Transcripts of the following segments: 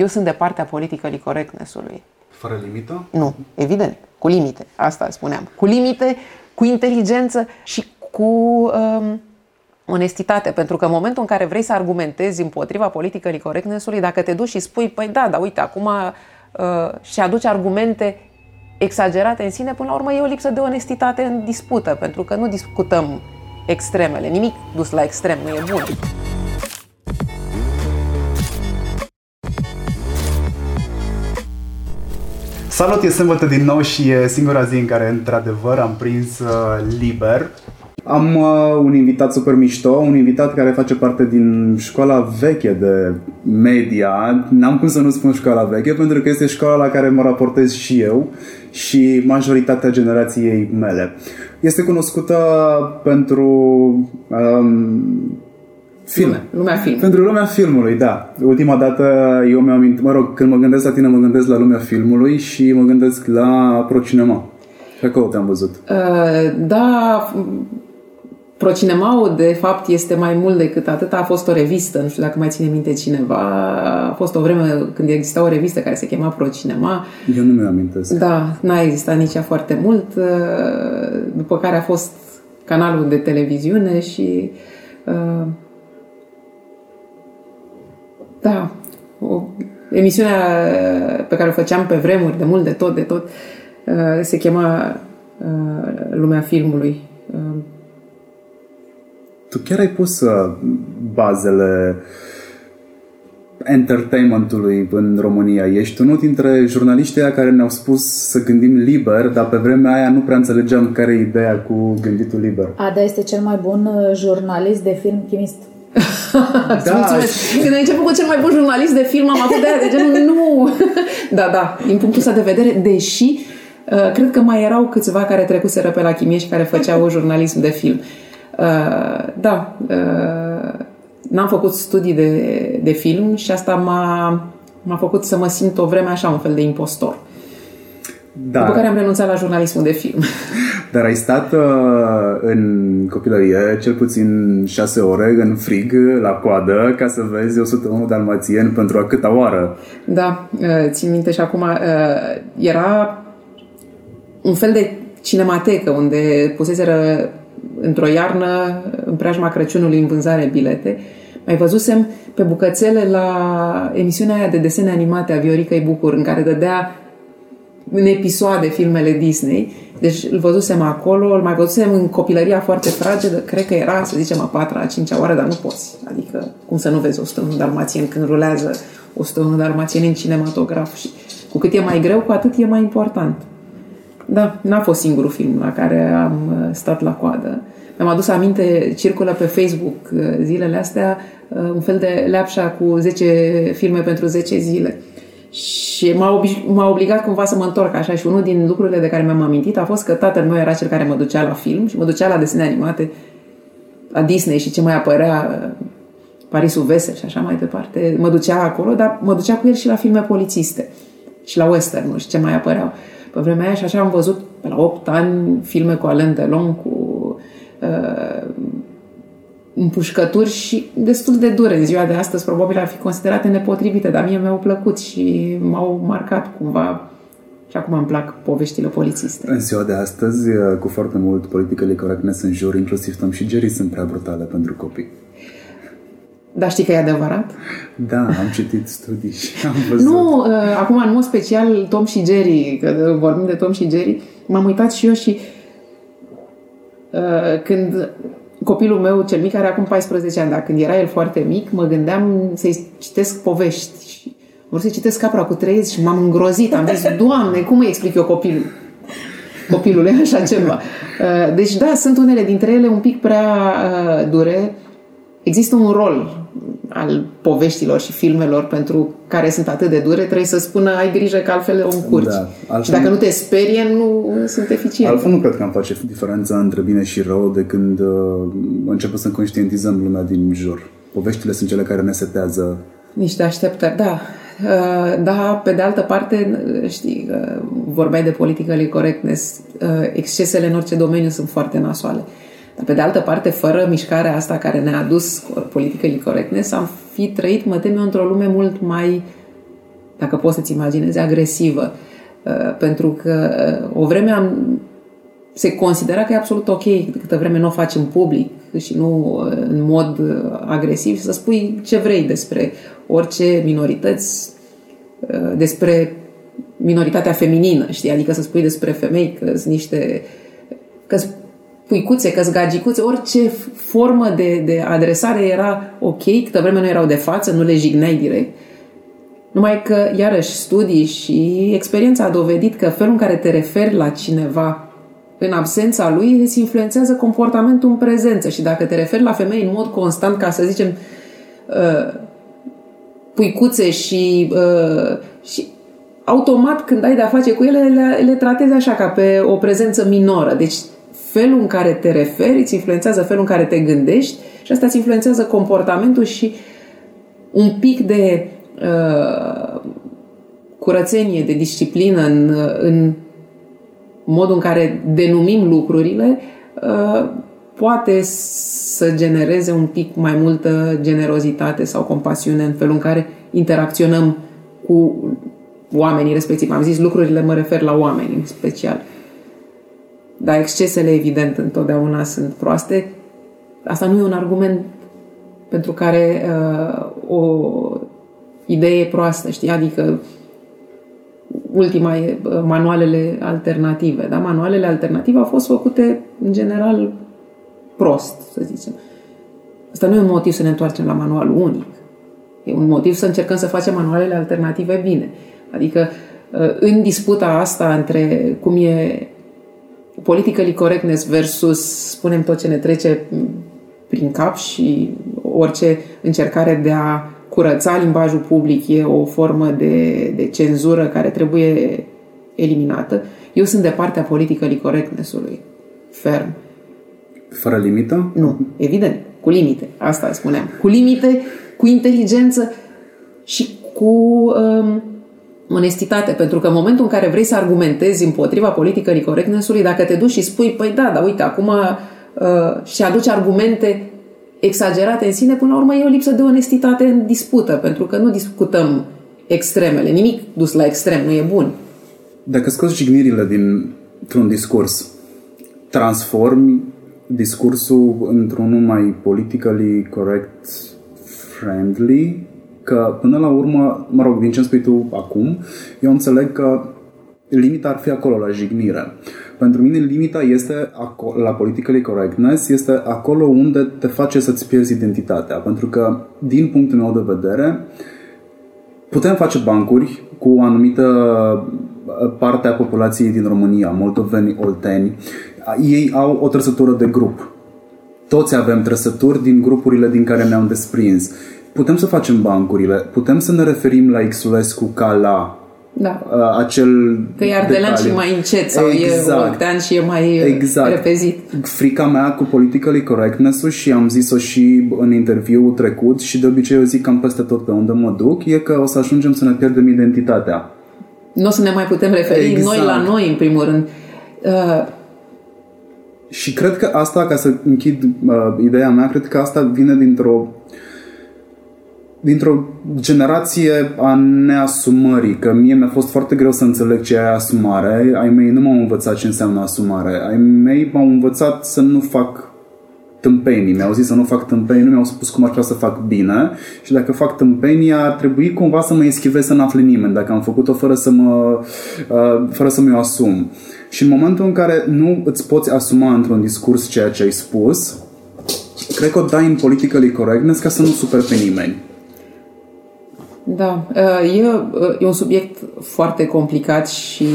Eu sunt de partea politically correctness-ului. Fără limită? Nu, evident, cu limite, asta spuneam. Cu limite, cu inteligență și cu um, onestitate, pentru că în momentul în care vrei să argumentezi împotriva politically correctness-ului, dacă te duci și spui, păi da, dar uite, acum uh, și aduci argumente exagerate în sine, până la urmă e o lipsă de onestitate în dispută, pentru că nu discutăm extremele. Nimic dus la extrem nu e bun. Salut, e sâmbătă din nou și e singura zi în care, într-adevăr, am prins uh, liber. Am uh, un invitat super mișto, un invitat care face parte din școala veche de media. N-am cum să nu spun școala veche, pentru că este școala la care mă raportez și eu și majoritatea generației mele. Este cunoscută pentru um, Film. Lumea, lumea film. Pentru lumea filmului, da. Ultima dată eu mi-am amint, mă rog, când mă gândesc la tine, mă gândesc la lumea filmului și mă gândesc la Procinema. Și acolo te-am văzut. Uh, da, Procinema de fapt, este mai mult decât atât. A fost o revistă, nu știu dacă mai ține minte cineva. A fost o vreme când exista o revistă care se chema Procinema. Eu nu mi-am amintesc. Da, n-a existat nici ea foarte mult. Uh, după care a fost canalul de televiziune și uh, da, o, emisiunea pe care o făceam pe vremuri, de mult, de tot, de tot, uh, se chema uh, Lumea Filmului. Uh, tu chiar ai pus bazele entertainmentului în România. Ești unul dintre jurnaliștii care ne-au spus să gândim liber, dar pe vremea aia nu prea înțelegeam care e ideea cu gânditul liber. Ada este cel mai bun jurnalist de film chimist da. Mulțumesc. Când ai început cu cel mai bun jurnalist de film, am avut de aia de genul, nu! da, da, din punctul ăsta de vedere, deși uh, cred că mai erau câțiva care trecuseră pe la chimie și care făceau jurnalism de film. Uh, da, uh, n-am făcut studii de, de film și asta m-a, m-a făcut să mă simt o vreme așa, un fel de impostor. Da. După care am renunțat la jurnalismul de film. Dar ai stat uh, în copilărie cel puțin șase ore în frig, la coadă, ca să vezi 101 dalmațieni pentru a câta oară. Da, uh, țin minte și acum uh, era un fel de cinematecă unde puseseră într-o iarnă în preajma Crăciunului în vânzare bilete. Mai văzusem pe bucățele la emisiunea aia de desene animate a Vioricăi Bucur, în care dădea în episoade filmele Disney. Deci îl văzusem acolo, îl mai văzusem în copilăria foarte fragedă, cred că era, să zicem, a patra, a cincea oară, dar nu poți. Adică, cum să nu vezi 101 dalmațieni când rulează 101 dalmațieni în cinematograf și cu cât e mai greu, cu atât e mai important. Da, n-a fost singurul film la care am uh, stat la coadă. Mi-am adus aminte, circulă pe Facebook uh, zilele astea uh, un fel de leapșa cu 10 filme pentru 10 zile. Și m-a, oblig- m-a obligat cumva să mă întorc așa și unul din lucrurile de care mi-am amintit a fost că tatăl meu era cel care mă ducea la film și mă ducea la desene animate, la Disney și ce mai apărea Parisul Vesel și așa mai departe. Mă ducea acolo, dar mă ducea cu el și la filme polițiste și la western și ce mai apăreau pe vremea aia și așa am văzut pe la 8 ani filme cu Alain Delon, cu uh, împușcături și destul de dure. În ziua de astăzi probabil ar fi considerate nepotrivite, dar mie mi-au plăcut și m-au marcat cumva și acum îmi plac poveștile polițiste. În ziua de astăzi, cu foarte mult politically correctness în jur, inclusiv Tom și Jerry sunt prea brutale pentru copii. Dar știi că e adevărat? Da, am citit studii și am văzut. Nu, uh, acum în mod special Tom și Jerry, că vorbim de Tom și Jerry, m-am uitat și eu și uh, când copilul meu cel mic are acum 14 ani, dar când era el foarte mic, mă gândeam să-i citesc povești. Și vreau să citesc capra cu trei și m-am îngrozit. Am zis, Doamne, cum îi explic eu copilul? copilului așa ceva. Uh, deci da, sunt unele dintre ele un pic prea uh, dure. Există un rol al poveștilor și filmelor pentru care sunt atât de dure, trebuie să spună ai grijă că altfel o încurci. Da, altfel și dacă nu te sperie, nu sunt eficiente. Altfel nu cred că am face diferența între bine și rău de când uh, începem să conștientizăm lumea din jur. Poveștile sunt cele care ne setează niște așteptări, da. Uh, da, pe de altă parte, știi, uh, vorbeai de politically correctness, uh, excesele în orice domeniu sunt foarte nasoale. Dar pe de altă parte, fără mișcarea asta care ne-a adus politically correctness, am fi trăit, mă tem eu, într-o lume mult mai dacă poți să-ți imaginezi, agresivă. Uh, pentru că uh, o vreme am, se considera că e absolut ok câtă vreme nu o faci în public și nu uh, în mod agresiv să spui ce vrei despre orice minorități, despre minoritatea feminină, știi? Adică să spui despre femei că sunt niște că puicuțe, că gagicuțe, orice formă de, de adresare era ok, câtă vreme nu erau de față, nu le jigneai direct. Numai că, iarăși, studii și experiența a dovedit că felul în care te referi la cineva în absența lui îți influențează comportamentul în prezență și dacă te referi la femei în mod constant, ca să zicem, uh, puicuțe și, uh, și automat când ai de-a face cu ele, le, le tratezi așa ca pe o prezență minoră. Deci felul în care te referi îți influențează felul în care te gândești și asta îți influențează comportamentul și un pic de uh, curățenie, de disciplină în, în modul în care denumim lucrurile uh, poate să genereze un pic mai multă generozitate sau compasiune în felul în care interacționăm cu oamenii respectiv. Am zis lucrurile, mă refer la oameni în special. Dar excesele, evident, întotdeauna sunt proaste. Asta nu e un argument pentru care uh, o idee proastă, știi? Adică ultima e uh, manualele alternative. Da? Manualele alternative au fost făcute, în general, prost, să zicem. Asta nu e un motiv să ne întoarcem la manualul unic. E un motiv să încercăm să facem manualele alternative bine. Adică, uh, în disputa asta între cum e politically correctness versus spunem tot ce ne trece prin cap și orice încercare de a curăța limbajul public e o formă de, de cenzură care trebuie eliminată. Eu sunt de partea politically correctness-ului. Ferm. Fără limită? Nu, evident, cu limite. Asta spuneam. Cu limite, cu inteligență și cu um, onestitate, pentru că în momentul în care vrei să argumentezi împotriva politicării correctness-ului, dacă te duci și spui, păi da, dar uite, acum uh, și aduci argumente exagerate în sine, până la urmă e o lipsă de onestitate în dispută, pentru că nu discutăm extremele. Nimic dus la extrem nu e bun. Dacă scoți jignirile dintr-un discurs, transformi discursul într-unul mai politically correct friendly că până la urmă, mă rog, din ce spui tu acum, eu înțeleg că limita ar fi acolo la jignire. Pentru mine limita este acolo, la politically correctness, este acolo unde te face să-ți pierzi identitatea. Pentru că, din punctul meu de vedere, putem face bancuri cu o anumită uh, parte a populației din România, moldoveni, olteni. Ei au o trăsătură de grup. Toți avem trăsături din grupurile din care ne-am desprins putem să facem bancurile, putem să ne referim la Xulescu ca la da. Uh, acel Că e ardelean și mai încet sau exact. e octean și e mai uh, exact. repezit. Frica mea cu politically correctness și am zis-o și în interviul trecut și de obicei eu zic cam peste tot pe unde mă duc, e că o să ajungem să ne pierdem identitatea. Nu o să ne mai putem referi exact. noi la noi, în primul rând. Uh, și cred că asta, ca să închid uh, ideea mea, cred că asta vine dintr-o dintr-o generație a neasumării, că mie mi-a fost foarte greu să înțeleg ce e asumare. Ai mei nu m-au învățat ce înseamnă asumare. Ai mei m-au învățat să nu fac tâmpenii. Mi-au zis să nu fac tâmpenii, nu mi-au spus cum ar trebui să fac bine și dacă fac tâmpenii ar trebui cumva să mă eschivez să n-afle nimeni dacă am făcut-o fără să mă uh, fără să mi-o asum. Și în momentul în care nu îți poți asuma într-un discurs ceea ce ai spus, cred că o dai în politically correctness ca să nu super pe nimeni. Da, uh, e, uh, e un subiect foarte complicat și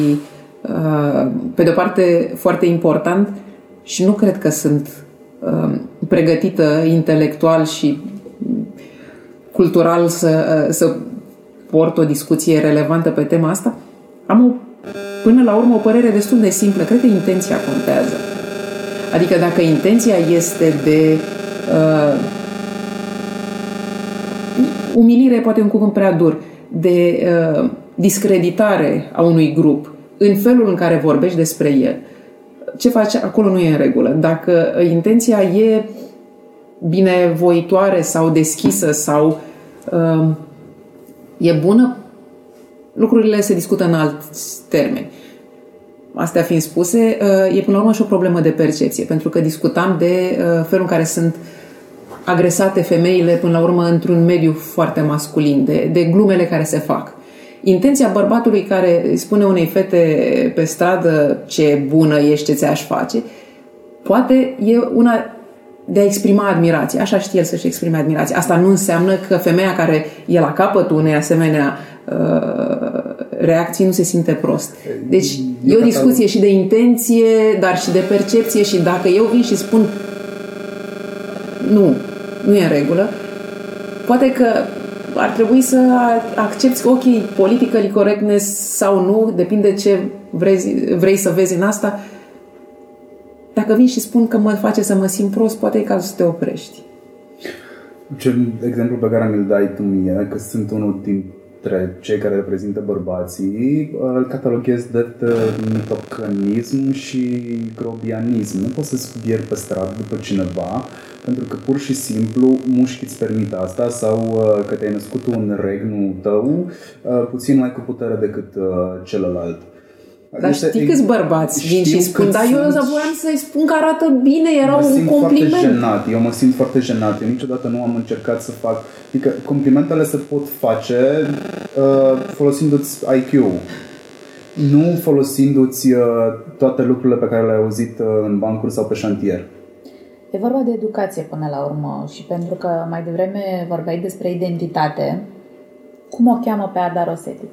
uh, pe de o parte foarte important și nu cred că sunt pregătită intelectual și cultural să, să port o discuție relevantă pe tema asta. Am o, până la urmă o părere destul de simplă. Cred că intenția contează. Adică dacă intenția este de uh, umilire poate un cuvânt prea dur, de uh, discreditare a unui grup în felul în care vorbești despre el, ce faci acolo nu e în regulă. Dacă intenția e binevoitoare sau deschisă sau uh, e bună, lucrurile se discută în alți termeni. Astea fiind spuse, uh, e până la urmă și o problemă de percepție, pentru că discutam de uh, felul în care sunt agresate femeile până la urmă într-un mediu foarte masculin, de, de glumele care se fac. Intenția bărbatului care îi spune unei fete pe stradă ce bună ești, ce ți-aș face, poate e una de a exprima admirație. Așa știe el să-și exprime admirație. Asta nu înseamnă că femeia care e la capătul unei asemenea uh, reacții nu se simte prost. Deci e o discuție și de intenție, dar și de percepție și dacă eu vin și spun nu, nu e în regulă, poate că ar trebui să accepti, ok, politically correctness sau nu, depinde ce vrei, vrei să vezi în asta. Dacă vin și spun că mă face să mă simt prost, poate e cazul să te oprești. Ce exemplu pe care mi-l dai tu mie, că sunt unul din între cei care reprezintă bărbații, îl cataloghez de mitocanism și grobianism. Nu poți să-ți pe stradă după cineva pentru că pur și simplu mușchii îți permit asta sau uh, că te-ai născut un regnul tău uh, puțin mai cu putere decât uh, celălalt. Dar este, știi câți bărbați vin și spun, dar eu voiam să-i spun că arată bine, era mă un compliment. Foarte jenat. Eu mă simt foarte jenat. Eu niciodată nu am încercat să fac... Adică complimentele se pot face uh, folosindu-ți IQ. Nu folosindu-ți uh, toate lucrurile pe care le-ai auzit uh, în bancuri sau pe șantier. E vorba de educație până la urmă și pentru că mai devreme vorbeai despre identitate, cum o cheamă pe Ada Rosetti?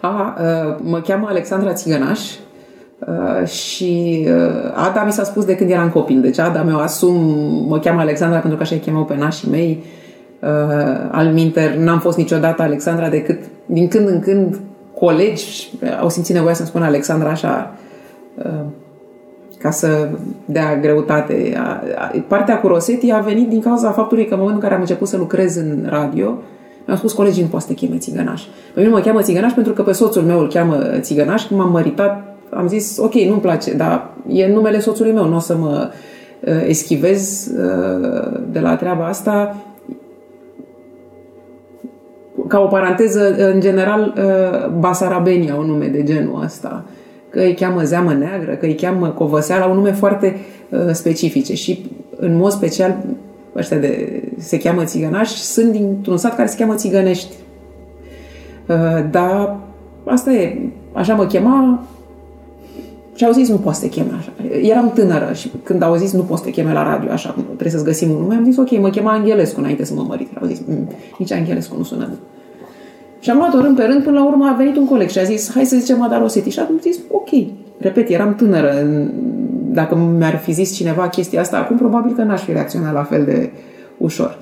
A, mă cheamă Alexandra Țigănaș și Ada mi s-a spus de când eram copil. Deci Ada mi-o asum, mă cheamă Alexandra pentru că așa îi chemau pe nașii mei. Al minter, n-am fost niciodată Alexandra decât din când în când colegi au simțit nevoia să-mi spună Alexandra așa ca să dea greutate. Partea cu Rosetti a venit din cauza faptului că în momentul în care am început să lucrez în radio, mi-au spus colegii, nu poate să te cheme țigănaș. Pe mine mă cheamă țigănaș pentru că pe soțul meu îl cheamă țigănaș. Când m-am măritat, am zis, ok, nu-mi place, dar e numele soțului meu, nu o să mă uh, eschivez uh, de la treaba asta. Ca o paranteză, în general, uh, Basarabenia, un nume de genul ăsta. Că îi cheamă zeamă neagră, că îi cheamă covăseala, un nume foarte uh, specifice și în mod special ăștia de, se cheamă țigănași, sunt dintr-un sat care se cheamă Țigănești. Uh, dar asta e, așa mă chema și au zis nu poți să te cheme așa. Eram tânără și când au zis nu poți să te cheme la radio așa, trebuie să-ți găsim un nume, am zis ok, mă chema Angelescu înainte să mă mărit. Au zis mm, nici Angelescu nu sună și am luat-o rând pe rând, până la urmă a venit un coleg și a zis, hai să zicem Ada Rosetti. Și am zis, ok. Repet, eram tânără, dacă mi-ar fi zis cineva chestia asta acum, probabil că n-aș fi reacționat la fel de ușor.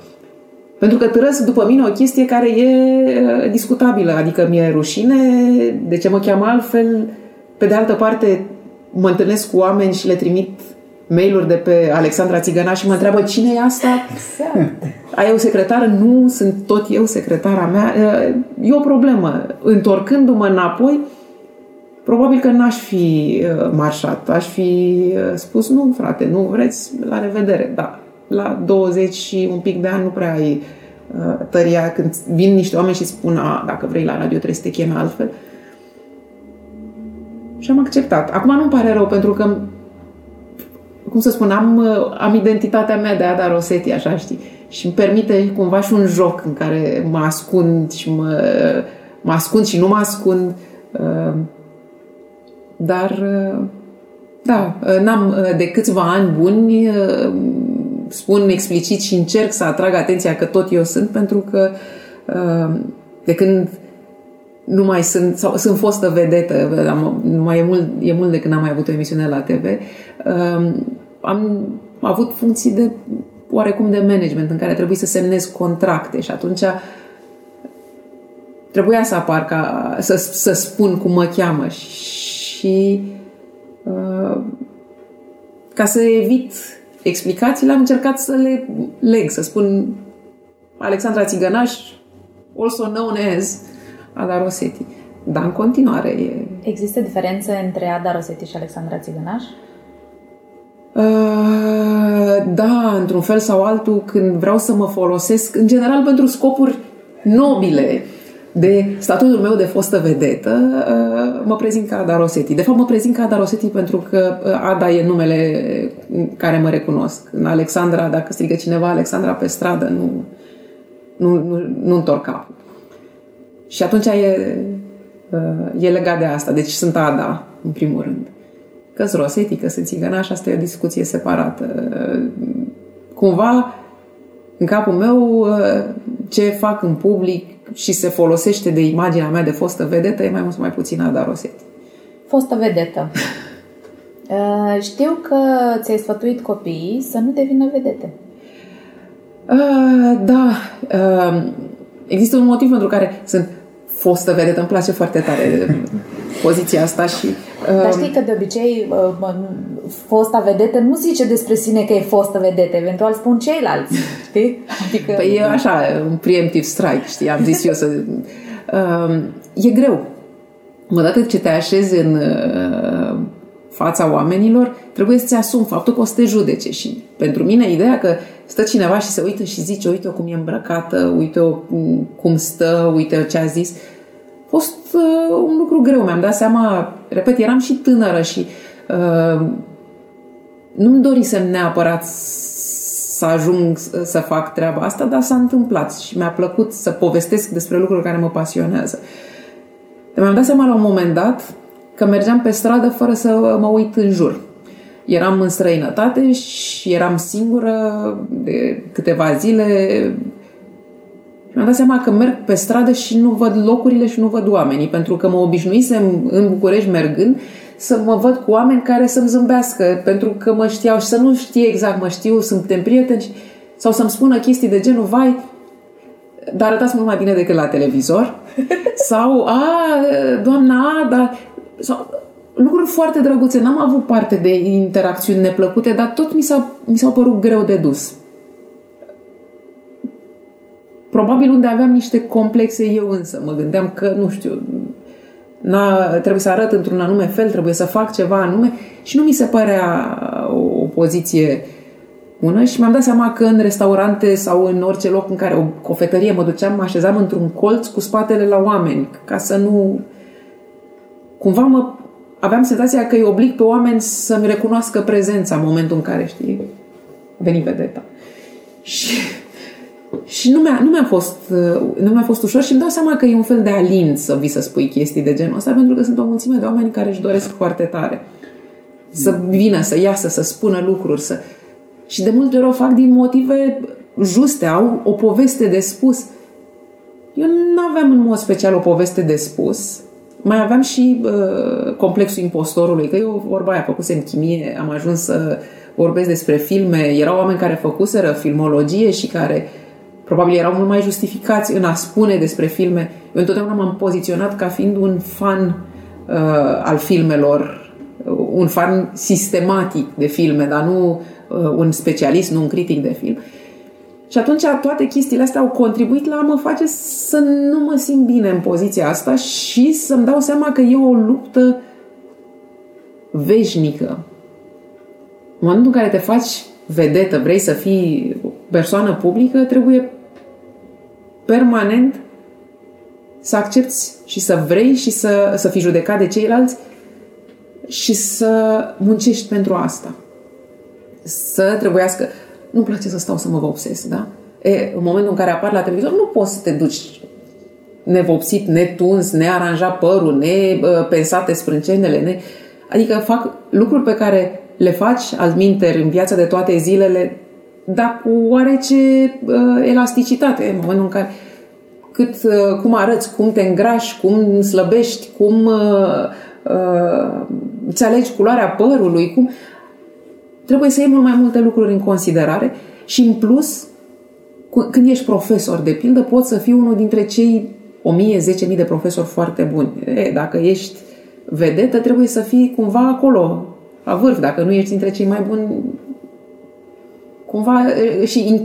Pentru că târăsc după mine o chestie care e uh, discutabilă, adică mi-e rușine de ce mă cheamă altfel. Pe de altă parte, mă întâlnesc cu oameni și le trimit mail-uri de pe Alexandra Țigăna și mă întreabă cine e asta? Exact. Ai o secretară? Nu, sunt tot eu secretara mea. Uh, e o problemă. Întorcându-mă înapoi, probabil că n-aș fi uh, marșat. Aș fi uh, spus, nu, frate, nu vreți, la revedere. Da, la 20 și un pic de ani nu prea ai uh, tăria când vin niște oameni și spun, a, dacă vrei la radio trebuie să te cheme altfel. Și am acceptat. Acum nu-mi pare rău pentru că cum să spun, am, am identitatea mea de Ada Rosetti, așa știi, și îmi permite cumva și un joc în care mă ascund și mă, mă ascund și nu mă ascund. Dar, uh, da, uh, n-am uh, de câțiva ani buni, spun explicit și încerc să atrag atenția că tot eu sunt, pentru că de când nu mai sunt, sau sunt fostă vedetă, am, mai e mult, e mult de când am mai avut o emisiune la TV, am avut funcții de oarecum de management în care trebuie să semnez contracte și atunci trebuia să apar ca să, să spun cum mă cheamă și uh, ca să evit explicațiile am încercat să le leg, să spun Alexandra Țigănaș, also known as Ada Rosetti. Dar în continuare e... Există diferență între Ada Rosetti și Alexandra Țigănaș? Uh, da, într-un fel sau altul, când vreau să mă folosesc, în general pentru scopuri nobile, de statutul meu de fostă vedetă, uh, mă prezint ca Ada Rosetti. De fapt, mă prezint ca Ada Rosetti pentru că uh, Ada e numele care mă recunosc. În Alexandra, dacă strigă cineva Alexandra pe stradă, nu, nu, nu, nu întorc capul. Și atunci e, uh, e legat de asta. Deci sunt Ada, în primul rând. Că sunt Rosetti, că sunt țigănaș, asta e o discuție separată. Cumva, în capul meu, ce fac în public și se folosește de imaginea mea de fostă vedetă e mai mult sau mai puțin Ada Rosetti. Fostă vedetă. Uh, știu că ți-ai sfătuit copiii să nu devină vedete. Uh, da. Uh, există un motiv pentru care sunt fostă vedetă. Îmi place foarte tare poziția asta și... Uh, Dar știi că de obicei uh, fosta vedetă nu zice despre sine că e fostă vedetă, eventual spun ceilalți, știi? Adică... Păi e așa, un preemptive strike, știi, am zis eu să... Uh, e greu. Odată ce te așezi în uh, fața oamenilor, trebuie să-ți asumi faptul că o să te judece. Și pentru mine, ideea că stă cineva și se uită și zice, uite cum e îmbrăcată, uite cum stă, uite ce a zis, a fost uh, un lucru greu. Mi-am dat seama, repet, eram și tânără și uh, nu-mi dorisem neapărat să ajung să fac treaba asta, dar s-a întâmplat și mi-a plăcut să povestesc despre lucruri care mă pasionează. Mi-am dat seama la un moment dat că mergeam pe stradă fără să mă uit în jur. Eram în străinătate și eram singură de câteva zile. Mi-am dat seama că merg pe stradă și nu văd locurile și nu văd oamenii, pentru că mă obișnuisem în București mergând să mă văd cu oameni care să-mi zâmbească, pentru că mă știau și să nu știe exact, mă știu, suntem prieteni, sau să-mi spună chestii de genul, vai, dar arătați mult mai bine decât la televizor. Sau, a, doamna Ada, sau lucruri foarte drăguțe. N-am avut parte de interacțiuni neplăcute, dar tot mi, s-a, mi s-au părut greu de dus. Probabil unde aveam niște complexe eu însă. Mă gândeam că, nu știu, n-a, trebuie să arăt într-un anume fel, trebuie să fac ceva anume și nu mi se părea o, o poziție bună și mi-am dat seama că în restaurante sau în orice loc în care o cofetărie mă duceam, mă așezam într-un colț cu spatele la oameni, ca să nu... Cumva mă... aveam senzația că îi oblig pe oameni să-mi recunoască prezența în momentul în care, știi, veni vedeta. Și și nu mi-a, nu mi-a, fost, nu mi-a fost ușor și îmi dau seama că e un fel de alin să vii să spui chestii de genul ăsta, pentru că sunt o mulțime de oameni care își doresc foarte tare să vină, să iasă, să spună lucruri, să... Și de multe ori o fac din motive juste, au o poveste de spus. Eu nu aveam în mod special o poveste de spus, mai aveam și uh, complexul impostorului, că eu vorba aia făcusem chimie, am ajuns să vorbesc despre filme, erau oameni care făcuseră filmologie și care uh, probabil erau mult mai justificați în a spune despre filme. Eu întotdeauna m-am poziționat ca fiind un fan uh, al filmelor, uh, un fan sistematic de filme, dar nu uh, un specialist, nu un critic de film. Și atunci toate chestiile astea au contribuit la a mă face să nu mă simt bine în poziția asta și să-mi dau seama că e o luptă veșnică. În momentul în care te faci vedetă, vrei să fii persoană publică, trebuie permanent să accepti și să vrei și să, să fii judecat de ceilalți și să muncești pentru asta. Să trebuiască... Nu place să stau să mă vopsesc, da? E, în momentul în care apar la televizor, nu poți să te duci nevopsit, netuns, nearanjat părul, nepensate sprâncenele, ne... adică fac lucruri pe care le faci altminteri în viața de toate zilele, dar cu oarece uh, elasticitate în momentul în care cât, uh, cum arăți, cum te îngrași, cum slăbești, cum uh, uh, îți alegi culoarea părului, cum... Trebuie să iei mult mai multe lucruri în considerare și în plus, când ești profesor, de pildă, poți să fii unul dintre cei 1000-10.000 de profesori foarte buni. E, dacă ești vedetă, trebuie să fii cumva acolo, la vârf. Dacă nu ești dintre cei mai buni, cumva și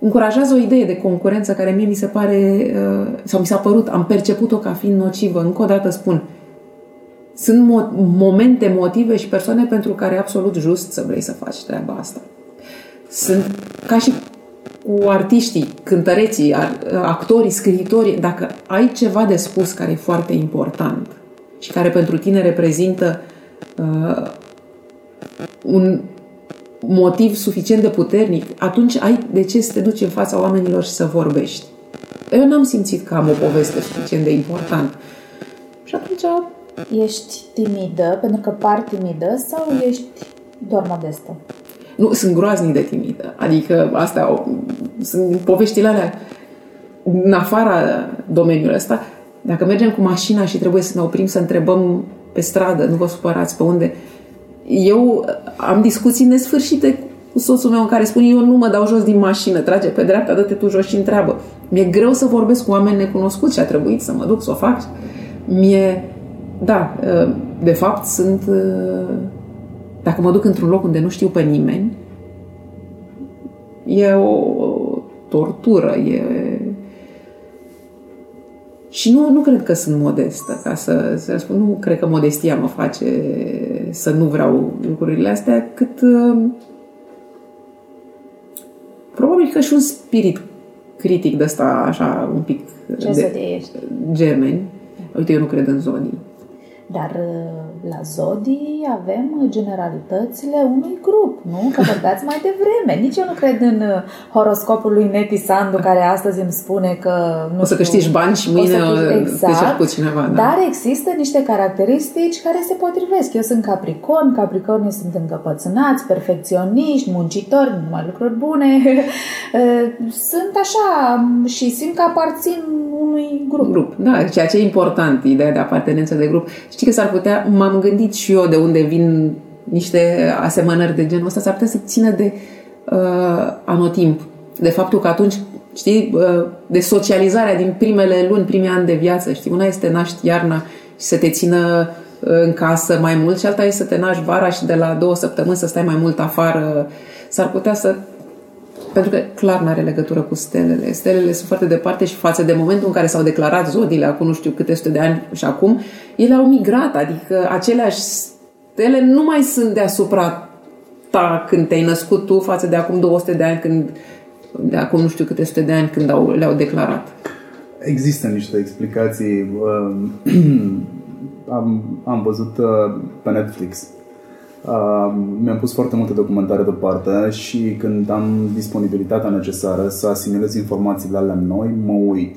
încurajează o idee de concurență care mie mi se pare, sau mi s-a părut, am perceput-o ca fiind nocivă. Încă o dată spun, sunt mo- momente, motive și persoane pentru care e absolut just să vrei să faci treaba asta. Sunt ca și cu artiștii, cântăreții, actorii, scriitorii, dacă ai ceva de spus care e foarte important și care pentru tine reprezintă uh, un motiv suficient de puternic, atunci ai de ce să te duci în fața oamenilor și să vorbești. Eu n-am simțit că am o poveste suficient de importantă. Și atunci... Ești timidă pentru că par timidă sau ești doar modestă? Nu, sunt groaznic de timidă. Adică astea sunt poveștile alea în afara domeniului ăsta. Dacă mergem cu mașina și trebuie să ne oprim să întrebăm pe stradă, nu vă supărați pe unde, eu am discuții nesfârșite cu soțul meu în care spune eu nu mă dau jos din mașină, trage pe dreapta, dă-te tu jos și întreabă. Mi-e greu să vorbesc cu oameni necunoscuți și a trebuit să mă duc să o fac. Mie, da, de fapt sunt dacă mă duc într-un loc unde nu știu pe nimeni, e o tortură, e... Și nu, nu cred că sunt modestă, ca să, să spun, nu cred că modestia mă face să nu vreau lucrurile astea, cât uh, probabil că și un spirit critic de ăsta, așa, un pic Ce de gemeni. Uite, eu nu cred în zonii. Dar uh, la Zodii avem generalitățile unui grup, nu? Că vorbeați mai devreme. Nici eu nu cred în uh, horoscopul lui Neti Sandu, care astăzi îmi spune că... Nu o să câștigi bani și mâine o să exact, cu cineva. Da. Dar există niște caracteristici care se potrivesc. Eu sunt capricorn, capricornii sunt încăpățânați, perfecționiști, muncitori, numai lucruri bune. Uh, sunt așa și simt că aparțin unui grup. grup. Da, ceea ce e important, ideea de apartenență de grup. Știi că s-ar putea, m-am gândit și eu de unde vin niște asemănări de genul ăsta, s-ar putea să țină de uh, anotimp. De faptul că atunci, știi, uh, de socializarea din primele luni, primii ani de viață, știi, una este naști iarna și să te țină uh, în casă mai mult și alta este să te naști vara și de la două săptămâni să stai mai mult afară. S-ar putea să pentru că clar nu are legătură cu stelele. Stelele sunt foarte departe și față de momentul în care s-au declarat zodiile acum nu știu câte sute de ani și acum, ele au migrat, adică aceleași stele nu mai sunt deasupra ta când te-ai născut tu față de acum 200 de ani când de acum nu știu câte sute de ani când au, le-au declarat. Există niște explicații. am, am văzut uh, pe Netflix Uh, mi-am pus foarte multe documentare deoparte și când am disponibilitatea necesară să asimilez informațiile alea noi, mă uit.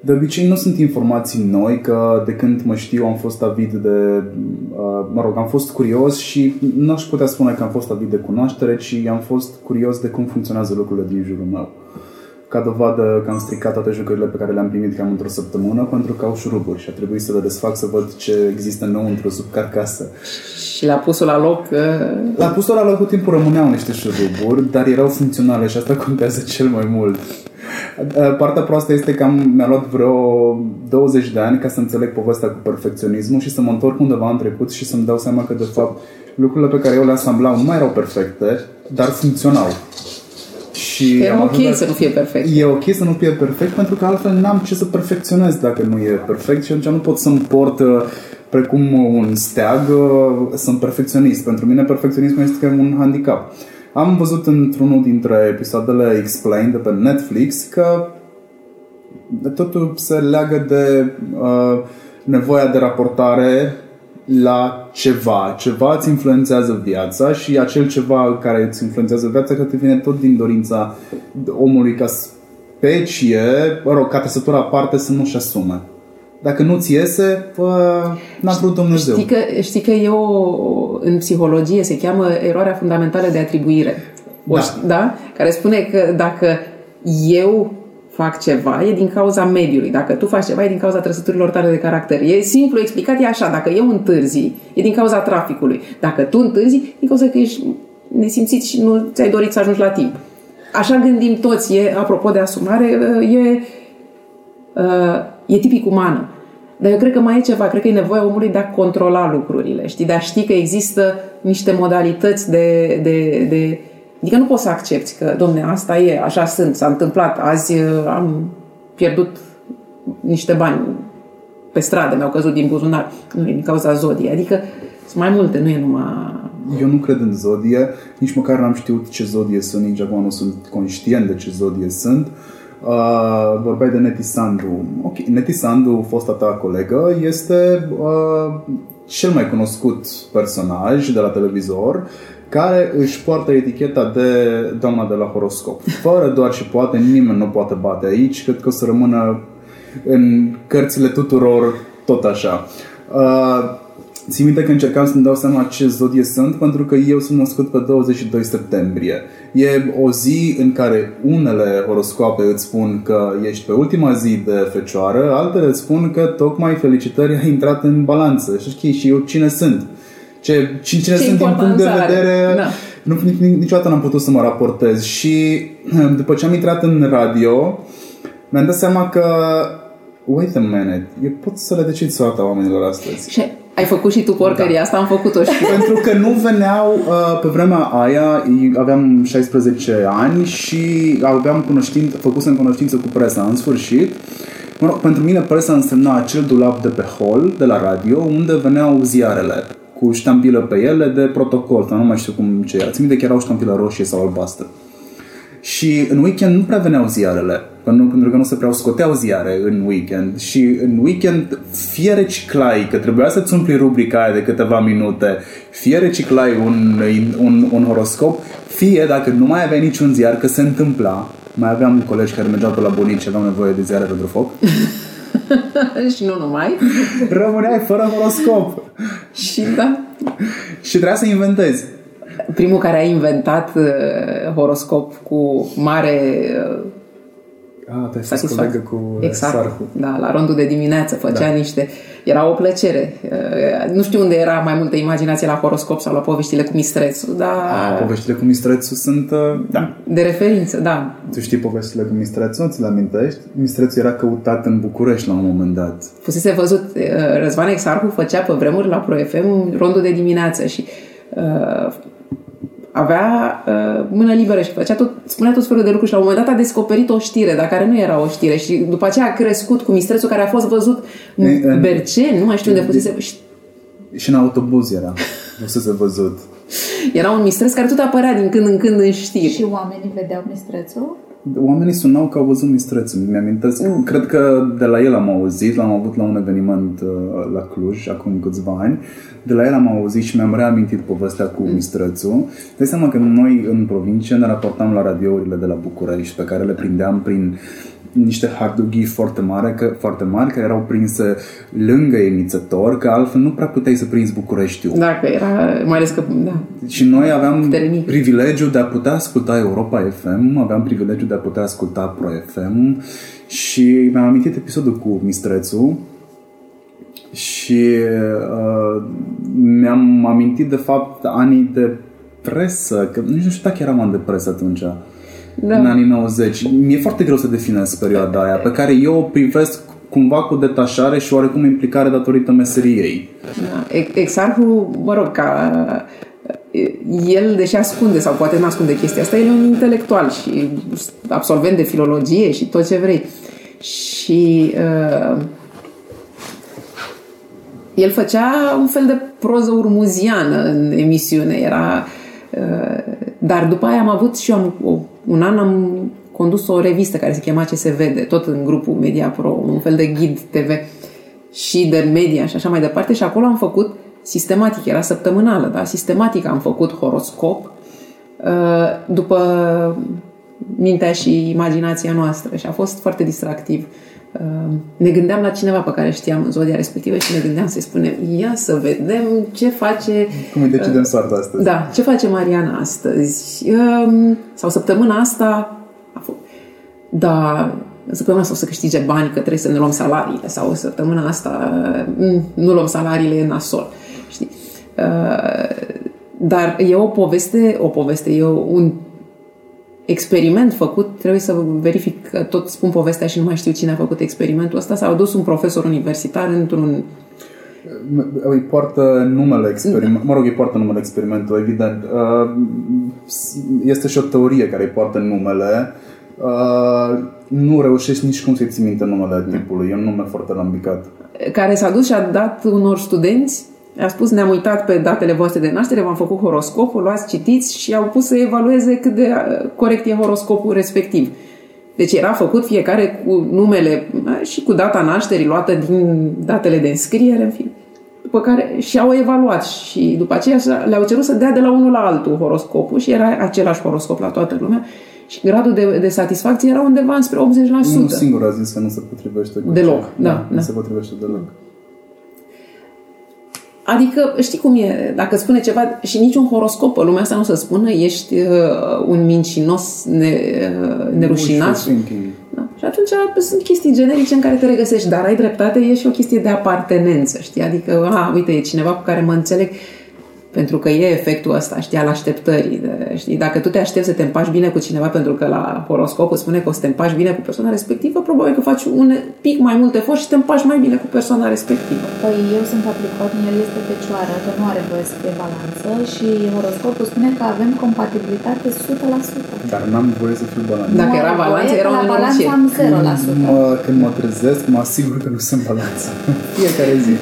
De obicei nu sunt informații noi, că de când mă știu am fost avid de, uh, mă rog, am fost curios și nu aș putea spune că am fost avid de cunoaștere, ci am fost curios de cum funcționează lucrurile din jurul meu. Ca dovadă că am stricat toate jucările pe care le-am primit cam într-o săptămână pentru că au șuruburi și a trebuit să le desfac să văd ce există nou într-o sub carcasă. Și l-a pus la loc? Uh... L-a pus la loc cu timpul rămâneau niște șuruburi, dar erau funcționale și asta contează cel mai mult. Uh, partea proastă este că am, mi-a luat vreo 20 de ani ca să înțeleg povestea cu perfecționismul și să mă întorc undeva în trecut și să-mi dau seama că de fapt lucrurile pe care eu le asamblau nu mai erau perfecte, dar funcționau. Și e ok ajutat, să nu fie perfect. E ok să nu fie perfect pentru că altfel n-am ce să perfecționez dacă nu e perfect și atunci nu pot să-mi port uh, precum un steag, uh, sunt perfecționist. Pentru mine perfecționismul este un handicap. Am văzut într-unul dintre episoadele Explained de pe Netflix că totul se leagă de uh, nevoia de raportare la ceva. Ceva îți influențează viața și acel ceva care îți influențează viața că te vine tot din dorința omului ca specie, mă rog, ca trăsătura aparte să nu-și asume. Dacă nu-ți iese, bă, n-a vrut Dumnezeu. Știi că, știi că e o, în psihologie se cheamă eroarea fundamentală de atribuire. O, da. da? Care spune că dacă eu fac ceva, e din cauza mediului. Dacă tu faci ceva, e din cauza trăsăturilor tale de caracter. E simplu explicat, e așa. Dacă eu întârzi, e din cauza traficului. Dacă tu întârzi, e din cauza că ești nesimțit și nu ți-ai dorit să ajungi la timp. Așa gândim toți. E, apropo de asumare, e, e tipic umană. Dar eu cred că mai e ceva, cred că e nevoia omului de a controla lucrurile, știi, de a ști că există niște modalități de, de, de Adică nu poți să accepti că, domne, asta e, așa sunt, s-a întâmplat, azi uh, am pierdut niște bani pe stradă, mi-au căzut din buzunar, nu e din cauza zodiei. Adică sunt mai multe, nu e numai eu nu cred în zodie, nici măcar n-am știut ce zodie sunt, nici acum nu sunt conștient de ce zodie sunt. Uh, vorbeai de Neti Sandu. Ok, Neti Sandu, fosta ta colegă, este uh, cel mai cunoscut personaj de la televizor care își poartă eticheta de doamna de la horoscop. Fără doar și poate, nimeni nu poate bate aici. Cred că o să rămână în cărțile tuturor tot așa. Uh, Țin minte că încercam să-mi dau seama ce zodie sunt, pentru că eu sunt născut pe 22 septembrie. E o zi în care unele horoscoape îți spun că ești pe ultima zi de fecioară, altele îți spun că tocmai felicitări a intrat în balanță. Și știi și eu cine sunt. Ce, cine, cine sunt din punct de vedere... Da. Nu, niciodată n-am putut să mă raportez. Și după ce am intrat în radio, mi-am dat seama că wait a minute, eu pot să le decid soarta oamenilor astăzi. Și ai făcut și tu porcăria da. asta, am făcut-o și Pentru că nu veneau, uh, pe vremea aia, aveam 16 ani și aveam cunoștință, făcusem cunoștință cu presa în sfârșit. Mă rog, pentru mine presa însemna acel dulap de pe hol, de la radio, unde veneau ziarele cu ștampilă pe ele de protocol, sau nu mai știu cum ce era. Țin minte că erau ștampilă roșie sau albastră. Și în weekend nu prea veneau ziarele, pentru că nu se prea scoteau ziare în weekend. Și în weekend fie reciclai, că trebuia să-ți umpli rubrica aia de câteva minute, fie reciclai un, un, un horoscop, fie dacă nu mai aveai niciun ziar, că se întâmpla, mai aveam colegi care mergeau pe la bunici și aveau nevoie de ziare pentru foc. și nu numai. Rămâneai fără horoscop. și da. și trebuia să inventezi primul care a inventat uh, horoscop cu mare uh, Ah, te satisfacție. cu exact. Sarhu. Da, la rondul de dimineață făcea da. niște... Era o plăcere. Uh, nu știu unde era mai multă imaginație la horoscop sau la poveștile cu Mistrețu, dar... Ah, poveștile cu Mistrețu sunt... Uh, da. De referință, da. Tu știi povestile cu Mistrețu? Nu ți le amintești? Mistrețu era căutat în București la un moment dat. Fusese văzut... Uh, Răzvan Exarhu făcea pe vremuri la Pro FM rondul de dimineață și uh, avea uh, mână liberă și făcea tot, spunea tot felul de lucruri și la un moment dat a descoperit o știre, dar care nu era o știre și după aceea a crescut cu mistrețul care a fost văzut în Berceni, nu mai știu unde fusese. Și în autobuz era, nu se văzut. Era un mistreț care tot apărea din când în când în știri. Și oamenii vedeau mistrețul? Oamenii sunau că au văzut mistrețul. Mi-amintesc, mm. cred că de la el am auzit, l-am avut la un eveniment uh, la Cluj, acum câțiva ani, de la el am auzit și mi-am reamintit povestea cu mm. mistrețul. Dai seama că noi în provincie ne raportam la radiourile de la București, pe care le prindeam prin niște hardughi foarte mari, că, foarte mari care erau prinse lângă emițător, că altfel nu prea puteai să prinzi Bucureștiul. Da, că era, mai ales că, da. Și noi aveam Termic. privilegiul de a putea asculta Europa FM, aveam privilegiul de a putea asculta Pro FM și mi-am amintit episodul cu Mistrețu, și uh, mi-am amintit de fapt anii de presă, că nu știu dacă eram an de presă atunci da. în anii 90. Mi-e foarte greu să definez perioada aia, pe care eu o privesc cumva cu detașare și oarecum implicare datorită meseriei. Da. Exarhul, mă rog, ca el, deși ascunde sau poate nu ascunde chestia asta, el e un intelectual și absolvent de filologie și tot ce vrei. Și uh, el făcea un fel de proză urmuziană în emisiune. Era, uh, dar după aia am avut și eu o un an am condus o revistă care se chema Ce se vede, tot în grupul Media Pro, un fel de ghid TV și de media și așa mai departe și acolo am făcut sistematic, era săptămânală, da? sistematic am făcut horoscop uh, după mintea și imaginația noastră și a fost foarte distractiv. Uh, ne gândeam la cineva pe care știam în zodia respectivă și ne gândeam să-i spunem ia să vedem ce face... Cum îi decidem uh, soarta astăzi. Da, ce face Mariana astăzi. Um, sau săptămâna asta... Da, săptămâna asta o să câștige bani că trebuie să ne luăm salariile sau săptămâna asta mm, nu luăm salariile în nasol. Știi? Uh, dar e o poveste, o poveste, e un experiment făcut, trebuie să verific că tot spun povestea și nu mai știu cine a făcut experimentul ăsta, s-a adus un profesor universitar într-un îi poartă numele experiment, mă rog, îi poartă numele experimentul, evident. Uh, este și o teorie care îi poartă numele. Uh, nu reușești nici cum să-i ții minte numele tipului. E un nume foarte lambicat. Care s-a dus și a dat unor studenți A spus, ne-am uitat pe datele voastre de naștere, v-am făcut horoscopul, luați, citiți și au pus să evalueze cât de uh, corect e horoscopul respectiv. Deci era făcut fiecare cu numele uh, și cu data nașterii luată din datele de înscriere, în fine. După care și au evaluat și după aceea le-au cerut să dea de la unul la altul horoscopul și era același horoscop la toată lumea și gradul de, de satisfacție era undeva înspre 80%. Nu singur a zis că nu se potrivește cu Deloc, ce. da, da. Nu se potrivește deloc. Adică, știi cum e, dacă spune ceva și niciun horoscop, lumea asta nu o să spună, ești uh, un mincinos ne, uh, nerușinat. Wishful thinking. Da. Și atunci sunt chestii generice în care te regăsești, dar ai dreptate, e și o chestie de apartenență, știi? Adică, a, uite, e cineva cu care mă înțeleg pentru că e efectul ăsta, știi, al așteptării. De, știi? Dacă tu te aștepți să te împaci bine cu cineva pentru că la horoscop îți spune că o să te împaci bine cu persoana respectivă, probabil că faci un pic mai mult efort și te împaci mai bine cu persoana respectivă. Păi eu sunt capricorn, el este fecioară, că nu are voie să fie balanță și horoscopul spune că avem compatibilitate 100%. Dar n-am voie să fiu balanță. Dacă Nu era are balanță, voie, era că un la balanță nenorocire. am 0%. Mă, când mă trezesc, mă asigur că nu sunt balanță. Fiecare zi.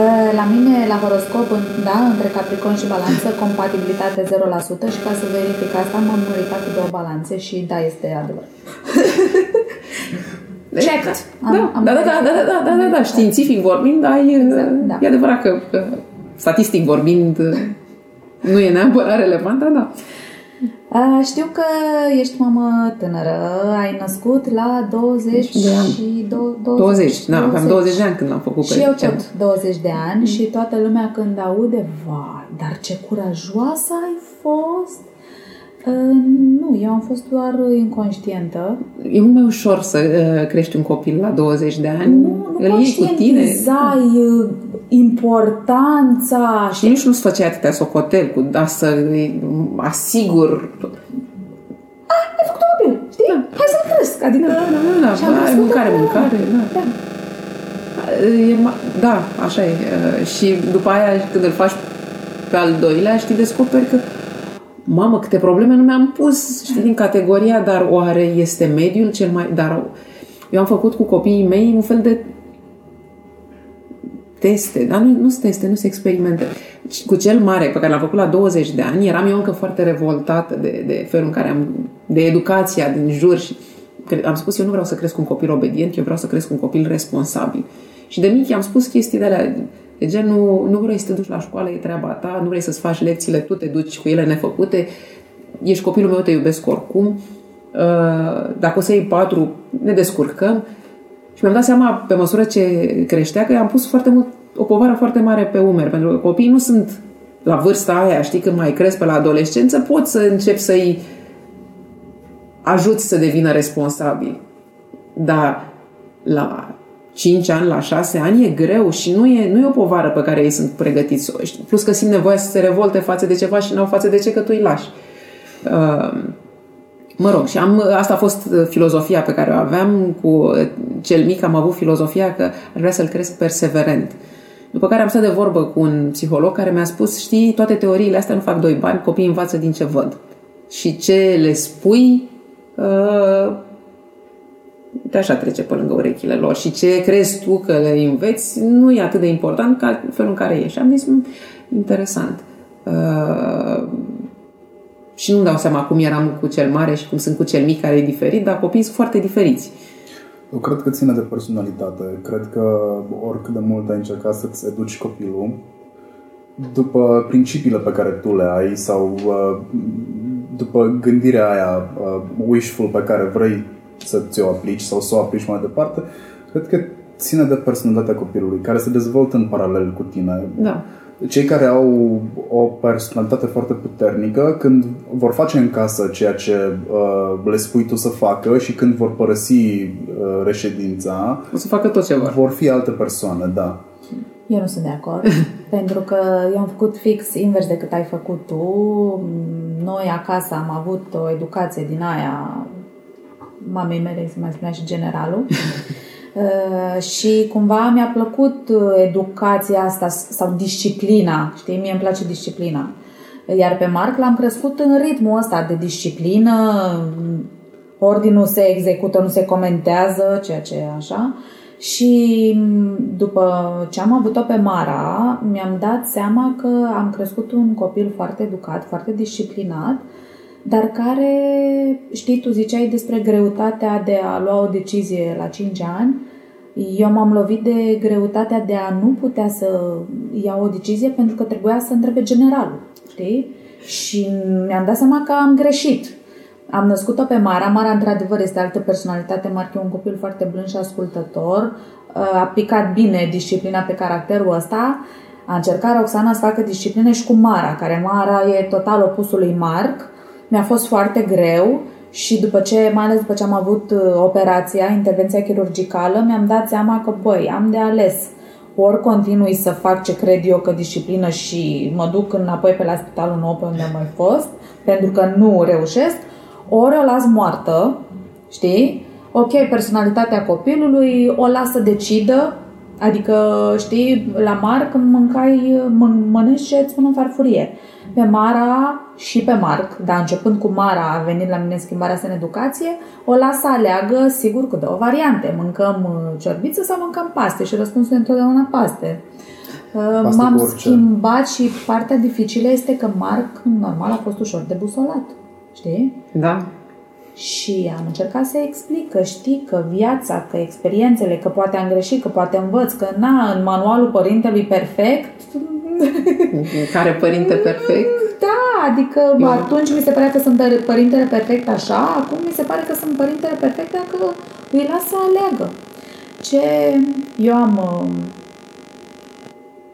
Uh, La mine, la horoscop, în- da, între Capricorn și balanță, compatibilitate 0% și ca să verific asta, m-am uitat cu două balanțe și da, este adevăr. Checked. Am- Da, am da, da, da, da, da, da, da, da, științific vorbind, da, e, da. e adevărat că, că statistic vorbind nu e neapărat relevant, dar da. Uh, Știu că ești mamă tânără, ai născut la 20 De ani. și do- 20, da, aveam 20 de ani când am făcut Și eu pe tot 20 de ani și toată lumea când aude, vai, dar ce curajoasă ai fost! Uh, nu, eu am fost doar inconștientă. E mult mai ușor să uh, crești un copil la 20 de ani. Nu, nu Îl iei cu tine. conștientizai uh, importanța Și nici nu-ți făceai atâtea socotel cu da să îi asigur. ai făcut un copil, știi? Da. Hai să-l cresc. Adică, Da, da, da, Și am da, ai crescut mâncare, acolo. mâncare, da. Da. E, ma- da, așa e. Uh, Și după aia, când îl faci pe al doilea, știi, descoperi că mamă, câte probleme nu mi-am pus, știi, din categoria, dar oare este mediul cel mai... Dar eu am făcut cu copiii mei un fel de teste, dar nu, nu sunt teste, nu sunt experimente. Cu cel mare pe care l-am făcut la 20 de ani, eram eu încă foarte revoltată de, de felul în care am, de educația din jur și că am spus eu nu vreau să cresc un copil obedient, eu vreau să cresc un copil responsabil. Și de mic am spus chestii de alea, de gen nu, nu vrei să te duci la școală, e treaba ta, nu vrei să-ți faci lecțiile, tu te duci cu ele nefăcute, ești copilul meu, te iubesc oricum, Uh, dacă o să iei patru, ne descurcăm. Și mi-am dat seama, pe măsură ce creștea, că i-am pus foarte mult, o povară foarte mare pe umeri, pentru că copiii nu sunt la vârsta aia, știi, când mai cresc pe la adolescență, poți să începi să-i ajuți să devină responsabili. Dar la 5 ani, la 6 ani e greu și nu e, nu e o povară pe care ei sunt pregătiți. să o- știi, Plus că simt nevoia să se revolte față de ceva și n-au față de ce că tu îi lași. Uh, Mă rog, și am, asta a fost uh, filozofia pe care o aveam cu uh, cel mic, am avut filozofia că aș vrea să-l cresc perseverent. După care am stat de vorbă cu un psiholog care mi-a spus, știi, toate teoriile astea nu fac doi bani, copiii învață din ce văd. Și ce le spui, uh, de așa trece pe lângă urechile lor. Și ce crezi tu că le înveți nu e atât de important ca felul în care e. Și am zis, "Mm, interesant. Uh, și nu-mi dau seama cum eram cu cel mare și cum sunt cu cel mic care e diferit, dar copiii sunt foarte diferiți. Eu cred că ține de personalitate. Cred că oricât de mult ai încercat să-ți educi copilul, după principiile pe care tu le ai sau uh, după gândirea aia uh, wishful pe care vrei să ți-o aplici sau să o aplici mai departe, cred că ține de personalitatea copilului, care se dezvoltă în paralel cu tine. Da. Cei care au o personalitate foarte puternică, când vor face în casă ceea ce uh, le spui tu să facă și când vor părăsi uh, reședința, O să facă tot ce vor. vor fi alte persoane, da. Eu nu sunt de acord, pentru că eu am făcut fix invers decât ai făcut tu. Noi acasă am avut o educație din aia, mamei mele se mai spunea și generalul. Uh, și cumva mi-a plăcut uh, educația asta sau disciplina, știi, mie îmi place disciplina. Iar pe Marc l-am crescut în ritmul ăsta de disciplină, ordinul se execută, nu se comentează, ceea ce e așa. Și m, după ce am avut-o pe Mara, mi-am dat seama că am crescut un copil foarte educat, foarte disciplinat, dar care, știi, tu ziceai despre greutatea de a lua o decizie la 5 ani, eu m-am lovit de greutatea de a nu putea să iau o decizie pentru că trebuia să întrebe generalul, știi? Și mi-am dat seama că am greșit. Am născut-o pe Mara. Mara, într-adevăr, este altă personalitate. Marc e un copil foarte blând și ascultător. A picat bine disciplina pe caracterul ăsta. A încercat Roxana să facă disciplină și cu Mara, care Mara e total opusul lui Marc. Mi-a fost foarte greu și după ce, mai ales după ce am avut uh, operația, intervenția chirurgicală, mi-am dat seama că, băi, am de ales. Ori continui să fac ce cred eu că disciplină și mă duc înapoi pe la spitalul nou pe unde am mai fost, pentru că nu reușesc, ori o las moartă, știi? Ok, personalitatea copilului o las să decidă, adică, știi, la Marc mâncai, mân- mănânci ce îți spun în farfurie. Pe Mara și pe Marc, dar începând cu Mara a venit la mine schimbarea asta în educație, o las să aleagă, sigur, cu două variante. Mâncăm uh, ciorbiță sau mâncăm paste? Și răspunsul e întotdeauna paste. Uh, Paste M-am cu orice. schimbat și partea dificilă este că Marc, normal, a fost ușor de busolat. Știi? Da. Și am încercat să explic că știi că viața, că experiențele, că poate am greșit, că poate învăț, că na, în manualul părintelui perfect, Care părinte perfect? da, adică Eu- atunci mi se părea că sunt părintele perfect așa, acum mi se pare că sunt părintele perfect dacă îi las să aleagă. Ce eu am um,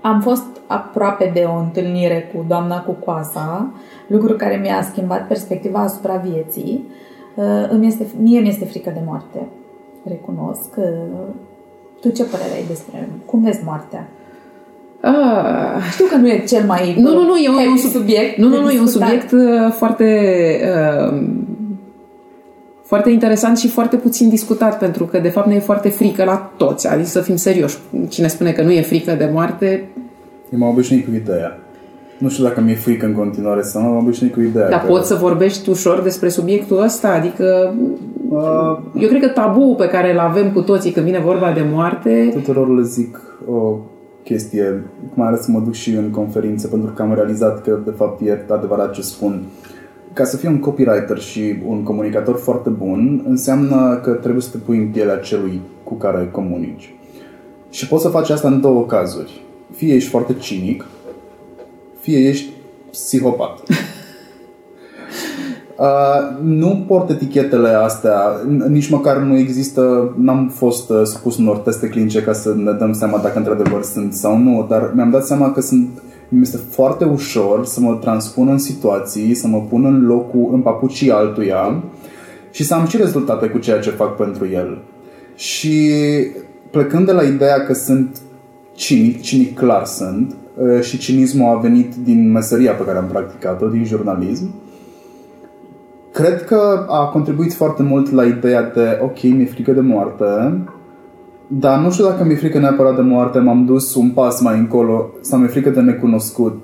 am fost aproape de o întâlnire cu doamna cu coasa, lucru care mi-a schimbat perspectiva asupra vieții. Uh, Îmi este, mie mi-este frică de moarte, recunosc. Uh, Tu ce părere ai despre cum vezi moartea? Ah, Știu că nu e cel mai Nu, nu, nu, e un, happy e un sub- subiect. Nu, de nu, nu, e un discutat. subiect uh, foarte uh, foarte interesant și foarte puțin discutat, pentru că de fapt ne e foarte frică la toți, adică să fim serioși. Cine spune că nu e frică de moarte, Eu m-am obișnuit cu ideea. Nu știu dacă mi-e frică în continuare sau nu, m-am obișnuit cu ideea. dar că, poți să vorbești ușor despre subiectul ăsta, adică Uh, eu cred că tabuu pe care îl avem cu toții când vine vorba de moarte, tuturor le zic o chestie, mai ales să mă duc și în conferință, pentru că am realizat că, de fapt, e adevărat ce spun. Ca să fii un copywriter și un comunicator foarte bun, înseamnă că trebuie să te pui în pielea celui cu care comunici. Și poți să faci asta în două cazuri. Fie ești foarte cinic, fie ești psihopat. Uh, nu port etichetele astea, n- nici măcar nu există, n-am fost uh, supus unor teste clinice ca să ne dăm seama dacă într-adevăr sunt sau nu, dar mi-am dat seama că sunt, mi este foarte ușor să mă transpun în situații, să mă pun în locul, în papucii altuia și să am și rezultate cu ceea ce fac pentru el. Și plecând de la ideea că sunt cinic, cinic clar sunt, uh, și cinismul a venit din meseria pe care am practicat-o, din jurnalism, Cred că a contribuit foarte mult la ideea de, ok, mi-e frică de moarte, dar nu știu dacă mi-e frică neapărat de moarte, m-am dus un pas mai încolo, sau mi-e frică de necunoscut,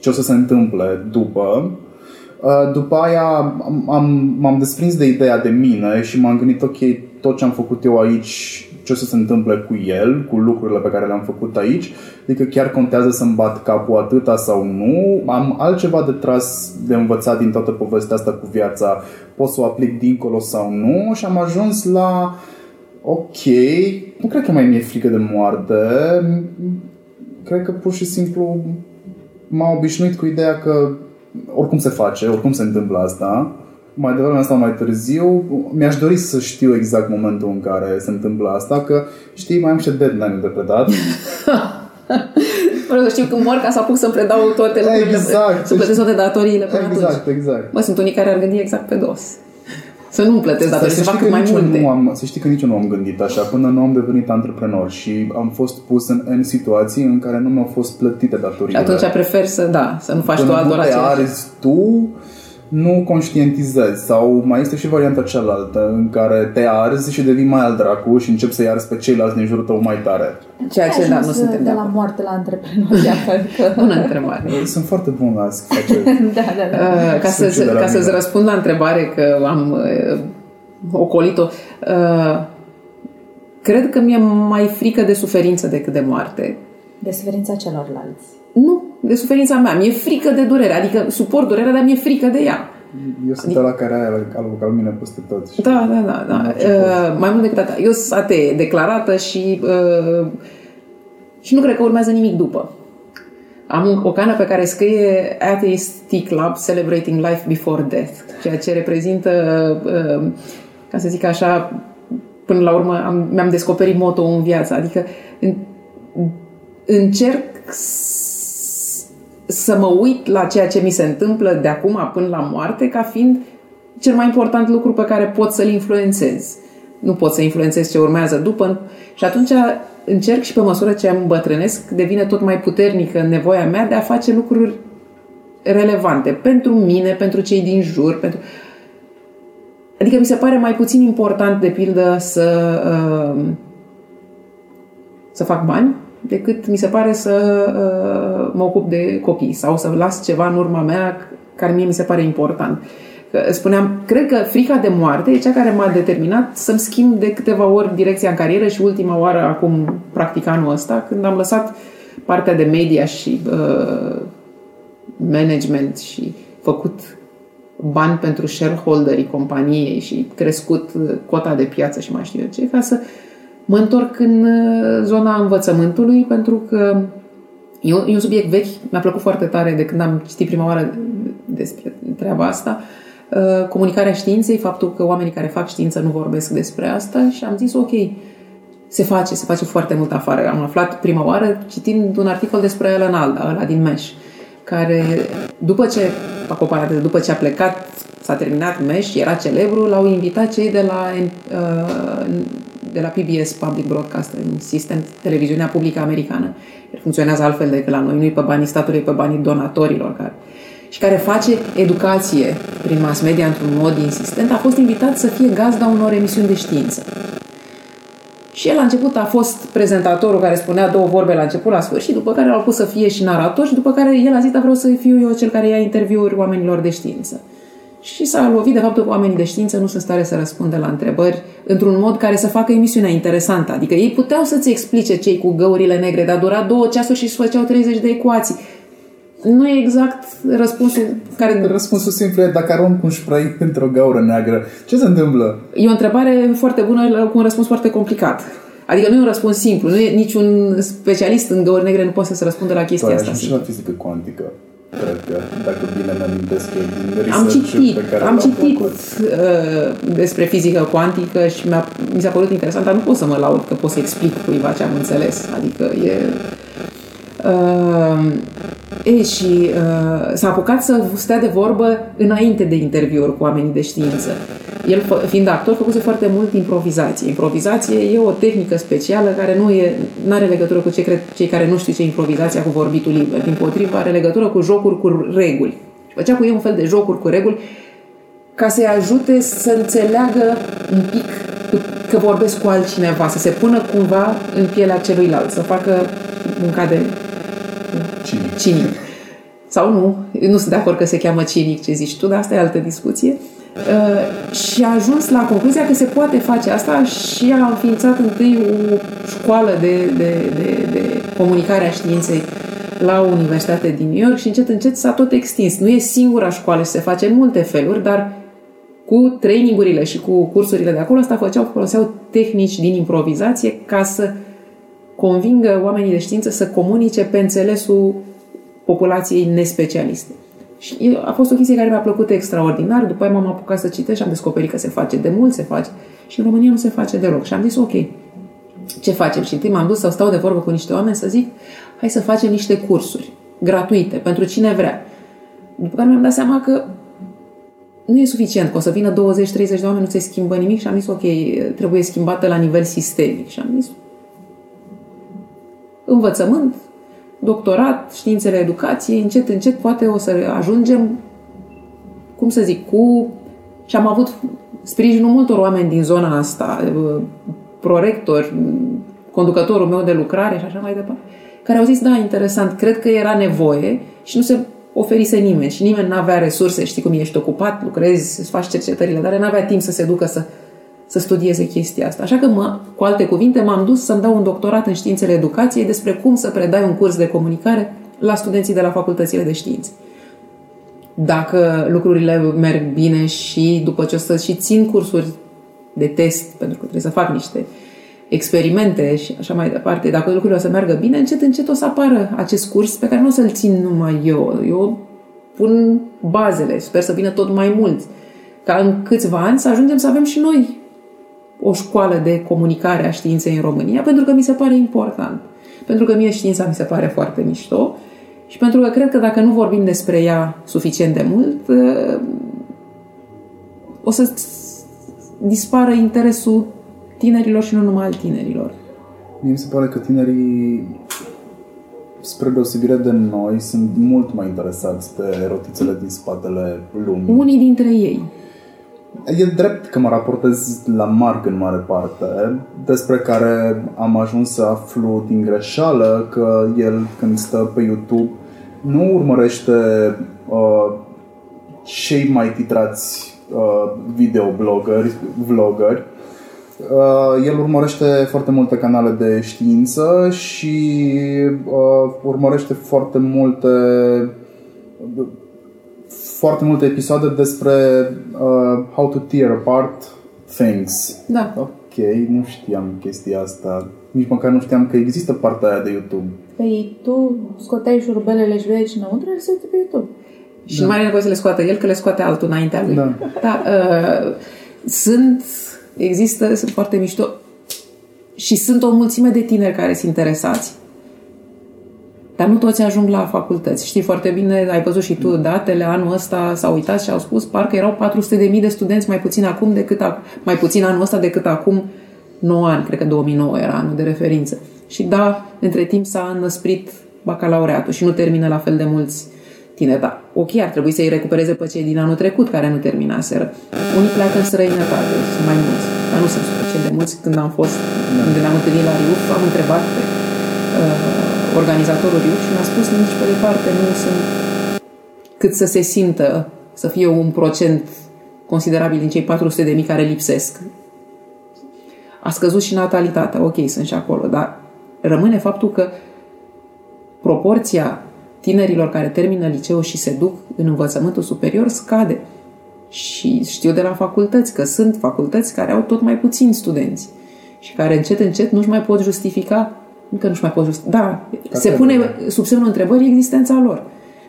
ce o să se întâmple după. Uh, După aia am, am, m-am desprins de ideea de mine și m-am gândit, ok, tot ce am făcut eu aici, ce o să se întâmple cu el, cu lucrurile pe care le-am făcut aici, adică chiar contează să-mi bat capul atâta sau nu, am altceva de tras, de învățat din toată povestea asta cu viața, pot să o aplic dincolo sau nu? Și am ajuns la, ok, nu cred că mai mi-e frică de moarte, cred că pur și simplu m-am obișnuit cu ideea că oricum se face, oricum se întâmplă asta. Mai devreme sau mai târziu, mi-aș dori să știu exact momentul în care se întâmplă asta, că știi, mai am și deadline de predat. vreau să știu când mor ca să apuc să-mi predau toate lucrurile, Exact. să plătesc toate datoriile până atunci. exact, exact. Mă, sunt unii care ar gândi exact pe dos. Să nu plătesc datorii, să, știi fac că mai nici eu multe. Nu am, să știi că nici eu nu am gândit așa până nu am devenit antreprenor și am fost pus în, în situații în care nu mi-au fost plătite Și datoriile. atunci prefer să, da, să nu faci Până tu altor nu te același. arzi tu, nu conștientizezi. Sau mai este și varianta cealaltă în care te arzi și devii mai al dracu și începi să-i arzi pe ceilalți din jurul tău mai tare. Ceea ce, Ai da, nu ajuns suntem de de la acord. moarte la antreprenoriat. adică- Bună întrebare. Sunt foarte bun la a face da, da, da. Uh, ca, să, Sunt de la ca să-ți mine. răspund la întrebare că am uh, ocolit-o, uh, cred că mi-e mai frică de suferință decât de moarte. De suferința celorlalți. Nu, de suferința mea. Mi-e frică de durere. Adică suport durerea, dar mi-e frică de ea. Eu sunt adică... la care are albul ca mine peste tot. Și da, da, da. da. Uh, mai mult decât atât. Eu sunt atee, declarată și, uh, și nu cred că urmează nimic după. Am o cană pe care scrie Atheistic Club Celebrating Life Before Death, ceea ce reprezintă, uh, ca să zic așa, până la urmă am, mi-am descoperit moto în viață. Adică în, încerc să mă uit la ceea ce mi se întâmplă de acum până la moarte ca fiind cel mai important lucru pe care pot să-l influențez. Nu pot să influențez ce urmează după și atunci încerc și pe măsură ce am bătrânesc devine tot mai puternică nevoia mea de a face lucruri relevante pentru mine, pentru cei din jur, pentru... Adică mi se pare mai puțin important, de pildă, să, uh, să fac bani decât mi se pare să uh, mă ocup de copii sau să las ceva în urma mea care mie mi se pare important. Spuneam, cred că frica de moarte e cea care m-a determinat să-mi schimb de câteva ori direcția în carieră și ultima oară, acum, practic anul ăsta, când am lăsat partea de media și uh, management și făcut bani pentru shareholderii companiei și crescut cota de piață și mai știu eu ce, ca să uh, Mă întorc în uh, zona învățământului pentru că e un, e un subiect vechi, mi-a plăcut foarte tare de când am citit prima oară despre treaba asta. Uh, comunicarea științei, faptul că oamenii care fac știință nu vorbesc despre asta și am zis ok, se face, se face foarte mult afară. Am aflat prima oară citind un articol despre Alan Alda, ăla din Mesh, care după ce, după ce a plecat, s-a terminat Mesh, era celebru, l-au invitat cei de la uh, de la PBS, Public Broadcasting System, televiziunea publică americană. El funcționează altfel decât la noi, nu e pe banii statului, e pe banii donatorilor. Care, și care face educație prin mass media într-un mod insistent, a fost invitat să fie gazda unor emisiuni de știință. Și el la început a fost prezentatorul care spunea două vorbe la început, la sfârșit, după care l-au pus să fie și narator și după care el a zis, da, vreau să fiu eu cel care ia interviuri oamenilor de știință și s-a lovit de faptul că oamenii de știință nu sunt stare să răspundă la întrebări într-un mod care să facă emisiunea interesantă. Adică ei puteau să-ți explice cei cu găurile negre, dar dura două ceasuri și își făceau 30 de ecuații. Nu e exact răspunsul care... Răspunsul simplu e dacă arunc un spray într-o gaură neagră, ce se întâmplă? E o întrebare foarte bună cu un răspuns foarte complicat. Adică nu e un răspuns simplu. Nu e niciun specialist în găuri negre nu poate să se răspundă la chestia Doar asta. și la fizică cuantică cred că, dacă bine mi amintesc din am citit, pe care am citit uh, despre fizică cuantică și mi-a, mi s-a părut interesant, dar nu pot să mă laud că pot să explic cuiva ce am înțeles. Adică e... Uh, e, și uh, s-a apucat să stea de vorbă înainte de interviuri cu oamenii de știință. El, fiind actor, făcuse foarte mult improvizație. Improvizație e o tehnică specială care nu e, are legătură cu ce cred cei care nu știu ce improvizația cu vorbitul liber. Din potrivă, are legătură cu jocuri cu reguli. Și făcea cu ei un fel de jocuri cu reguli ca să-i ajute să înțeleagă un pic că vorbesc cu altcineva, să se pună cumva în pielea celuilalt, să facă munca de cinic. cinic. Sau nu, nu sunt de acord că se cheamă cinic ce zici tu, dar asta e altă discuție. Uh, și a ajuns la concluzia că se poate face asta și a înființat întâi o școală de, de, de, de comunicare a științei la Universitatea din New York și încet, încet s-a tot extins. Nu e singura școală și se face în multe feluri, dar cu trainingurile și cu cursurile de acolo, asta făceau, foloseau tehnici din improvizație ca să convingă oamenii de știință să comunice pe înțelesul populației nespecialiste. Și a fost o chestie care mi-a plăcut extraordinar. După aia m-am apucat să citesc și am descoperit că se face. De mult se face. Și în România nu se face deloc. Și am zis, ok, ce facem? Și în timp m-am dus să stau de vorbă cu niște oameni să zic, hai să facem niște cursuri gratuite pentru cine vrea. După care mi-am dat seama că nu e suficient, că o să vină 20-30 de oameni, nu se schimbă nimic și am zis, ok, trebuie schimbată la nivel sistemic. Și am zis, învățământ, doctorat, științele educației, încet, încet poate o să ajungem, cum să zic, cu... Și am avut sprijinul multor oameni din zona asta, uh, prorector, conducătorul meu de lucrare și așa mai departe, care au zis, da, interesant, cred că era nevoie și nu se oferise nimeni și nimeni nu avea resurse, știi cum ești ocupat, lucrezi, îți faci cercetările, dar nu avea timp să se ducă să să studieze chestia asta. Așa că, mă, cu alte cuvinte, m-am dus să-mi dau un doctorat în științele educației despre cum să predai un curs de comunicare la studenții de la facultățile de științe. Dacă lucrurile merg bine și după ce o să și țin cursuri de test, pentru că trebuie să fac niște experimente și așa mai departe, dacă lucrurile o să meargă bine, încet, încet o să apară acest curs pe care nu o să-l țin numai eu. Eu pun bazele, sper să vină tot mai mulți. Ca în câțiva ani să ajungem să avem și noi o școală de comunicare a științei în România, pentru că mi se pare important. Pentru că mie știința mi se pare foarte mișto și pentru că cred că dacă nu vorbim despre ea suficient de mult, ă, o să dispară interesul tinerilor și nu numai al tinerilor. Mie mi se pare că tinerii, spre deosebire de noi, sunt mult mai interesați de rotițele din spatele lumii. Unii dintre ei. E drept că mă raportez la Marc în mare parte, despre care am ajuns să aflu din greșeală că el, când stă pe YouTube, nu urmărește uh, cei mai titrați uh, videoblogări, vloggeri. Uh, el urmărește foarte multe canale de știință și uh, urmărește foarte multe foarte multe episoade despre uh, how to tear apart things. Da. Ok, nu știam chestia asta. Nici măcar nu știam că există partea aia de YouTube. Păi tu scoteai șurubelele și vedeai înăuntru, el se uite pe YouTube. Și da. nu mai are nevoie să le scoată el, că le scoate altul înaintea lui. Da. da uh, sunt, există, sunt foarte mișto și sunt o mulțime de tineri care sunt interesați dar nu toți ajung la facultăți. Știi foarte bine, ai văzut și tu datele, anul ăsta s-au uitat și au spus parcă erau 400.000 de studenți mai puțin acum decât mai puțin anul ăsta decât acum 9 ani, cred că 2009 era anul de referință. Și da, între timp s-a înăsprit bacalaureatul și nu termină la fel de mulți tineri. Da, ok, ar trebui să-i recupereze pe cei din anul trecut care nu terminaseră. Unii pleacă în străinătate, sunt mai mulți, dar nu sunt suficient de mulți. Când am fost, când ne-am întâlnit la RIUF, am întrebat pe uh, organizatorul RIUF și mi-a spus nici pe departe nu sunt cât să se simtă să fie un procent considerabil din cei 400 de mii care lipsesc. A scăzut și natalitatea, ok, sunt și acolo, dar rămâne faptul că proporția tinerilor care termină liceu și se duc în învățământul superior scade. Și știu de la facultăți că sunt facultăți care au tot mai puțini studenți și care încet, încet nu-și mai pot justifica încă nu-și mai pot just... Da, Ca se pune sub semnul întrebării existența lor.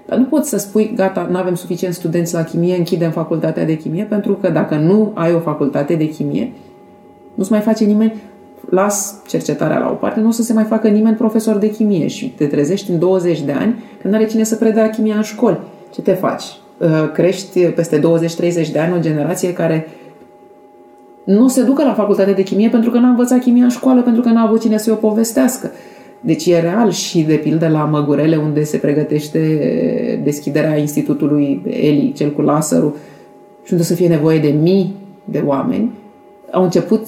Dar nu poți să spui, gata, nu avem suficient studenți la chimie, închidem facultatea de chimie, pentru că dacă nu ai o facultate de chimie, nu-ți mai face nimeni, las cercetarea la o parte, nu o să se mai facă nimeni profesor de chimie și te trezești în 20 de ani când nu are cine să predea chimia în școli. Ce te faci? Uh, crești peste 20-30 de ani o generație care nu se ducă la facultate de chimie pentru că n-a învățat chimia în școală, pentru că n-a avut cine să-i o povestească. Deci e real și, de pildă, la Măgurele, unde se pregătește deschiderea Institutului Eli, cel cu laserul, și unde să fie nevoie de mii de oameni, au început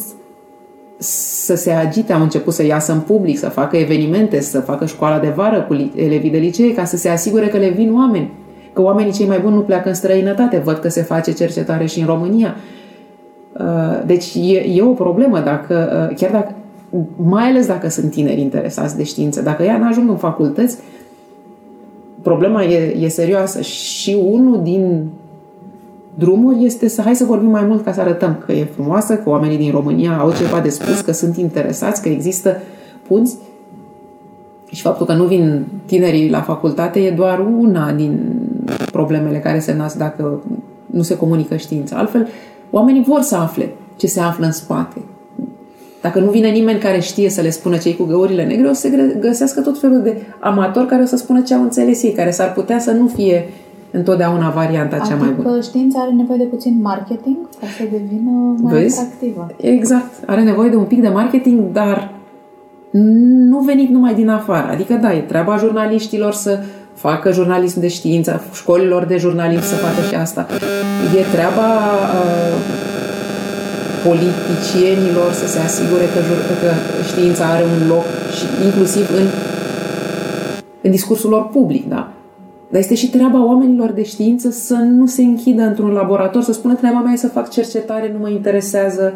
să se agite, au început să iasă în public, să facă evenimente, să facă școala de vară cu elevii de licee, ca să se asigure că le vin oameni. Că oamenii cei mai buni nu pleacă în străinătate, văd că se face cercetare și în România. Uh, deci e, e o problemă dacă, uh, chiar dacă, mai ales dacă sunt tineri interesați de știință, dacă ea n-ajung în facultăți, problema e, e serioasă. Și unul din drumuri este să hai să vorbim mai mult ca să arătăm că e frumoasă, că oamenii din România au ceva de spus, că sunt interesați, că există punți și faptul că nu vin tinerii la facultate e doar una din problemele care se nasc dacă nu se comunică știința. Altfel, Oamenii vor să afle ce se află în spate. Dacă nu vine nimeni care știe să le spună cei cu găurile negre, o să se găsească tot felul de amatori care o să spună ce au înțeles ei, care s-ar putea să nu fie întotdeauna varianta cea adică mai bună. Adică știința are nevoie de puțin marketing ca să devină mai Vezi? atractivă. Exact. Are nevoie de un pic de marketing, dar nu venit numai din afară. Adică, da, e treaba jurnaliștilor să facă jurnalism de știință, școlilor de jurnalism să facă și asta. E treaba uh, politicienilor să se asigure că, că știința are un loc și inclusiv în, în discursul lor public, da? Dar este și treaba oamenilor de știință să nu se închidă într-un laborator, să spună treaba mea e să fac cercetare, nu mă interesează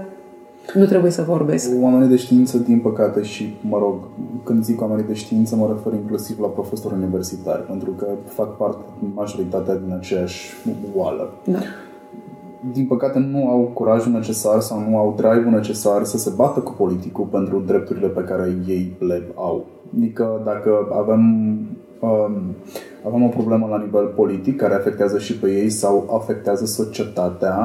nu trebuie să vorbesc. Oamenii de știință, din păcate, și, mă rog, când zic oamenii de știință, mă refer inclusiv la profesori universitari, pentru că fac parte majoritatea din aceeași oală. Da. Din păcate, nu au curajul necesar sau nu au drive-ul necesar să se bată cu politicul pentru drepturile pe care ei le au. Adică, dacă avem um, avem o problemă la nivel politic care afectează și pe ei sau afectează societatea,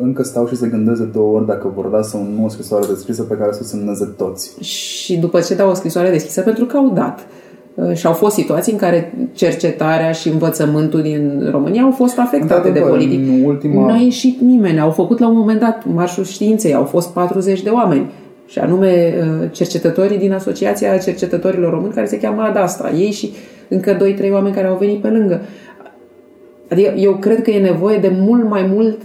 încă stau și se gândesc de două ori dacă vor da sau nu o scrisoare deschisă pe care să o semneze toți. Și după ce dau o scrisoare deschisă, pentru că au dat. Uh, și au fost situații în care cercetarea și învățământul din România au fost afectate de politic. Ultima... Nu a ieșit nimeni. Au făcut la un moment dat marșul științei. Au fost 40 de oameni. Și anume uh, cercetătorii din Asociația Cercetătorilor Români, care se cheamă ADASTA. Ei și încă 2-3 oameni care au venit pe lângă. Adică eu cred că e nevoie de mult mai mult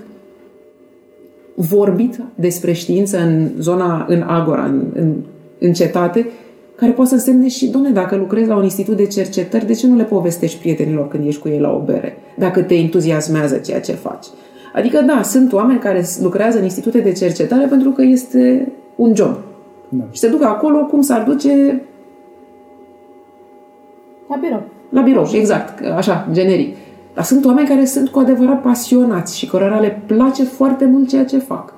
vorbit despre știință în zona, în agora, în, în, în cetate, care poate să însemne și, domne, dacă lucrezi la un institut de cercetări, de ce nu le povestești prietenilor când ești cu ei la o bere? Dacă te entuziasmează ceea ce faci. Adică, da, sunt oameni care lucrează în institute de cercetare pentru că este un job. Da. Și se duc acolo cum s-ar duce la birou. La birou, exact, așa, generic. Dar sunt oameni care sunt cu adevărat pasionați și cărora le place foarte mult ceea ce fac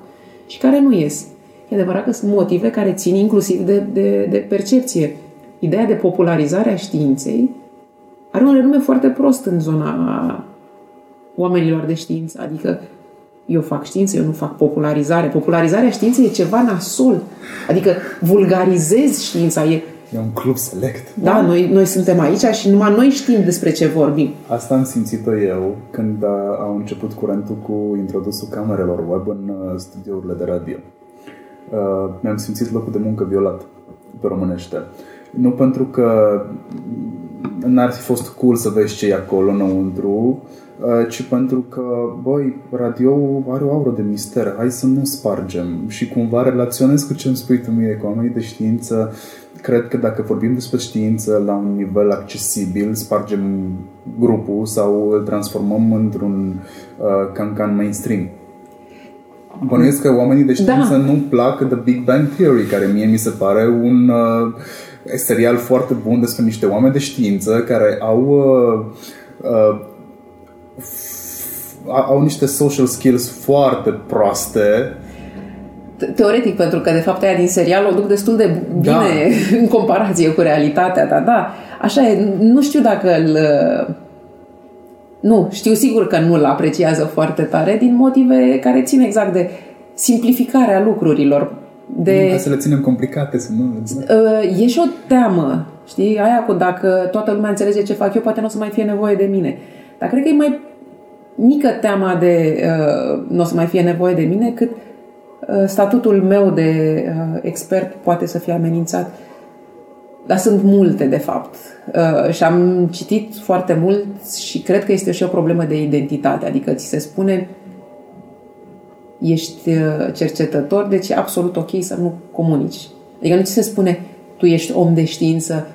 și care nu ies. E adevărat că sunt motive care țin inclusiv de, de, de percepție. Ideea de popularizare a științei are un renume foarte prost în zona oamenilor de știință. Adică eu fac știință, eu nu fac popularizare. Popularizarea științei e ceva nasol. Adică vulgarizez știința. E E un club select. Da, noi, noi suntem aici și numai noi știm despre ce vorbim. Asta am simțit-o eu când a, au început curentul cu introdusul camerelor web în uh, studiourile de radio. Uh, mi-am simțit locul de muncă violat pe românește. Nu pentru că n-ar fi fost cool să vezi ce e acolo înăuntru, uh, ci pentru că, băi, radio are o aură de mister, hai să nu spargem și cumva relaționez cu ce îmi spui tu mie, cu oamenii de știință, cred că dacă vorbim despre știință la un nivel accesibil, spargem grupul sau îl transformăm într-un uh, cancan mainstream. Bănuiesc că oamenii de știință da. nu plac The Big Bang Theory, care mie mi se pare un uh, serial foarte bun despre niște oameni de știință care au uh, uh, au niște social skills foarte proaste teoretic, pentru că de fapt aia din serial o duc destul de bine da. în comparație cu realitatea ta, da. Așa e, nu știu dacă îl... Nu, știu sigur că nu îl apreciază foarte tare din motive care țin exact de simplificarea lucrurilor. De... Ca să le ținem complicate, să nu... Uh, e și o teamă, știi? Aia cu dacă toată lumea înțelege ce fac eu, poate nu o să mai fie nevoie de mine. Dar cred că e mai mică teama de uh, nu o să mai fie nevoie de mine, cât uh, Uh, statutul meu de uh, expert poate să fie amenințat. Dar sunt multe, de fapt. Uh, și am citit foarte mult și cred că este și o problemă de identitate. Adică ți se spune ești cercetător, deci e absolut ok să nu comunici. Adică nu ți se spune tu ești om de știință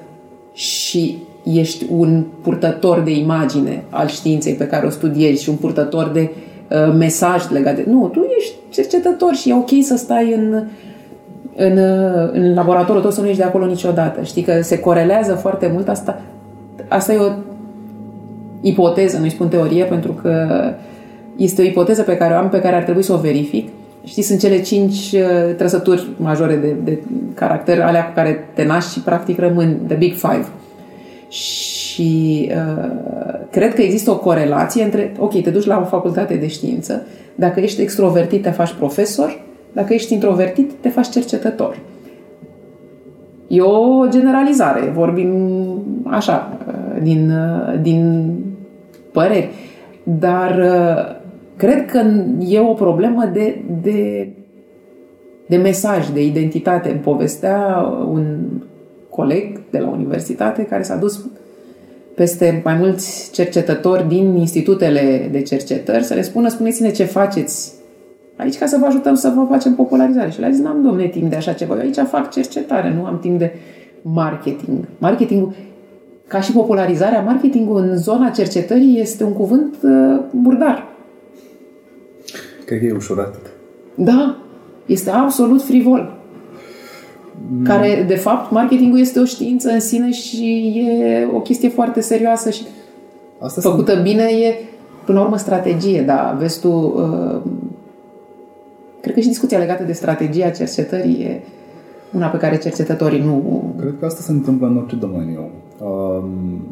și ești un purtător de imagine al științei pe care o studiezi și un purtător de uh, mesaj legat de... Nu, tu ești cercetător și e ok să stai în, în, în laboratorul tău să nu ieși de acolo niciodată. Știi că se corelează foarte mult asta. Asta e o ipoteză, nu-i spun teorie, pentru că este o ipoteză pe care o am, pe care ar trebui să o verific. Știi, sunt cele cinci uh, trăsături majore de, de caracter, alea cu care te naști și practic rămân, the big five. Și uh, cred că există o corelație între, ok, te duci la o facultate de știință, dacă ești extrovertit, te faci profesor. Dacă ești introvertit, te faci cercetător. E o generalizare. Vorbim așa, din, din păreri. Dar cred că e o problemă de, de, de mesaj, de identitate. Îmi povestea un coleg de la universitate care s-a dus peste mai mulți cercetători din institutele de cercetări să le spună, spuneți-ne ce faceți aici ca să vă ajutăm să vă facem popularizare. Și le-a zis, n-am, domne, timp de așa ceva. Eu aici fac cercetare, nu am timp de marketing. Marketingul, ca și popularizarea, marketingul în zona cercetării este un cuvânt uh, murdar. Cred că e ușurat. Da, este absolut frivol. Care, de fapt, marketingul este o știință în sine și e o chestie foarte serioasă și Asta făcută bine e, până la urmă, strategie, da, vezi tu, uh, cred că și discuția legată de strategia cercetării e una pe care cercetătorii nu... Cred că asta se întâmplă în orice domeniu. Um,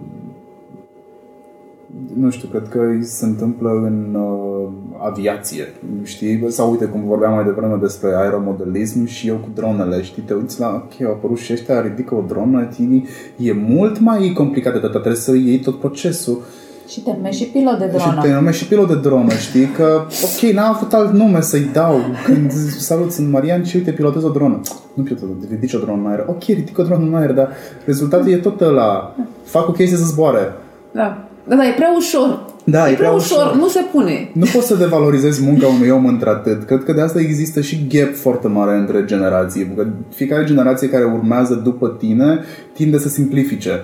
nu știu, cred că se întâmplă în uh, aviație, știi? Sau uite, cum vorbeam mai devreme despre aeromodelism și eu cu dronele, știi? Te uiți la, ok, au apărut și ăștia, ridică o dronă, tini, e mult mai complicat de atât, trebuie să iei tot procesul. Și te numești și pilot de dronă. Și te numești și pilot de dronă, știi? Că, ok, n-am avut alt nume să-i dau. Când salut, sunt Marian și uite, pilotez o dronă. Nu pilotez, ridici o dronă în aer. Ok, ridic o dronă în aer, dar rezultatul e tot ăla. Fac o chestie să zboare. Da. Da, da, e prea ușor. Da, e, e prea, prea ușor. ușor. nu se pune. Nu poți să devalorizezi munca unui om într-atât. Cred că de asta există și gap foarte mare între generații. Pentru că fiecare generație care urmează după tine tinde să simplifice.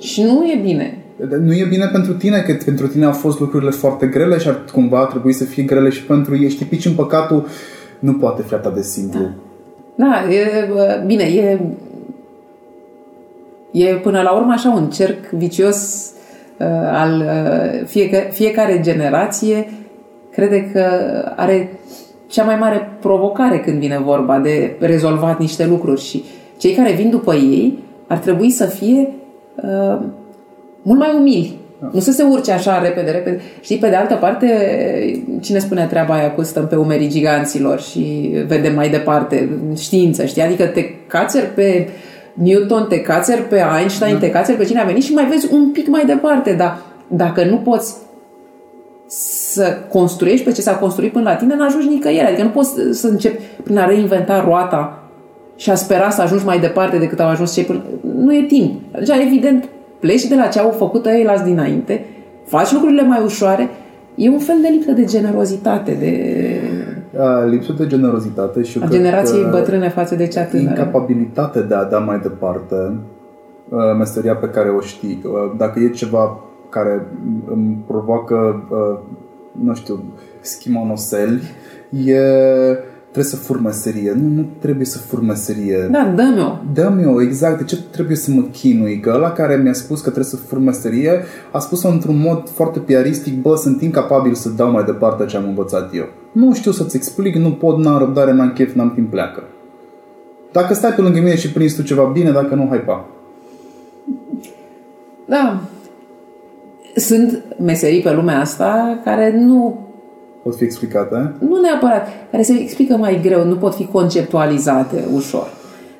Și nu e bine. Nu e bine pentru tine, că pentru tine au fost lucrurile foarte grele și ar cumva ar trebui să fie grele și pentru ei. Știi, pici în păcatul, nu poate fi atât de simplu. Da, e, bă, bine, e, e până la urmă așa un cerc vicios uh, al uh, fiecare, fiecare generație crede că are cea mai mare provocare când vine vorba de rezolvat niște lucruri și cei care vin după ei ar trebui să fie uh, mult mai umili. Nu să se urce așa repede, repede. Știi, pe de altă parte, cine spunea treaba aia cu stăm pe umerii giganților și vedem mai departe știință, știi? Adică te cațeri pe Newton, te cațeri pe Einstein, da. te cațeri pe cine a venit și mai vezi un pic mai departe, dar dacă nu poți să construiești pe ce s-a construit până la tine, n-ajungi nicăieri. Adică nu poți să începi prin a reinventa roata și a spera să ajungi mai departe decât au ajuns cei până... Nu e timp. Deja, evident, pleci de la ce au făcut ei las dinainte, faci lucrurile mai ușoare, e un fel de lipsă de generozitate, de... A, lipsă de generozitate și eu a cred generației că bătrâne față de cea tânără. incapabilitate de a da mai departe uh, meseria pe care o știi. Uh, Dacă e ceva care îmi provoacă, uh, nu știu, schimonoseli, e trebuie să fur meserie. Nu, nu trebuie să fur meserie. Da, dă-mi-o. Dă-mi-o, exact. De ce trebuie să mă chinui? Că ăla care mi-a spus că trebuie să fur meserie a spus-o într-un mod foarte piaristic, bă, sunt incapabil să dau mai departe ce am învățat eu. Nu știu să-ți explic, nu pot, n-am răbdare, n-am chef, n-am timp, pleacă. Dacă stai pe lângă mine și prinzi tu ceva bine, dacă nu, hai pa. Da. Sunt meserii pe lumea asta care nu Pot fi explicate? nu neapărat, care se explică mai greu, nu pot fi conceptualizate ușor.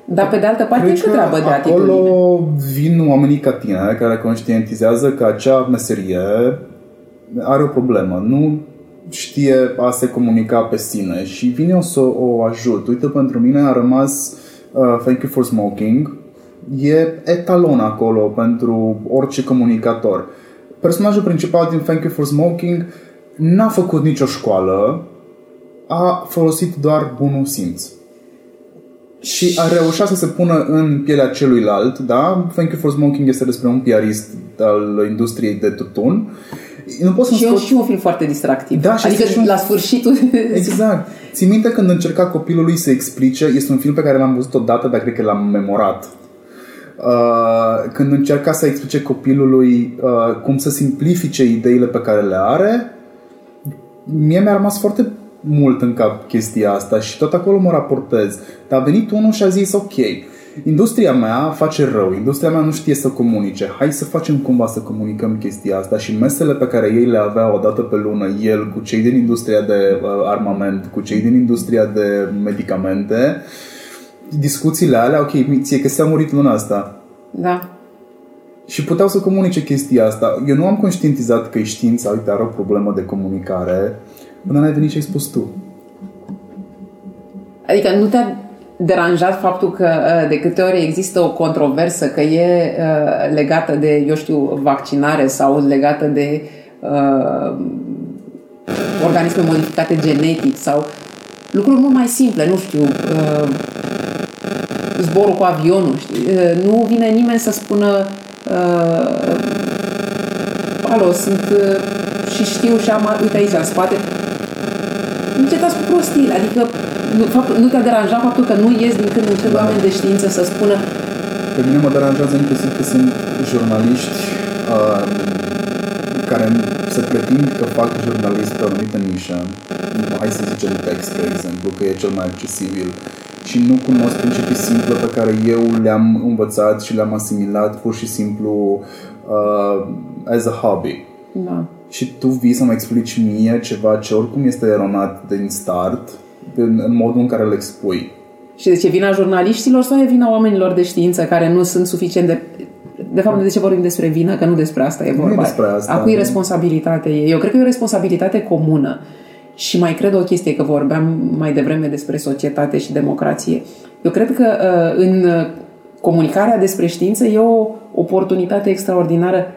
Dar pe de altă parte Cred și o treabă de acolo atitudine. vin oamenii ca tine care conștientizează că acea meserie are o problemă. Nu știe a se comunica pe sine și vine o să o ajut. Uite, pentru mine a rămas uh, Thank You for Smoking. E etalon acolo pentru orice comunicator. Personajul principal din Thank You for Smoking n-a făcut nicio școală, a folosit doar bunul simț și a reușit să se pună în pielea celuilalt, da? Thank You for Smoking este despre un piarist al industriei de tutun. Nu pot să Și, eu, și un film foarte distractiv. Da, și adică este și un- la sfârșitul... Exact. Ții minte când încerca copilului să explice, este un film pe care l-am văzut odată, dar cred că l-am memorat. Uh, când încerca să explice copilului uh, cum să simplifice ideile pe care le are, mie mi-a rămas foarte mult în cap chestia asta și tot acolo mă raportez. Dar a venit unul și a zis, ok, industria mea face rău, industria mea nu știe să comunice, hai să facem cumva să comunicăm chestia asta și mesele pe care ei le aveau o dată pe lună, el cu cei din industria de uh, armament, cu cei din industria de medicamente, discuțiile alea, ok, ție că s-a murit luna asta, Da. Și puteau să comunice chestia asta. Eu nu am conștientizat că știința, uite, are o problemă de comunicare până n-ai venit și ai spus tu. Adică nu te-a deranjat faptul că uh, de câte ori există o controversă că e uh, legată de, eu știu, vaccinare sau legată de uh, organisme modificate genetic sau lucruri mult mai simple, nu știu, uh, zborul cu avionul, știi? Uh, nu vine nimeni să spună uh, alo, sunt uh, și știu și am, uite aici în spate încetați cu prostiile. Adică nu, fapt, nu te-a deranjat faptul că nu ies din când în când Da. oameni de știință să spună Pe mine mă deranjează inclusiv că sunt jurnaliști uh, care se pretind că fac jurnalist pe o anumită nișă, hai să zicem text, de exemplu, că e cel mai accesibil și nu cunosc principii simple pe care eu le-am învățat și le-am asimilat pur și simplu uh, as a hobby. da. Și tu vii să mă explici mie ceva ce oricum este eronat din start, în, în modul în care îl expui. Și de ce vina jurnaliștilor sau e vina oamenilor de știință care nu sunt suficient de... De fapt, de ce vorbim despre vină? Că nu despre asta e Nu e vorba. despre asta. A cui responsabilitate e? Eu cred că e o responsabilitate comună. Și mai cred o chestie, că vorbeam mai devreme despre societate și democrație. Eu cred că uh, în uh, comunicarea despre știință e o oportunitate extraordinară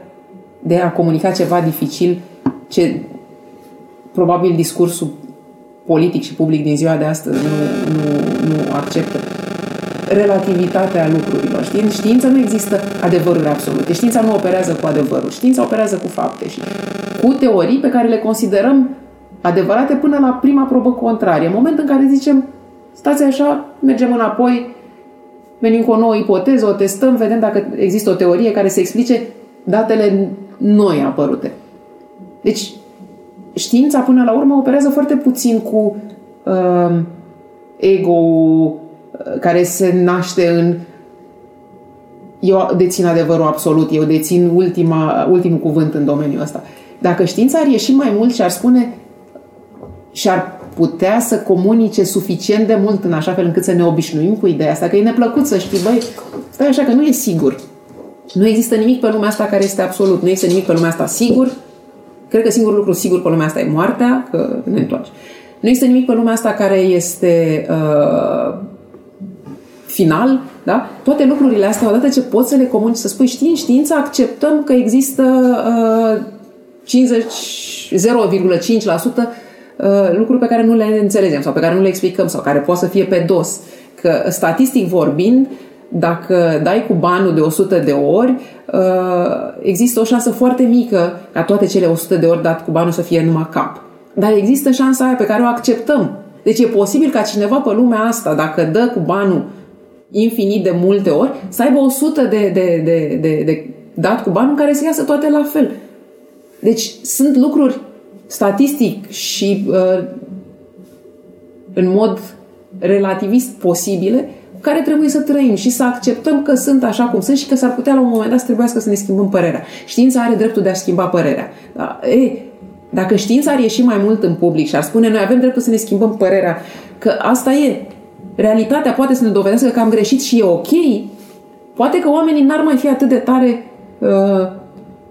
de a comunica ceva dificil ce probabil discursul politic și public din ziua de astăzi nu, nu, nu acceptă relativitatea lucrurilor. Știi? În știință nu există adevăruri absolute. Știința nu operează cu adevărul. Știința operează cu fapte și cu teorii pe care le considerăm adevărate până la prima probă contrarie. În momentul în care zicem, stați așa, mergem înapoi, venim cu o nouă ipoteză, o testăm, vedem dacă există o teorie care să explice datele noi apărute. Deci, știința până la urmă operează foarte puțin cu uh, ego care se naște în eu dețin adevărul absolut, eu dețin ultima, ultimul cuvânt în domeniul ăsta. Dacă știința ar ieși mai mult și ar spune și ar putea să comunice suficient de mult în așa fel încât să ne obișnuim cu ideea asta, că e neplăcut să știi, băi, stai așa că nu e sigur. Nu există nimic pe lumea asta care este absolut, nu există nimic pe lumea asta sigur. Cred că singurul lucru sigur pe lumea asta e moartea, că ne întoarce. Nu există nimic pe lumea asta care este uh, final, da? Toate lucrurile astea, odată ce poți să le comunici, să spui, știi, în știință acceptăm că există uh, 50, 0,5% uh, lucruri pe care nu le înțelegem sau pe care nu le explicăm sau care pot să fie pe dos. Că statistic vorbind, dacă dai cu banul de 100 de ori, uh, există o șansă foarte mică ca toate cele 100 de ori dat cu banul să fie numai cap. Dar există șansa aia pe care o acceptăm. Deci e posibil ca cineva pe lumea asta, dacă dă cu banul infinit de multe ori, să aibă 100 de, de, de, de, de dat cu banul care să iasă toate la fel. Deci sunt lucruri statistic și uh, în mod relativist posibile cu care trebuie să trăim și să acceptăm că sunt așa cum sunt și că s-ar putea la un moment dat să trebuiască să ne schimbăm părerea. Știința are dreptul de a schimba părerea. Da? Ei, dacă știința ar ieși mai mult în public și ar spune noi avem dreptul să ne schimbăm părerea, că asta e, realitatea poate să ne dovedească că am greșit și e ok, poate că oamenii n-ar mai fi atât de tare uh,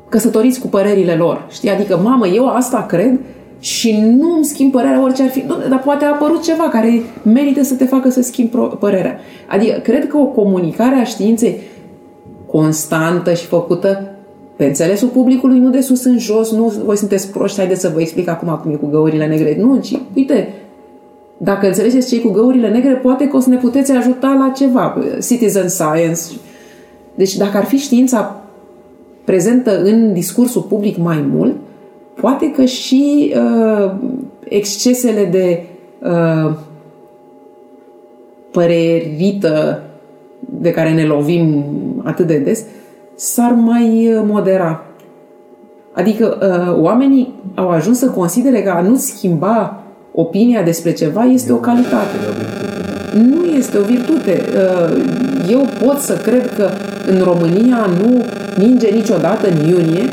căsătoriți cu părerile lor. Știi? Adică, mamă, eu asta cred și nu îmi schimb părerea orice ar fi. Doamne, dar poate a apărut ceva care merită să te facă să schimbi părerea. Adică, cred că o comunicare a științei constantă și făcută pe înțelesul publicului, nu de sus în jos, nu voi sunteți proști, haideți să vă explic acum cum e cu găurile negre. Nu, ci, uite, dacă înțelegeți cei cu găurile negre, poate că o să ne puteți ajuta la ceva. Citizen science. Deci dacă ar fi știința prezentă în discursul public mai mult, poate că și uh, excesele de uh, părerită de care ne lovim atât de des s-ar mai modera. Adică uh, oamenii au ajuns să considere că a nu schimba opinia despre ceva este o calitate. Nu este o virtute. Eu pot să cred că în România nu ninge niciodată în iunie,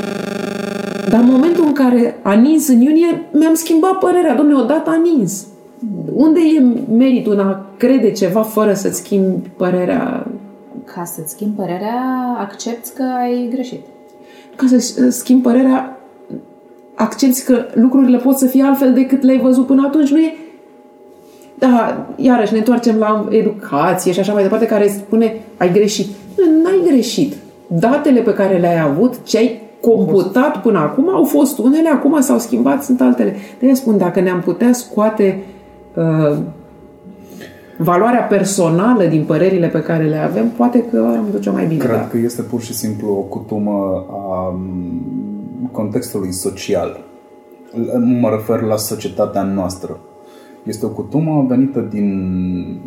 dar în momentul în care a nins în iunie, mi-am schimbat părerea. Dom'le, odată a nins. Unde e meritul în a crede ceva fără să-ți schimbi părerea? Ca să-ți schimbi părerea, accepti că ai greșit. Ca să schimbi părerea, accepti că lucrurile pot să fie altfel decât le-ai văzut până atunci. Nu e... Da, iarăși ne întoarcem la educație și așa mai departe, care spune ai greșit. Nu, n-ai greșit. Datele pe care le-ai avut, ce ai computat până acum, au fost unele, acum s-au schimbat, sunt altele. De spun, dacă ne-am putea scoate uh, valoarea personală din părerile pe care le avem, poate că am duce mai bine. Cred da. că este pur și simplu o cutumă a contextului social. Mă refer la societatea noastră. Este o cutumă venită din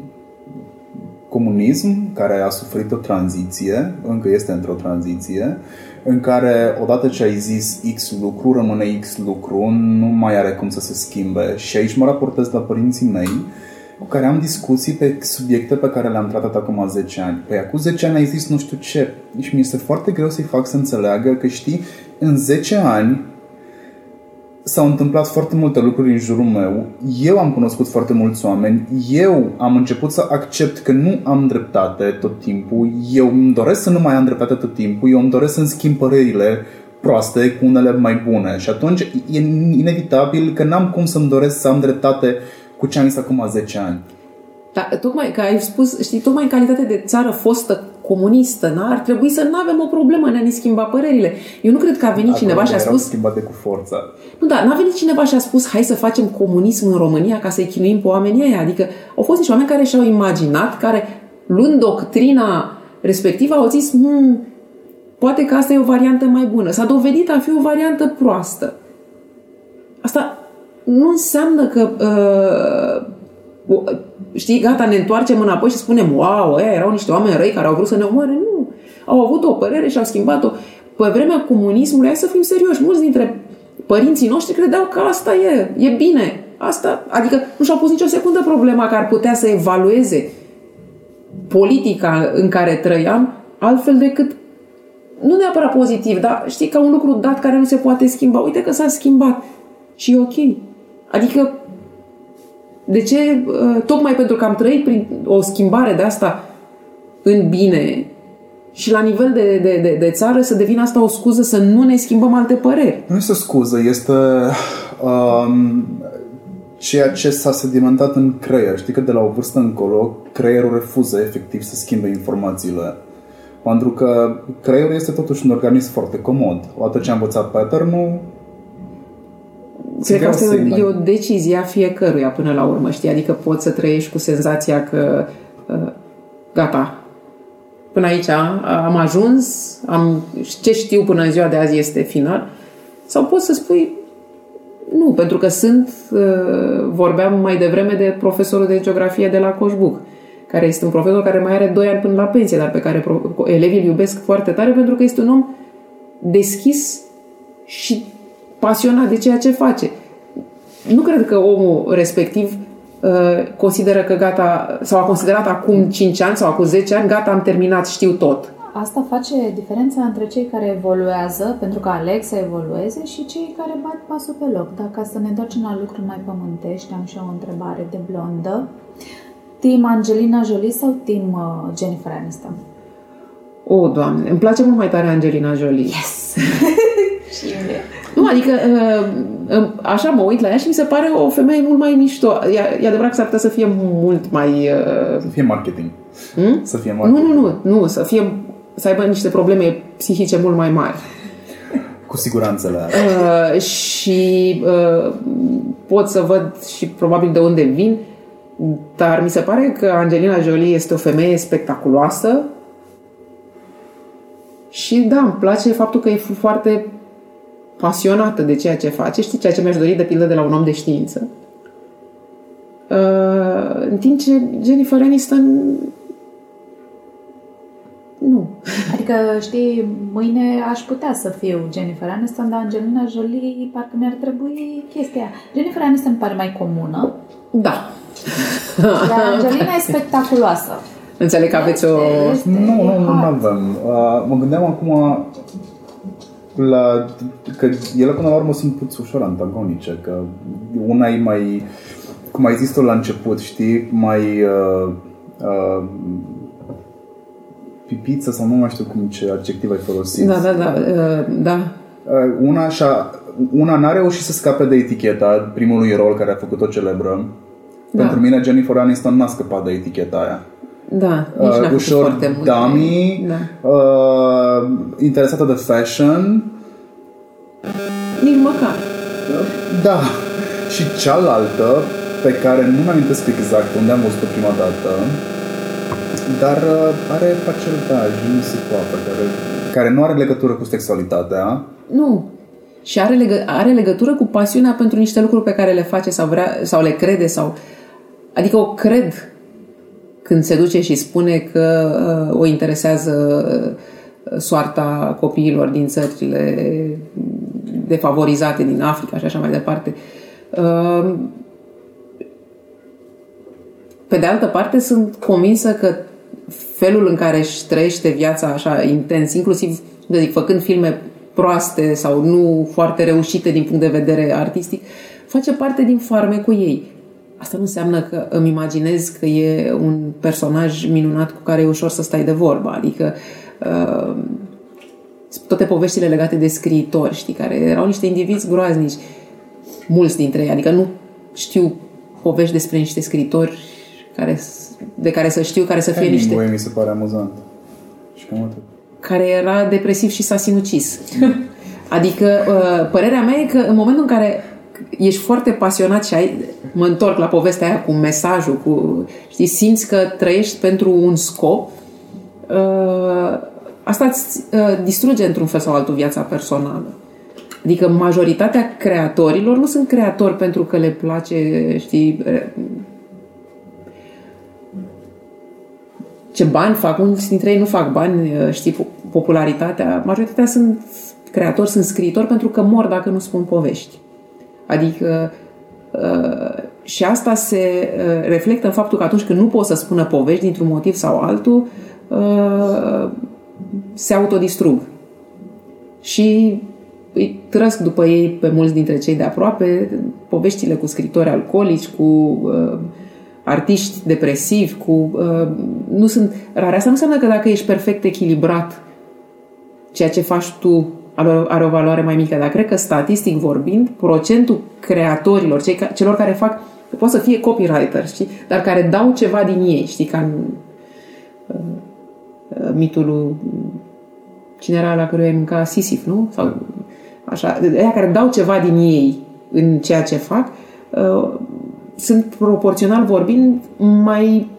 comunism, care a suferit o tranziție, încă este într-o tranziție, în care odată ce ai zis X lucru, rămâne X lucru, nu mai are cum să se schimbe. Și aici mă raportez la părinții mei, cu care am discuții pe subiecte pe care le-am tratat acum 10 ani. Păi acum 10 ani ai zis nu știu ce. Și mi este foarte greu să-i fac să înțeleagă că știi, în 10 ani s-au întâmplat foarte multe lucruri în jurul meu. Eu am cunoscut foarte mulți oameni. Eu am început să accept că nu am dreptate tot timpul. Eu îmi doresc să nu mai am dreptate tot timpul. Eu îmi doresc să-mi schimb părerile proaste cu unele mai bune. Și atunci e inevitabil că n-am cum să-mi doresc să am dreptate cu ce am zis acum 10 ani. Da, tocmai că ai spus, știi, tocmai în calitate de țară fostă comunistă, na? ar trebui să nu avem o problemă în a ne schimba părerile. Eu nu cred că a venit Acum cineva și a erau spus... schimbate cu forța. Nu, da, n-a venit cineva și a spus hai să facem comunism în România ca să-i chinuim pe oamenii ăia. Adică au fost niște oameni care și-au imaginat, care luând doctrina respectivă au zis hmm, poate că asta e o variantă mai bună. S-a dovedit a fi o variantă proastă. Asta nu înseamnă că uh, știi, gata, ne întoarcem înapoi și spunem wow, ăia erau niște oameni răi care au vrut să ne omoare. Nu. Au avut o părere și au schimbat-o. Pe vremea comunismului, hai să fim serioși, mulți dintre părinții noștri credeau că asta e, e bine. Asta, adică nu și-au pus nicio secundă problema că ar putea să evalueze politica în care trăiam altfel decât nu neapărat pozitiv, dar știi, ca un lucru dat care nu se poate schimba. Uite că s-a schimbat și e ok. Adică de ce? Uh, Tocmai pentru că am trăit prin o schimbare de asta în bine și la nivel de, de, de, de țară să devină asta o scuză să nu ne schimbăm alte păreri. Nu este o scuză, este um, ceea ce s-a sedimentat în creier. Știi că de la o vârstă încolo, creierul refuză efectiv să schimbe informațiile. Pentru că creierul este totuși un organism foarte comod. Odată ce a învățat pattern-ul, Cred că asta să-i e mai- o, e o decizie a fiecăruia până la urmă, știi? Adică poți să trăiești cu senzația că uh, gata, până aici am ajuns, am, ce știu până în ziua de azi este final, sau poți să spui nu, pentru că sunt, uh, vorbeam mai devreme de profesorul de geografie de la Coșbuc, care este un profesor care mai are 2 ani până la pensie, dar pe care pro- elevii îl iubesc foarte tare pentru că este un om deschis și pasionat de ceea ce face. Nu cred că omul respectiv uh, consideră că gata, sau a considerat acum 5 ani sau acum 10 ani, gata, am terminat, știu tot. Asta face diferența între cei care evoluează, pentru că aleg să evolueze, și cei care bat pasul pe loc. Dacă să ne întoarcem la lucruri mai pământești, am și eu o întrebare de blondă. Team Angelina Jolie sau Team uh, Jennifer Aniston? O, Doamne, îmi place mult mai tare Angelina Jolie. Yes! Și mie. Nu, adică uh, așa mă uit la ea și mi se pare o femeie mult mai mișto. E, e adevărat că s-ar putea să fie mult mai... Uh, să fie marketing. hmm? Să fie Nu, marketing. nu, nu, nu, să fie să aibă niște probleme psihice mult mai mari. Cu siguranță le are. Uh, și uh, pot să văd și probabil de unde vin, dar mi se pare că Angelina Jolie este o femeie spectaculoasă și da, îmi place faptul că e foarte pasionată de ceea ce face. Știi ceea ce mi-aș dori de pildă de la un om de știință? Uh, în timp ce Jennifer Aniston nu. Adică, știi, mâine aș putea să fiu Jennifer Aniston, dar Angelina Jolie parcă mi-ar trebui chestia aia. Jennifer Aniston pare mai comună, Da. dar Angelina e spectaculoasă. Înțeleg că aveți o... Este- Nu, nu, nu hard. avem. Uh, mă gândeam acum la, că ele până la urmă sunt puțin ușor antagonice, că una e mai, cum ai zis tu la început, știi, mai uh, uh, pipiță sau nu mai știu cum ce adjectiv ai folosit. Da, da, da, uh, da. Uh, una, așa, una n-a reușit să scape de eticheta primului rol care a făcut-o celebră. Da. Pentru mine Jennifer Aniston n-a scăpat de eticheta aia. Da, nici n-a Uh, făcut ușor foarte mult. dummy, Da. uh, interesată de fashion, Nici măcar. da. Și cealaltă, pe care nu mi amintesc exact unde am văzut-o prima dată, dar uh, are acel da, nu se poate, care, care nu are legătură cu sexualitatea. Nu. Și are, legă, are legătură cu pasiunea pentru niște lucruri pe care le face sau, vrea, sau le crede sau adică o cred când se duce și spune că uh, o interesează uh, soarta copiilor din țările defavorizate din Africa și așa mai departe. Uh, pe de altă parte, sunt convinsă că felul în care își trăiește viața așa intens, inclusiv, de zic, făcând filme proaste sau nu foarte reușite din punct de vedere artistic, face parte din farmecul ei. Asta nu înseamnă că îmi imaginez că e un personaj minunat cu care e ușor să stai de vorba. Adică uh, toate poveștile legate de scriitori, știi, care erau niște indivizi groaznici, mulți dintre ei, adică nu știu povești despre niște scriitori care, de care să știu, care să fie Hemingway niște... mi se pare amuzant. Și cam atât. care era depresiv și s-a sinucis. adică, uh, părerea mea e că în momentul în care ești foarte pasionat și ai, mă întorc la povestea aia cu mesajul, cu, știi, simți că trăiești pentru un scop, uh, asta îți uh, distruge într-un fel sau altul viața personală. Adică majoritatea creatorilor nu sunt creatori pentru că le place, știi, ce bani fac, mulți dintre ei nu fac bani, știi, popularitatea. Majoritatea sunt creatori, sunt scriitori pentru că mor dacă nu spun povești. Adică și asta se reflectă în faptul că atunci când nu pot să spună povești dintr-un motiv sau altul, se autodistrug. Și îi trăsc după ei pe mulți dintre cei de aproape, poveștile cu scritori alcoolici, cu uh, artiști depresivi, cu... Uh, nu sunt rare. Asta nu înseamnă că dacă ești perfect echilibrat, ceea ce faci tu are, are o valoare mai mică, dar cred că statistic vorbind, procentul creatorilor, cei, celor care fac, pot să fie copywriter, știi, dar care dau ceva din ei, știi, ca în uh, mitul lui cine era la căruia ai mânca Sisif, nu? Sau așa, aia care dau ceva din ei în ceea ce fac, uh, sunt proporțional vorbind mai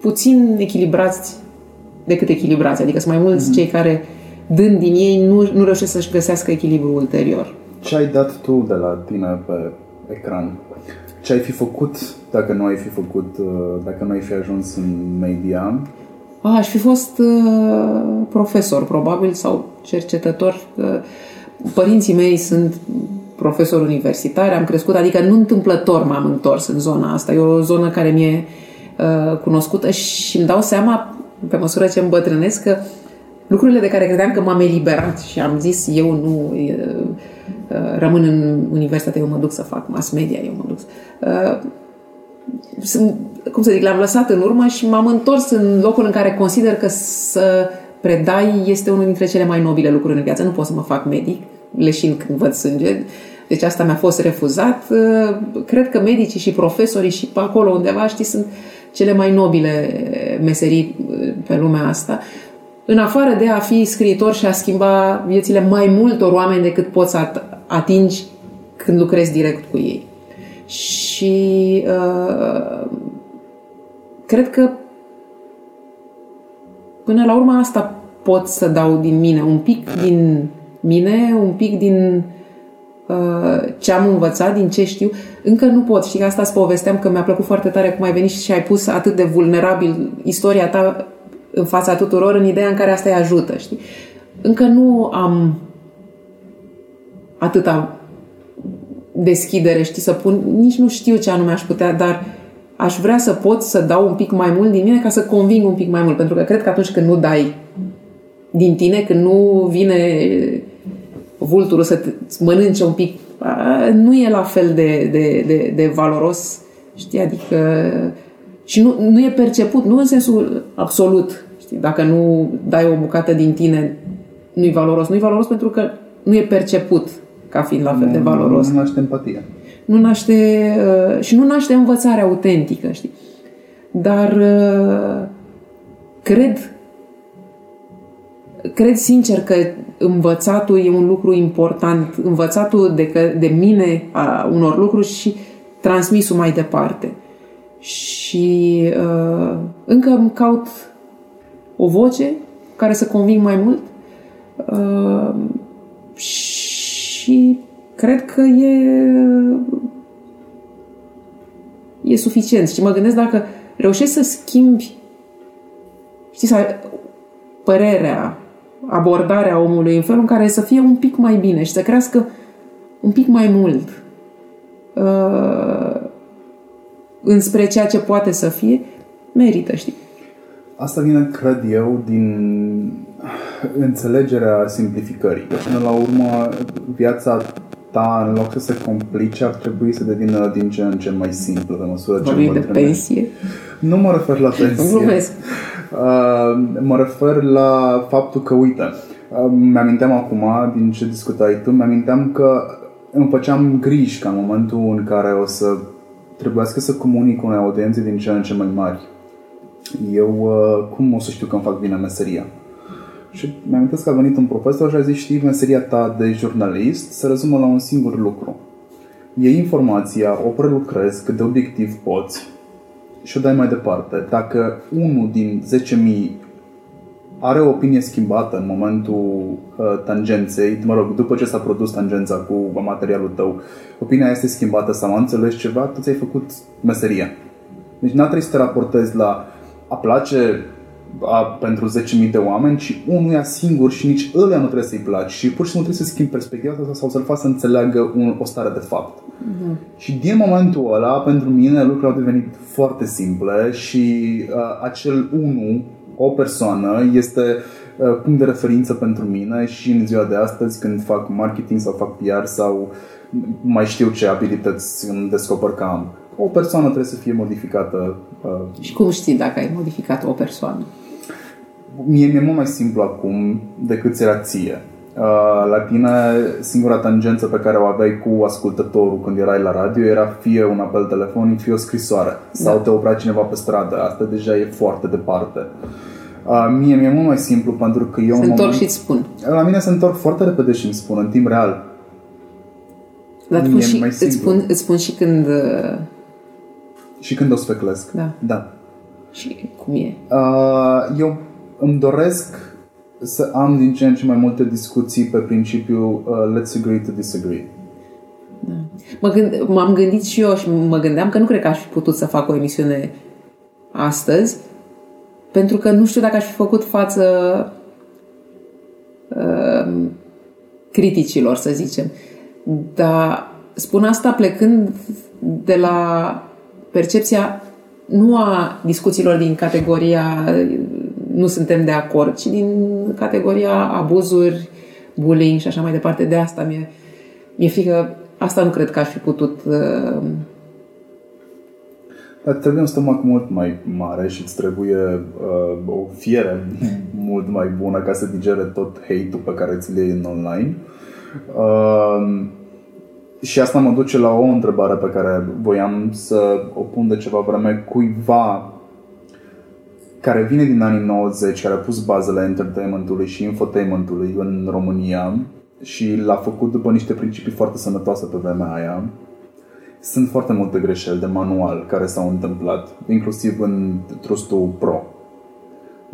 puțin echilibrați decât echilibrați. Adică sunt mai mulți mm-hmm. cei care dând din ei nu, nu reușesc să-și găsească echilibru ulterior. Ce ai dat tu de la tine pe ecran? Ce ai fi făcut dacă nu ai fi făcut, uh, dacă nu ai fi ajuns în media? A, aș fi fost uh, profesor, probabil, sau cercetător. Uh, părinții mei sunt profesori universitari, am crescut, adică nu întâmplător m-am întors în zona asta. E o zonă care mi-e uh, cunoscută și îmi dau seama, pe măsură ce îmbătrânesc, că lucrurile de care credeam că m-am eliberat și am zis eu nu uh, uh, rămân în universitate, eu mă duc să fac mass media, eu mă duc uh, sunt, cum să zic, le-am lăsat în urmă și m-am întors în locul în care consider că să predai este unul dintre cele mai nobile lucruri în viață. Nu pot să mă fac medic, leșin când văd sânge. Deci asta mi-a fost refuzat. Cred că medicii și profesorii și pe acolo undeva, știi, sunt cele mai nobile meserii pe lumea asta. În afară de a fi scriitor și a schimba viețile mai multor oameni decât poți să atingi când lucrezi direct cu ei. Și uh, cred că până la urmă asta pot să dau din mine, un pic din mine, un pic din uh, ce am învățat, din ce știu. Încă nu pot, știi, asta îți povesteam că mi-a plăcut foarte tare cum ai venit și ai pus atât de vulnerabil istoria ta în fața tuturor în ideea în care asta îi ajută, știi? Încă nu am atâta deschidere, știi, să pun, nici nu știu ce anume aș putea, dar aș vrea să pot să dau un pic mai mult din mine ca să conving un pic mai mult, pentru că cred că atunci când nu dai din tine, când nu vine vulturul să mănânce un pic, nu e la fel de, de, de, de valoros, știi, adică și nu, nu e perceput, nu în sensul absolut, știi, dacă nu dai o bucată din tine, nu e valoros, nu e valoros pentru că nu e perceput ca fiind la fel de valoros. Nu naște empatie. Nu naște, uh, și nu naște învățarea autentică, știi? Dar uh, cred cred sincer că învățatul e un lucru important, învățatul de, că, de mine a unor lucruri și transmisul mai departe. Și uh, încă îmi caut o voce care să conving mai mult uh, și cred că e e suficient. Și mă gândesc dacă reușești să schimbi știi, să, părerea, abordarea omului în felul în care să fie un pic mai bine și să crească un pic mai mult uh, înspre ceea ce poate să fie, merită, știi? Asta vine, cred eu, din înțelegerea simplificării. Până la urmă, viața ta, în loc să se complice, ar trebui să devină din ce în ce mai simplă, pe măsură ce Vorbim de pensie? Nu mă refer la pensie. Glumesc. Uh, mă refer la faptul că, uite, uh, mi-aminteam acum, din ce discutai tu, mi-aminteam că îmi făceam griji ca în momentul în care o să trebuiască să comunic cu unei audiențe din ce în ce mai mari. Eu uh, cum o să știu că îmi fac bine meseria? Și mi-am că a venit un profesor și a zis, știi, meseria ta de jurnalist se rezumă la un singur lucru. Iei informația, o prelucrezi cât de obiectiv poți și o dai mai departe. Dacă unul din 10.000 are o opinie schimbată în momentul uh, tangenței, mă rog, după ce s-a produs tangența cu materialul tău, opinia este schimbată sau înțelegi ceva, tu ți-ai făcut meseria. Deci n-a trebuit să te raportezi la a place a, pentru 10.000 de oameni, ci unuia singur și nici ăla nu trebuie să-i placi și pur și simplu trebuie să schimbi perspectiva asta sau să-l faci să înțeleagă un, o stare de fapt. Uh-huh. Și din momentul ăla, pentru mine, lucrurile au devenit foarte simple și uh, acel unu, o persoană, este uh, punct de referință pentru mine și în ziua de astăzi când fac marketing sau fac PR sau mai știu ce abilități îmi descoper că am. O persoană trebuie să fie modificată. Uh, și cum știi dacă ai modificat o persoană? mie mi-e mult mai simplu acum decât ți era ție. Uh, la tine, singura tangență pe care o aveai cu ascultătorul când erai la radio era fie un apel telefonic, fie o scrisoare sau da. te oprea cineva pe stradă. Asta deja e foarte departe. Uh, mie mi-e mult mai simplu pentru că eu... Se întorc și îți spun. La mine se întorc foarte repede și îmi spun, în timp real. Dar spun și, îți, spun, îți spun și când... Uh... Și când o sfeclesc. Da. Da. Și cum e? Uh, eu îmi doresc să am din ce în ce mai multe discuții pe principiul uh, let's agree to disagree. Da. Mă gând, m-am gândit și eu și mă gândeam că nu cred că aș fi putut să fac o emisiune astăzi pentru că nu știu dacă aș fi făcut față uh, criticilor, să zicem. Dar spun asta plecând de la percepția nu a discuțiilor din categoria nu suntem de acord, ci din categoria abuzuri, bullying și așa mai departe. De asta mi-e, mi-e frică, asta nu cred că aș fi putut uh... Dar trebuie un stomac mult mai mare și îți trebuie uh, o fiere mult mai bună ca să digere tot hate-ul pe care ți-l iei în online. Uh, și asta mă duce la o întrebare pe care voiam să o pun de ceva vreme cuiva care vine din anii 90, care a pus bazele entertainmentului și infotainmentului în România și l-a făcut după niște principii foarte sănătoase pe vremea aia. Sunt foarte multe greșeli de manual care s-au întâmplat, inclusiv în trustul Pro.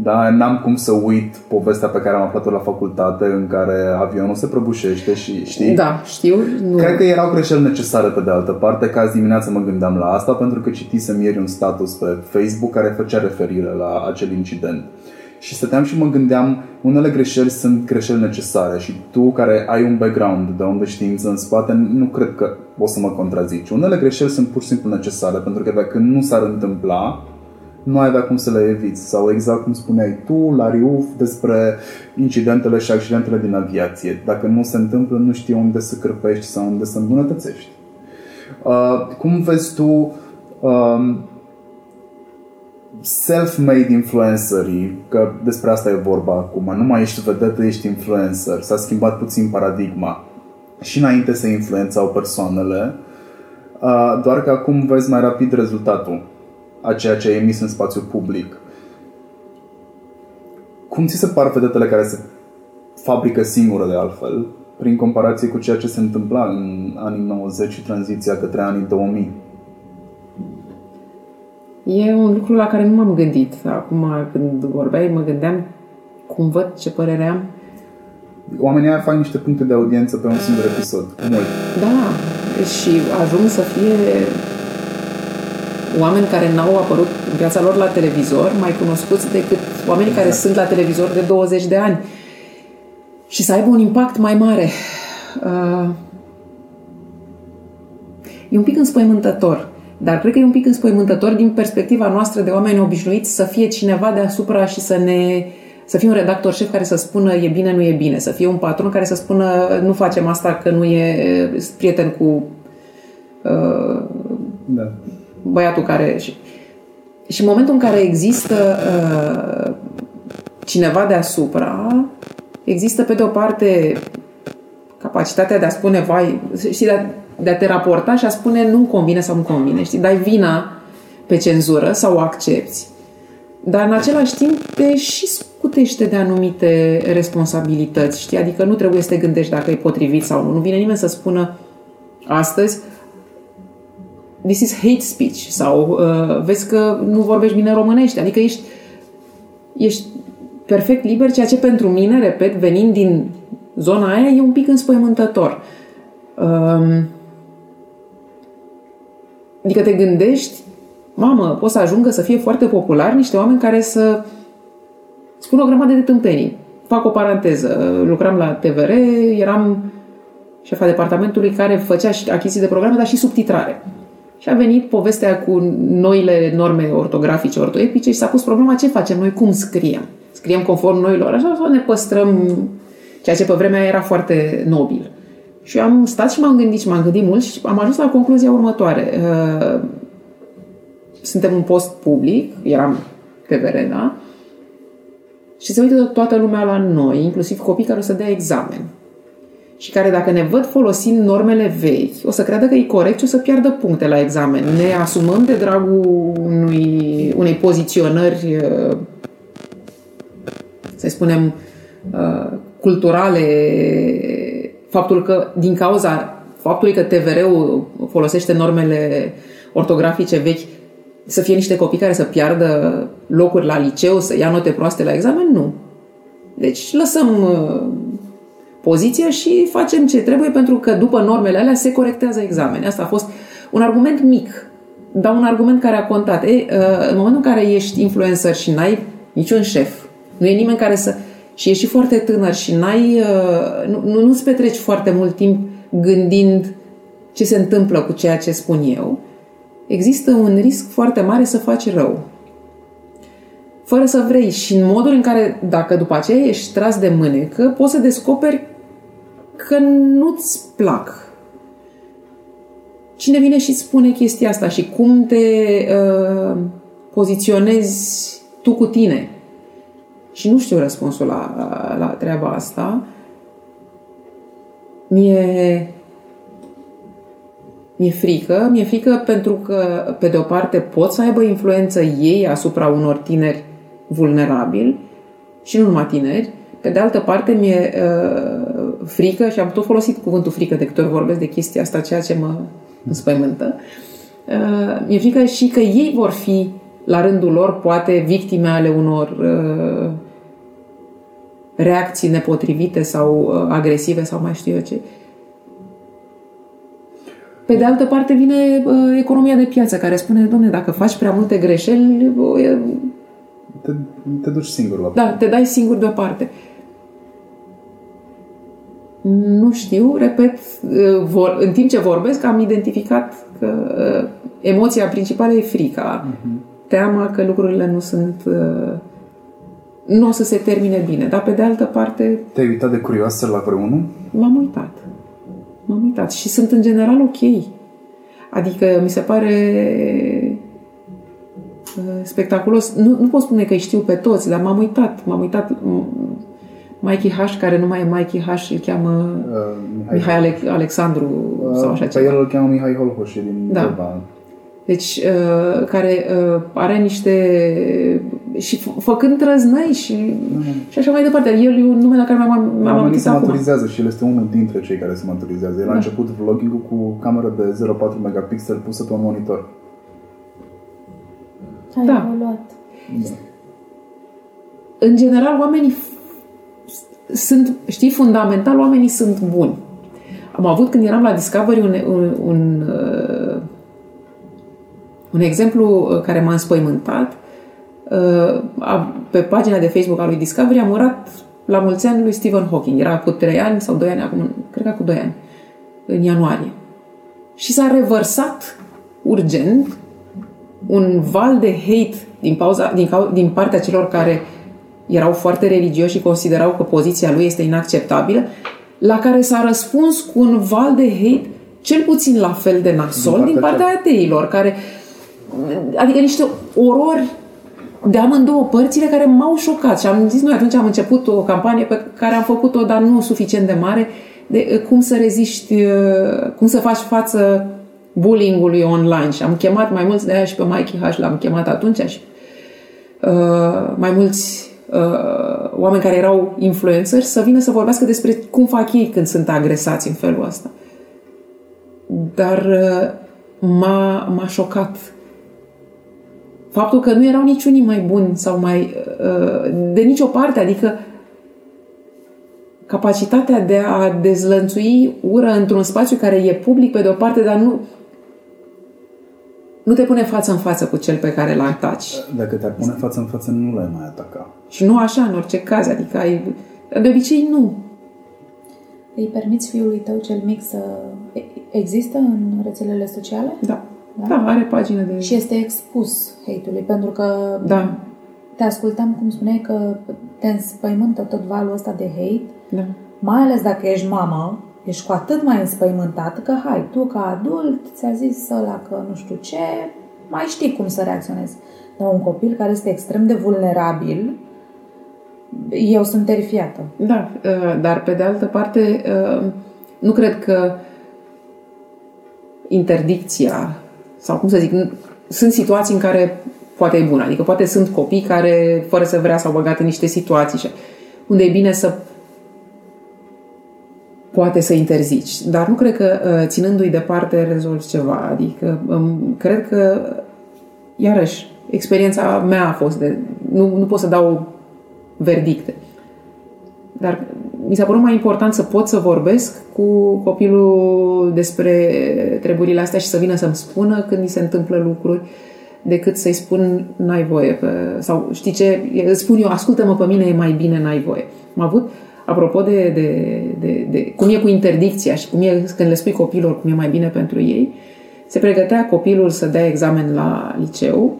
Da, n-am cum să uit povestea pe care am aflat-o la facultate în care avionul se prăbușește și știi? Da, știu. Nu. Cred că erau greșeli necesare pe de altă parte, că azi dimineață mă gândeam la asta pentru că citisem ieri un status pe Facebook care făcea referire la acel incident. Și stăteam și mă gândeam, unele greșeli sunt greșeli necesare și tu care ai un background de unde știință în spate, nu cred că o să mă contrazici. Unele greșeli sunt pur și simplu necesare, pentru că dacă nu s-ar întâmpla, nu ai avea cum să le eviți. Sau exact cum spuneai tu, la Riuf, despre incidentele și accidentele din aviație. Dacă nu se întâmplă, nu știi unde să cârpești sau unde să îmbunătățești. Uh, cum vezi tu uh, self-made influencerii, că despre asta e vorba acum, nu mai ești vedetă, ești influencer, s-a schimbat puțin paradigma. Și înainte se influențau persoanele, uh, doar că acum vezi mai rapid rezultatul a ceea ce ai emis în spațiu public. Cum ți se par vedetele care se fabrică singură de altfel, prin comparație cu ceea ce se întâmpla în anii 90 și tranziția către anii 2000? E un lucru la care nu m-am gândit. Acum, când vorbeai, mă gândeam cum văd, ce părere am. Oamenii aia fac niște puncte de audiență pe un singur episod. Mult. Da. Și ajung să fie oameni care n-au apărut în viața lor la televizor, mai cunoscuți decât oamenii exact. care sunt la televizor de 20 de ani și să aibă un impact mai mare. Uh, e un pic înspăimântător, dar cred că e un pic înspăimântător din perspectiva noastră de oameni obișnuiți să fie cineva deasupra și să ne să fie un redactor șef care să spună e bine, nu e bine, să fie un patron care să spună nu facem asta că nu e prieten cu uh, da. Băiatul care... Și, și în momentul în care există uh, cineva deasupra, există pe de o parte capacitatea de a spune vai, știi, de a, de a te raporta și a spune nu-mi convine sau nu convine, știi, dai vina pe cenzură sau o accepti, dar în același timp te și scutește de anumite responsabilități, știi, adică nu trebuie să te gândești dacă e potrivit sau nu, nu vine nimeni să spună astăzi this is hate speech sau uh, vezi că nu vorbești bine românește, adică ești, ești perfect liber, ceea ce pentru mine, repet, venind din zona aia, e un pic înspăimântător. Um, adică te gândești, mamă, pot să ajungă să fie foarte populari niște oameni care să spun o grămadă de tâmpenii. Fac o paranteză. Lucram la TVR, eram șefa departamentului care făcea și achiziții de programe, dar și subtitrare. Și a venit povestea cu noile norme ortografice, ortoepice și s-a pus problema ce facem noi, cum scriem. Scriem conform noilor, așa sau ne păstrăm ceea ce pe vremea era foarte nobil. Și am stat și m-am gândit și m-am gândit mult și am ajuns la concluzia următoare. Uh, suntem un post public, eram TVR, da? Și se uită toată lumea la noi, inclusiv copii care o să dea examen și care dacă ne văd folosind normele vechi, o să creadă că e corect și o să piardă puncte la examen. Ne asumăm de dragul unui, unei poziționări, uh, să spunem, uh, culturale, faptul că din cauza faptului că TVR-ul folosește normele ortografice vechi, să fie niște copii care să piardă locuri la liceu, să ia note proaste la examen, nu. Deci lăsăm uh, poziția și facem ce trebuie pentru că după normele alea se corectează examene. Asta a fost un argument mic, dar un argument care a contat. E, uh, în momentul în care ești influencer și n-ai niciun șef, nu e nimeni care să... și ești și foarte tânăr și n-ai... Uh, nu, nu, nu-ți petreci foarte mult timp gândind ce se întâmplă cu ceea ce spun eu, există un risc foarte mare să faci rău. Fără să vrei și în modul în care, dacă după aceea ești tras de mânecă, poți să descoperi că nu-ți plac. Cine vine și spune chestia asta și cum te uh, poziționezi tu cu tine? Și nu știu răspunsul la, la treaba asta. Mie mi-e frică. Mi-e frică pentru că, pe de o parte, pot să aibă influență ei asupra unor tineri vulnerabili și nu numai tineri. Pe de altă parte, mi-e uh, frică și am tot folosit cuvântul frică de câte ori vorbesc de chestia asta, ceea ce mă înspăimântă. Uh, mi-e frică și că ei vor fi, la rândul lor, poate victime ale unor uh, reacții nepotrivite sau uh, agresive sau mai știu eu ce. Pe de altă parte vine uh, economia de piață care spune, domne, dacă faci prea multe greșeli, uh, te, te duci singur la Da, te dai singur deoparte. Nu știu, repet, uh, vor, în timp ce vorbesc am identificat că uh, emoția principală e frica. Uh-huh. Teama că lucrurile nu sunt... Uh, nu o să se termine bine. Dar pe de altă parte... Te-ai uitat de curioasă la vreunul? M-am uitat. M-am uitat. Și sunt în general ok. Adică mi se pare spectaculos. Nu, nu pot spune că îi știu pe toți, dar m-am uitat. M-am uitat Mikey H, care nu mai e Mikey H, îl cheamă uh, Mihai, Mihai Ale- Alexandru uh, sau așa ceva. Pe el îl cheamă Mihai Holhoș din da. Vorba. Deci, uh, care uh, are niște... și f- făcând trăznăi și, uh-huh. și așa mai departe. El e un nume la care m-am, m-am Oamenii se maturizează și el este unul dintre cei care se maturizează. El da. a început vlogging-ul cu cameră de 0,4 megapixel pusă pe un monitor. A da. evoluat. Da. În general, oamenii sunt, știi, fundamental, oamenii sunt buni. Am avut, când eram la Discovery, un, un, un uh, Un exemplu uh, care m-a înspăimântat, uh, pe pagina de Facebook a lui Discovery am urat la mulți ani lui Stephen Hawking. Era cu 3 ani sau 2 ani, acum, cred că cu 2 ani, în ianuarie. Și s-a revărsat urgent un val de hate din, pauza, din, din partea celor care erau foarte religioși și considerau că poziția lui este inacceptabilă, la care s-a răspuns cu un val de hate cel puțin la fel de nasol din partea, din partea ateilor, care adică niște orori de amândouă părțile care m-au șocat și am zis noi atunci am început o campanie pe care am făcut-o, dar nu suficient de mare, de uh, cum să reziști, uh, cum să faci față bullying-ului online. Și am chemat mai mulți de aia și pe Mikey H l-am chemat atunci și uh, mai mulți uh, oameni care erau influenceri să vină să vorbească despre cum fac ei când sunt agresați în felul ăsta. Dar uh, m-a, m-a șocat faptul că nu erau niciunii mai buni sau mai uh, de nicio parte, adică capacitatea de a dezlănțui ură într-un spațiu care e public pe de o parte, dar nu nu te pune față în față cu cel pe care l ataci. Dacă te-ar pune față în față, nu l-ai mai ataca. Și nu așa, în orice caz, adică ai... De obicei, nu. Îi permiți fiului tău cel mic să există în rețelele sociale? Da. Da, da are pagină de... Și este expus hate-ului, pentru că da. te ascultam cum spuneai că te înspăimântă tot valul ăsta de hate, da. mai ales dacă ești mamă, ești cu atât mai înspăimântat că, hai, tu ca adult ți-a zis ăla că nu știu ce, mai știi cum să reacționezi. Dar un copil care este extrem de vulnerabil, eu sunt terifiată. Da, uh, dar pe de altă parte, uh, nu cred că interdicția sau cum să zic, sunt situații în care poate e bună. Adică poate sunt copii care, fără să vrea, s-au băgat în niște situații și unde e bine să poate să interzici. Dar nu cred că uh, ținându-i departe rezolvi ceva. Adică um, cred că, iarăși, experiența mea a fost de... Nu, nu pot să dau verdicte. Dar mi s-a părut mai important să pot să vorbesc cu copilul despre treburile astea și să vină să-mi spună când mi se întâmplă lucruri decât să-i spun n-ai voie pe, sau știi ce, îți spun eu, ascultă-mă pe mine, e mai bine, n-ai voie. Am avut, apropo de, de, de, de cum e cu interdicția și cum e când le spui copilor cum e mai bine pentru ei, se pregătea copilul să dea examen la liceu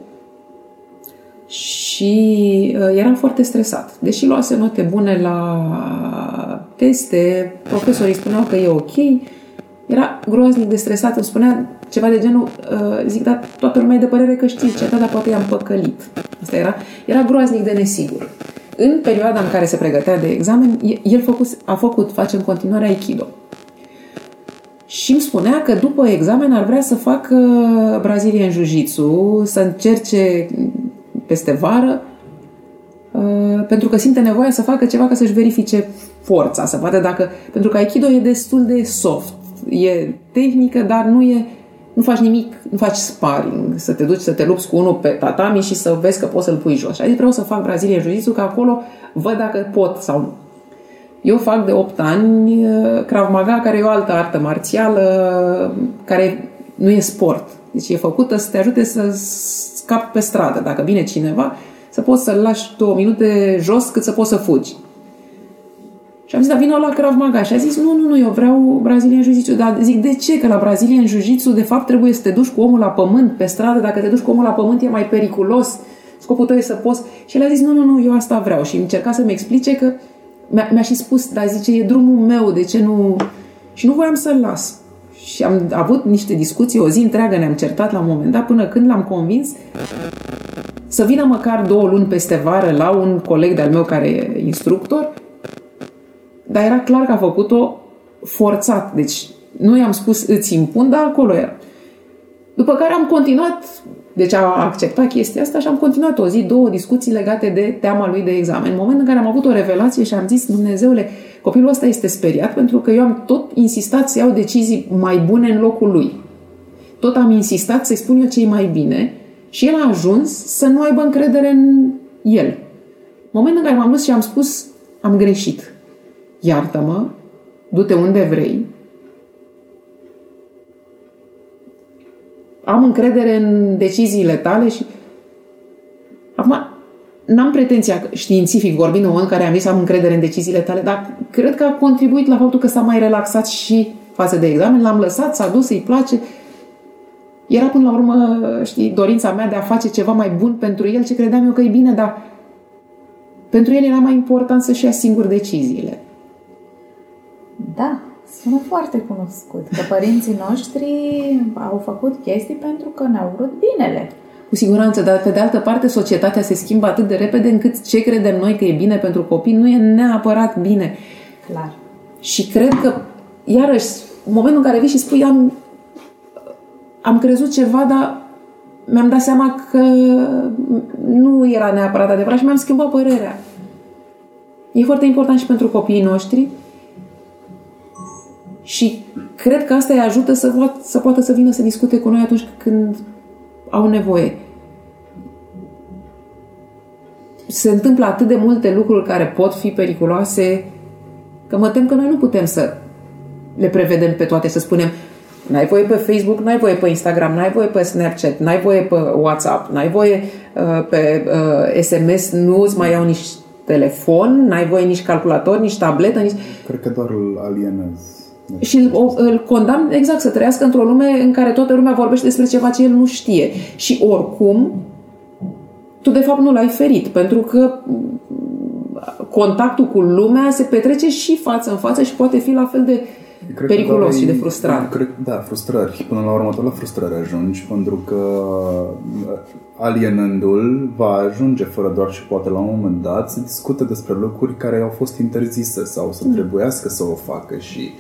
și uh, eram foarte stresat. Deși luase note bune la teste, profesorii spuneau că e ok, era groaznic de stresat, îmi spunea ceva de genul, uh, zic, dar toată lumea e de părere că știi ce, da, dar poate i-am păcălit. Asta era, era groaznic de nesigur. În perioada în care se pregătea de examen, el făcut, a făcut, face în continuare Aikido. Și îmi spunea că după examen ar vrea să facă Brazilian Jiu-Jitsu, să încerce peste vară, uh, pentru că simte nevoia să facă ceva ca să-și verifice forța, să vadă dacă... Pentru că Aikido e destul de soft, e tehnică, dar nu e nu faci nimic, nu faci sparring, să te duci să te lupți cu unul pe tatami și să vezi că poți să-l pui jos. Adică vreau să fac Brazilia Jiu-Jitsu, că acolo văd dacă pot sau nu. Eu fac de 8 ani uh, Krav Maga, care e o altă artă marțială, care nu e sport. Deci e făcută să te ajute să scapi pe stradă. Dacă vine cineva, să poți să-l lași două minute jos cât să poți să fugi. Și am zis, dar vină la Krav Maga. Și a zis, nu, nu, nu, eu vreau Brazilian Jiu-Jitsu. Dar zic, de ce? Că la Brazilian Jiu-Jitsu, de fapt, trebuie să te duci cu omul la pământ pe stradă. Dacă te duci cu omul la pământ, e mai periculos. Scopul tău e să poți... Și el a zis, nu, nu, nu, eu asta vreau. Și încerca să-mi explice că mi-a, mi-a și spus, dar zice, e drumul meu, de ce nu... Și nu voiam să-l las. Și am avut niște discuții, o zi întreagă ne-am certat la un moment dat, până când l-am convins să vină măcar două luni peste vară la un coleg de-al meu care e instructor, dar era clar că a făcut-o forțat. Deci nu i-am spus îți impun, dar acolo era. După care am continuat, deci a acceptat chestia asta și am continuat o zi, două discuții legate de teama lui de examen. În momentul în care am avut o revelație și am zis, Dumnezeule, Copilul ăsta este speriat pentru că eu am tot insistat să iau decizii mai bune în locul lui. Tot am insistat să-i spun eu ce mai bine și el a ajuns să nu aibă încredere în el. În momentul în care m-am dus și am spus, am greșit. Iartă-mă, du-te unde vrei. am încredere în deciziile tale și acum n-am pretenția, științific vorbind, în moment în care am zis am încredere în deciziile tale, dar cred că a contribuit la faptul că s-a mai relaxat și față de examen, l-am lăsat, s-a dus, îi place. Era până la urmă, știi, dorința mea de a face ceva mai bun pentru el, ce credeam eu că e bine, dar pentru el era mai important să-și ia singur deciziile. Da, sună foarte cunoscut. Că părinții noștri au făcut chestii pentru că ne-au vrut binele. Cu siguranță, dar pe de altă parte societatea se schimbă atât de repede încât ce credem noi că e bine pentru copii nu e neapărat bine. Clar. Și cred că, iarăși, în momentul în care vii și spui am, am crezut ceva, dar mi-am dat seama că nu era neapărat adevărat și mi-am schimbat părerea. E foarte important și pentru copiii noștri și cred că asta îi ajută să, po- să poată să vină să discute cu noi atunci când au nevoie. Se întâmplă atât de multe lucruri care pot fi periculoase că mă tem că noi nu putem să le prevedem pe toate, să spunem N-ai voie pe Facebook, n-ai voie pe Instagram, n-ai voie pe Snapchat, n-ai voie pe WhatsApp, n-ai voie uh, pe uh, SMS, nu îți mai iau nici telefon, n-ai voie nici calculator, nici tabletă, nici... Cred că doar îl alienez. Și îl, îl condamn exact să trăiască într-o lume în care toată lumea vorbește despre ceva ce el nu știe. Și oricum, tu de fapt nu l-ai ferit, pentru că contactul cu lumea se petrece și față în față și poate fi la fel de Cred periculos că și de doar- frustrant. Cred, da, frustrări. Până la urmă tot la frustrări ajungi, pentru că alienându-l va ajunge fără doar și poate la un moment dat să discute despre lucruri care au fost interzise sau să trebuiască să o facă și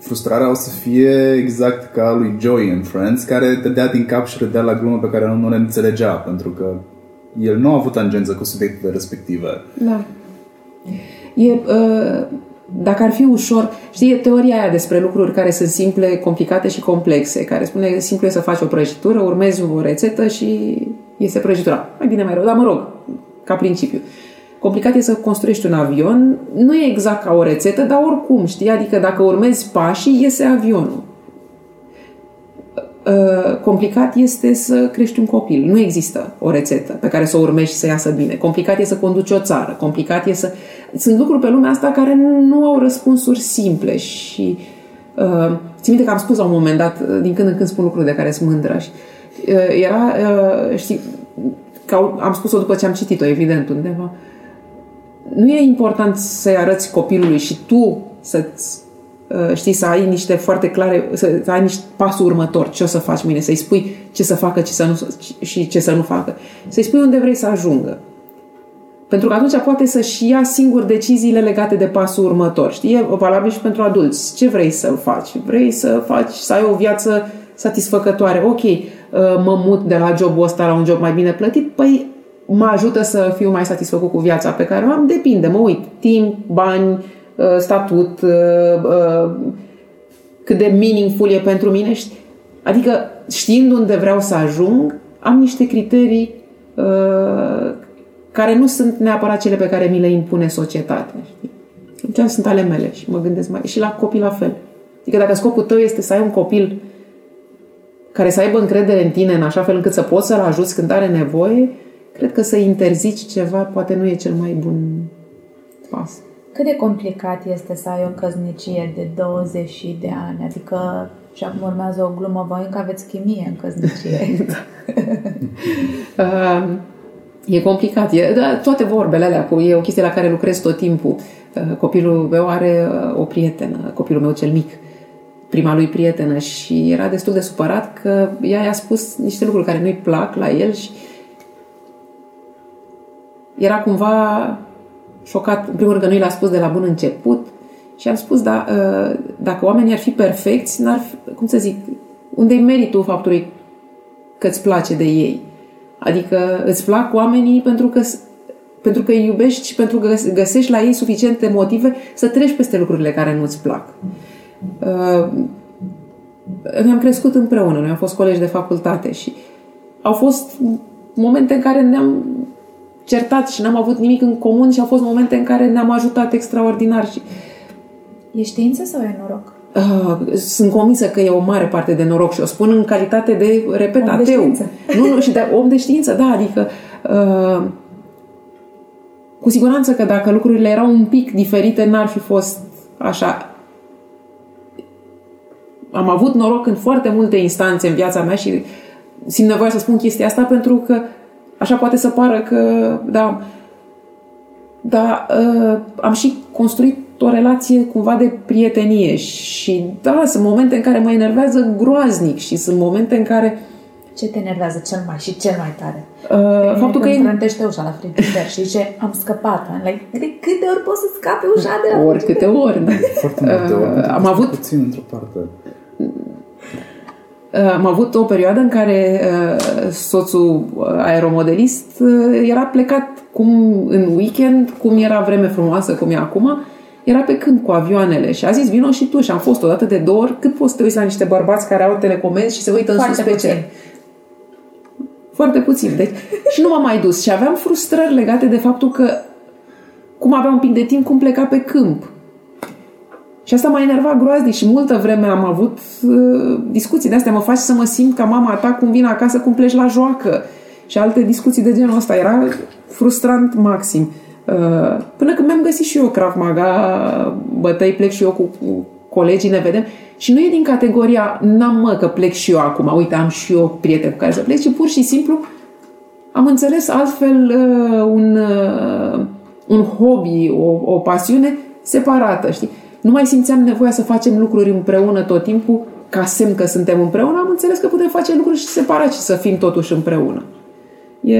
frustrarea o să fie exact ca lui Joey în Friends, care dădea din cap și râdea la glumă pe care nu, nu le înțelegea, pentru că el nu a avut tangență cu subiectele respective. Da. E, uh, dacă ar fi ușor, știi, e teoria aia despre lucruri care sunt simple, complicate și complexe, care spune simplu e să faci o prăjitură, urmezi o rețetă și iese prăjitura. Mai bine, mai rău, dar mă rog, ca principiu. Complicat e să construiești un avion, nu e exact ca o rețetă, dar oricum, știi, adică dacă urmezi pașii, iese avionul. Uh, complicat este să crești un copil. Nu există o rețetă pe care să o urmești și să iasă bine. Complicat e să conduci o țară. Complicat e să... Sunt lucruri pe lumea asta care nu, nu au răspunsuri simple și... Uh, țin minte că am spus la un moment dat, uh, din când în când spun lucruri de care sunt mândră și uh, era, uh, știi, că au- am spus-o după ce am citit-o, evident, undeva. Nu e important să-i arăți copilului și tu să-ți uh, știi, să ai niște foarte clare, să, să ai niște pasul următor, ce o să faci mâine, să-i spui ce să facă ce să nu, și ce să nu facă. Să-i spui unde vrei să ajungă. Pentru că atunci poate să-și ia singur deciziile legate de pasul următor. Știi? E valabil și pentru adulți. Ce vrei să faci? Vrei să faci, să ai o viață satisfăcătoare. Ok, uh, mă mut de la jobul ăsta la un job mai bine plătit, păi mă ajută să fiu mai satisfăcut cu viața pe care o am? Depinde, mă uit. Timp, bani, uh, statut, uh, uh, cât de meaningful e pentru mine. știi? Adică, știind unde vreau să ajung, am niște criterii uh, care nu sunt neapărat cele pe care mi le impune societatea. Știi? Atunci sunt ale mele și mă gândesc mai... Și la copii la fel. Adică dacă scopul tău este să ai un copil care să aibă încredere în tine în așa fel încât să poți să-l ajuți când are nevoie, cred că să interzici ceva poate nu e cel mai bun pas. Cât de complicat este să ai o căsnicie de 20 de ani? Adică, și acum urmează o glumă, voi încă aveți chimie în căsnicie. Uh, e complicat. E, da, toate vorbele alea, cu, e o chestie la care lucrez tot timpul. Uh, copilul meu are uh, o prietenă, copilul meu cel mic, prima lui prietenă și era destul de supărat că ea i-a spus niște lucruri care nu-i plac la el și era cumva șocat, în primul rând că nu i l-a spus de la bun început și am spus, da, uh, dacă oamenii ar fi perfecți, n-ar fi, cum să zic, unde-i meritul faptului că îți place de ei? Adică îți plac oamenii pentru că, pentru că îi iubești și pentru că găsești la ei suficiente motive să treci peste lucrurile care nu-ți plac. Uh, noi am crescut împreună, noi am fost colegi de facultate și au fost momente în care ne-am certat și n-am avut nimic în comun și au fost momente în care ne-am ajutat extraordinar și E știință sau e noroc? Uh, sunt convinsă că e o mare parte de noroc și o spun în calitate de, repet, Om de ateu. știință. Nu, nu, și de om de știință, da, adică uh, cu siguranță că dacă lucrurile erau un pic diferite, n-ar fi fost așa. Am avut noroc în foarte multe instanțe în viața mea și simt nevoia să spun chestia asta pentru că așa poate să pară că, da, dar uh, am și construit o relație cumva de prietenie și da, sunt momente în care mă enervează groaznic și sunt momente în care Ce te enervează cel mai și cel mai tare? uh, faptul că Când e trântește ușa la frigider și zice, am scăpat. I'm like, de câte ori poți să scape ușa de la ori câte ori, da. Foarte multe ori. Uh, pentru că am sunt avut- Puțin într-o parte. Uh, Am avut o perioadă în care uh, soțul uh, aeromodelist uh, era plecat cum în weekend, cum era vreme frumoasă, cum e acum, era pe câmp cu avioanele și a zis vino și tu și am fost odată de două ori cât poți să te uiți la niște bărbați care au telecomenzi și se uită în Foarte sus pe puțin. cer. Foarte puțin. Deci, și nu m-am mai dus. Și aveam frustrări legate de faptul că cum aveam un pic de timp, cum pleca pe câmp. Și asta m-a enervat groaznic și multă vreme am avut uh, discuții de astea. Mă faci să mă simt ca mama ta cum vin acasă, cum pleci la joacă. Și alte discuții de genul ăsta. Era frustrant maxim. Uh, până când mi-am găsit și eu Krav Maga, bătăi, plec și eu cu, cu colegii, ne vedem. Și nu e din categoria, n-am mă că plec și eu acum, uite, am și eu prieteni cu care să plec, ci pur și simplu am înțeles altfel uh, un, uh, un hobby, o, o pasiune separată, știi? Nu mai simțeam nevoia să facem lucruri împreună tot timpul, ca semn că suntem împreună, am înțeles că putem face lucruri și separat și să fim totuși împreună. E...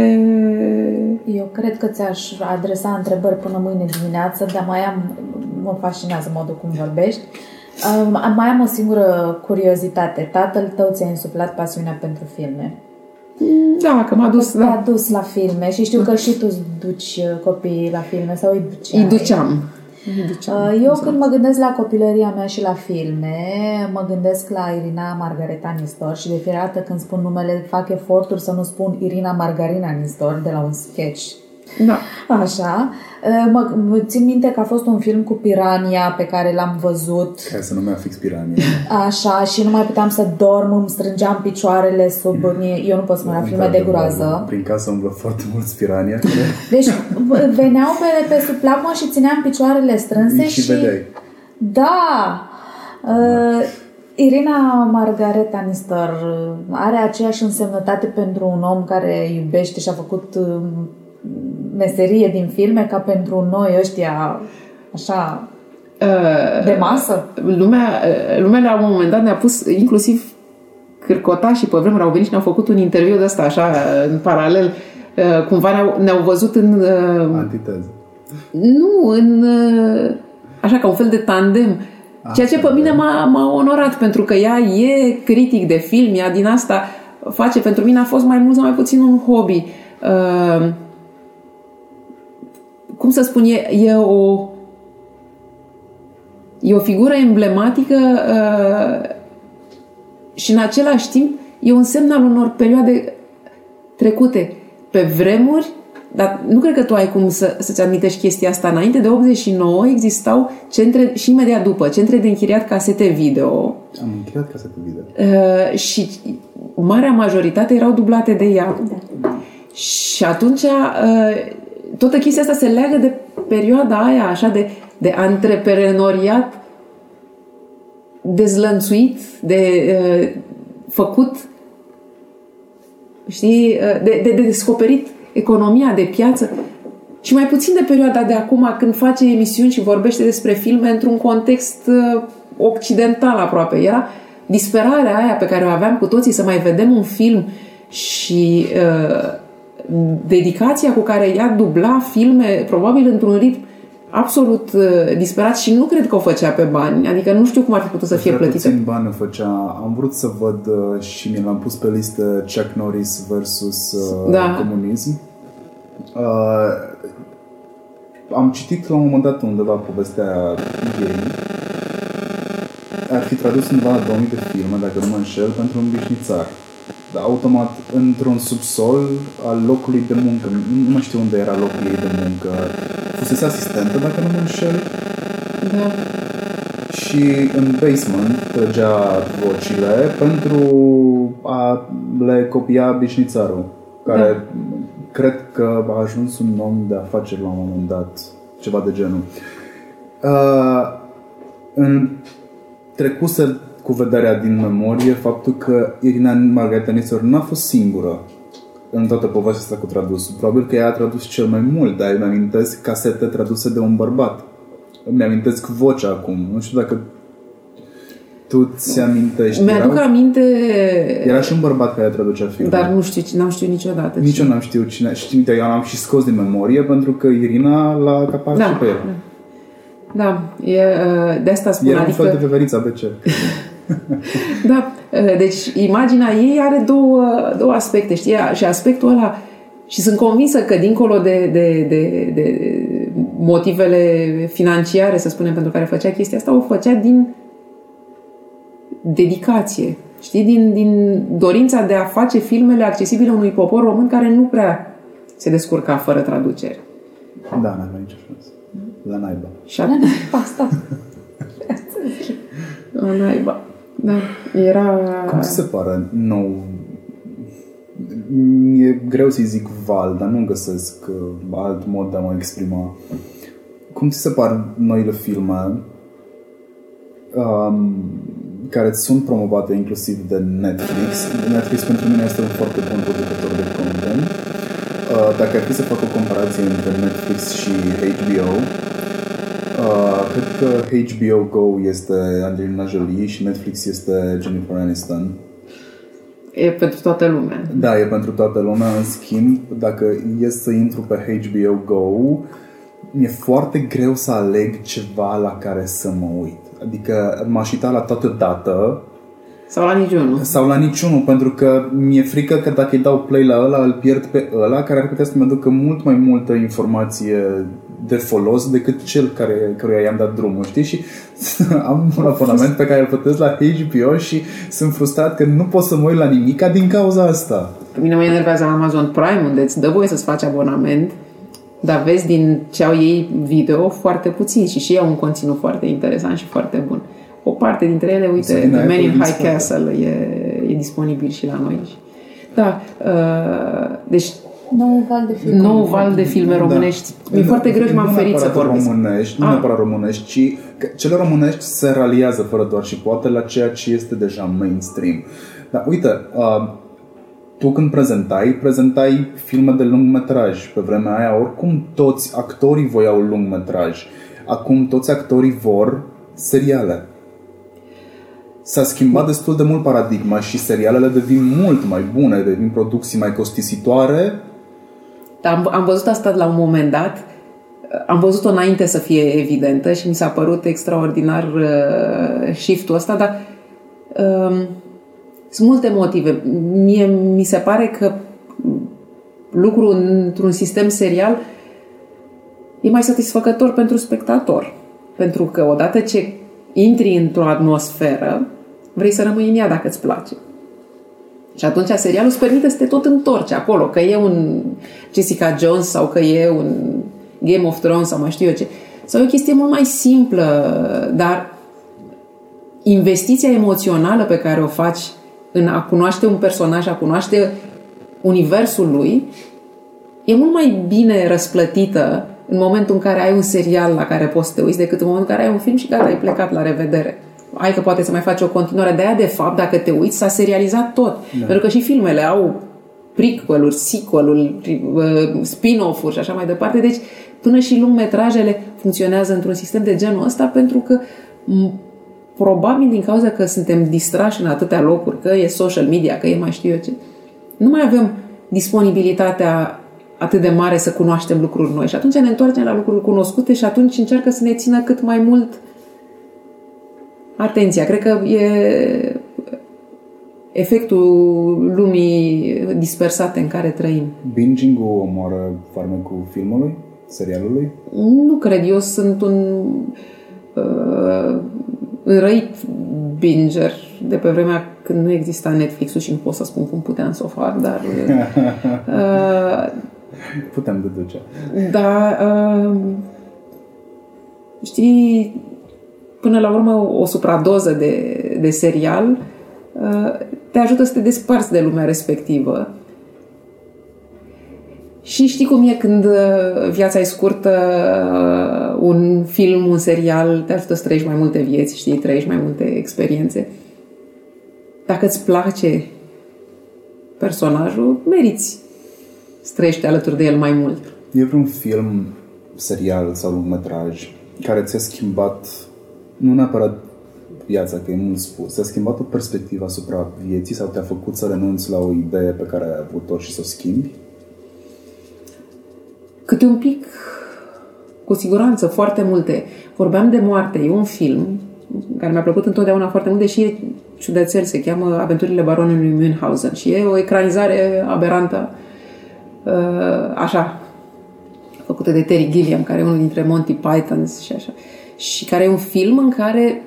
Eu cred că ți-aș adresa întrebări până mâine dimineață, dar mai am, mă fascinează modul cum vorbești. Um, mai am o singură curiozitate. Tatăl tău ți-a insuflat pasiunea pentru filme. Da, că m-a dus, Te-a da. dus la filme și știu că și tu îți duci uh, copiii la filme sau îi duceai. Îi duceam. Îi duceam. Uh, Eu când mă gândesc la copilăria mea și la filme, mă gândesc la Irina Margareta Nistor și de fiecare dată când spun numele fac eforturi să nu spun Irina Margarina Nistor de la un sketch. Da. Așa. Uh, Mă, mă țin minte că a fost un film cu Pirania pe care l-am văzut Care se numea fix Piranie. așa și nu mai puteam să dorm, îmi strângeam picioarele sub mie. Eu nu pot să mă la filme de groază. Prin casă umblă foarte mulți Pirania. care Deci v- veneau pe, pe sub plapumă și țineam picioarele strânse și și... vedeai. Da! Uh, Irina Margareta Nistor uh, are aceeași însemnătate pentru un om care iubește și a făcut uh, meserie din filme ca pentru noi ăștia așa Uh, de masă. lumea, lumea la un moment dat ne-a pus inclusiv cârcota și pe vremuri au venit și ne-au făcut un interviu de ăsta așa în paralel Uh, cumva ne-au, ne-au văzut în uh, Antiteză. nu, în uh, așa ca un fel de tandem ceea ce pe mine m-a, m-a onorat pentru că ea e critic de film ea din asta face, pentru mine a fost mai mult sau mai puțin un hobby uh, cum să spun, e, e o e o figură emblematică uh, și în același timp e un semn al unor perioade trecute pe vremuri, dar nu cred că tu ai cum să, să-ți amintești chestia asta. Înainte de 89 existau centre, și imediat după, centre de închiriat casete video Am încheiat casete video. uh, și marea majoritate erau dublate de ea. Și atunci uh, toată chestia asta se leagă de perioada aia așa de, de antreprenoriat dezlănțuit, de uh, făcut știi, uh, de, de, de descoperit economia de piață și mai puțin de perioada de acum când face emisiuni și vorbește despre filme într-un context uh, occidental aproape. Era disperarea aia pe care o aveam cu toții să mai vedem un film și uh, dedicația cu care ea dubla filme, probabil într-un ritm absolut uh, disperat și nu cred că o făcea pe bani. Adică nu știu cum ar fi putut să fie Prea plătită. puțin bani o făcea. Am vrut să văd uh, și mi l-am pus pe listă Chuck Norris versus uh, Da. comunism. Uh, am citit la un moment dat undeva povestea ei. Ar fi tradus undeva la 2000 de filme, dacă nu mă înșel, pentru un bișnițar. Dar automat într-un subsol al locului de muncă. Nu, nu mai știu unde era locul ei de muncă. Fusese asistentă, dacă nu mă înșel. Da. și în basement trăgea vocile pentru a le copia bișnițarul, care da. cred că a ajuns un om de afaceri la un moment dat, ceva de genul. Uh, în trecuse cu vederea din memorie faptul că Irina Margareta Nistor n-a fost singură în toată povestea asta cu tradusul. Probabil că ea a tradus cel mai mult, dar îmi amintesc casete traduse de un bărbat. Îmi amintesc vocea acum. Nu știu dacă tu ți amintești. Mi-aduc Era- aminte... Era și un bărbat care traducea filme. Dar nu știu, n-am știut niciodată. Nici eu n-am știut cine. Și uite, eu l-am și scos din memorie pentru că Irina l-a capat Da, și pe el. da. Da, e, uh, de asta spun, Era un adică... fel de veverița BC. Da, uh, deci imaginea ei are două, două aspecte, știi? Și aspectul ăla, și sunt convinsă că dincolo de, de, de, de motivele financiare, să spunem, pentru care făcea chestia asta, o făcea din dedicație, știi? Din, din dorința de a face filmele accesibile unui popor român care nu prea se descurca fără traducere. Da, n-avea nicio șansă. La naiba. Și atunci, Asta. la naiba. Da, era... Cum ți se pare nou? Mi-e greu să-i zic val, dar nu găsesc uh, alt mod de a mă exprima. Cum ți se par noile filme um, care sunt promovate inclusiv de Netflix? Netflix pentru mine este un foarte bun producător de content. Uh, dacă ar fi să fac o comparație între Netflix și HBO, Uh, cred că HBO Go este Angelina Jolie și Netflix este Jennifer Aniston. E pentru toată lumea. Da, e pentru toată lumea. În schimb, dacă e să intru pe HBO Go, mi-e foarte greu să aleg ceva la care să mă uit. Adică m-aș uita la toată dată Sau la niciunul. sau la niciunul, pentru că mi-e frică că dacă îi dau play la ăla, îl pierd pe ăla, care ar putea să-mi aducă mult mai multă informație de folos decât cel care, căruia i-am dat drumul, știi? Și am un abonament pe care îl plătesc la HBO și sunt frustrat că nu pot să mă uit la nimica din cauza asta. Pe mine mă enervează Amazon Prime, unde îți dă voie să-ți faci abonament, dar vezi din ce au ei video foarte puțin și și ei au un conținut foarte interesant și foarte bun. O parte dintre ele, uite, Să vină The Man Apple in din High spate. Castle e, e disponibil și la noi. Da, uh, deci Nou val de film. nou val de filme românești. Mi-e foarte greu și m-am Nu ferit să neapărat vorbesc. Românești, nu Ah. neapărat românești, ci că cele românești se raliază fără doar și poate la ceea ce este deja mainstream. Dar uite, uh, tu când prezentai, prezentai filme de lung metraj. Pe vremea aia, oricum toți actorii voiau lung metraj. Acum toți actorii vor seriale. S-a schimbat destul de mult paradigma și serialele devin mult mai bune, devin producții mai costisitoare Dar am, am văzut asta la un moment dat. Am văzut-o înainte să fie evidentă și mi s-a părut extraordinar uh, shift-ul ăsta, dar um, sunt multe motive. Mie mi se pare că lucru într-un sistem serial e mai satisfăcător pentru spectator. Pentru că odată ce intri într-o atmosferă, vrei să rămâi în ea dacă îți place. Și atunci serialul îți permite să te tot întorci acolo, că e un Jessica Jones sau că e un Game of Thrones sau mai știu eu ce. Sau e o chestie mult mai simplă, dar investiția emoțională pe care o faci în a cunoaște un personaj, a cunoaște universul lui, e mult mai bine răsplătită în momentul în care ai un serial la care poți să te uiți decât în momentul în care ai un film și gata, ai plecat la revedere. Hai că poate să mai faci o continuare. De aia, de fapt, dacă te uiți, s-a serializat tot. Da. Pentru că și filmele au prequel-uri, sequel-uri, uh, spin-off-uri și așa mai departe. Deci, până și lungmetrajele funcționează într-un sistem de genul ăsta pentru că m- probabil din cauza că suntem distrași în atâtea locuri, că e social media, că e mai știu eu ce, nu mai avem disponibilitatea atât de mare să cunoaștem lucruri noi. Și atunci ne întoarcem la lucruri cunoscute și atunci încearcă să ne țină cât mai mult atenția. Cred că e efectul lumii dispersate în care trăim. Binging-ul omoară farmecul filmului, serialului? Nu cred, eu sunt un uh, înrăit binger de pe vremea când nu exista Netflix-ul și nu pot să spun cum puteam să o fac, dar uh, Putem deduce. da, uh, știi, până la urmă o supradoză de, de serial uh, te ajută să te desparți de lumea respectivă. Și știi cum e când uh, viața e scurtă, uh, un film, un serial te ajută să trăiești mai multe vieți, știi, trăiești mai multe experiențe. Dacă îți place personajul, meriți să trăiești alături de el mai mult. E vreun film, serial sau lungmetraj care ți-a schimbat, nu neapărat viața, că e mult spus, ți-a schimbat o perspectivă asupra vieții sau te-a făcut să renunți la o idee pe care ai avut-o și să o schimbi? Câte un pic, cu siguranță, foarte multe. Vorbeam de moarte, e un film care mi-a plăcut întotdeauna foarte mult, deși e ciudățel, se cheamă Aventurile baronului Münchhausen și e o ecranizare aberantă, uh, așa, făcută de Terry Gilliam, care e unul dintre Monty Pythons și așa, și care e un film în care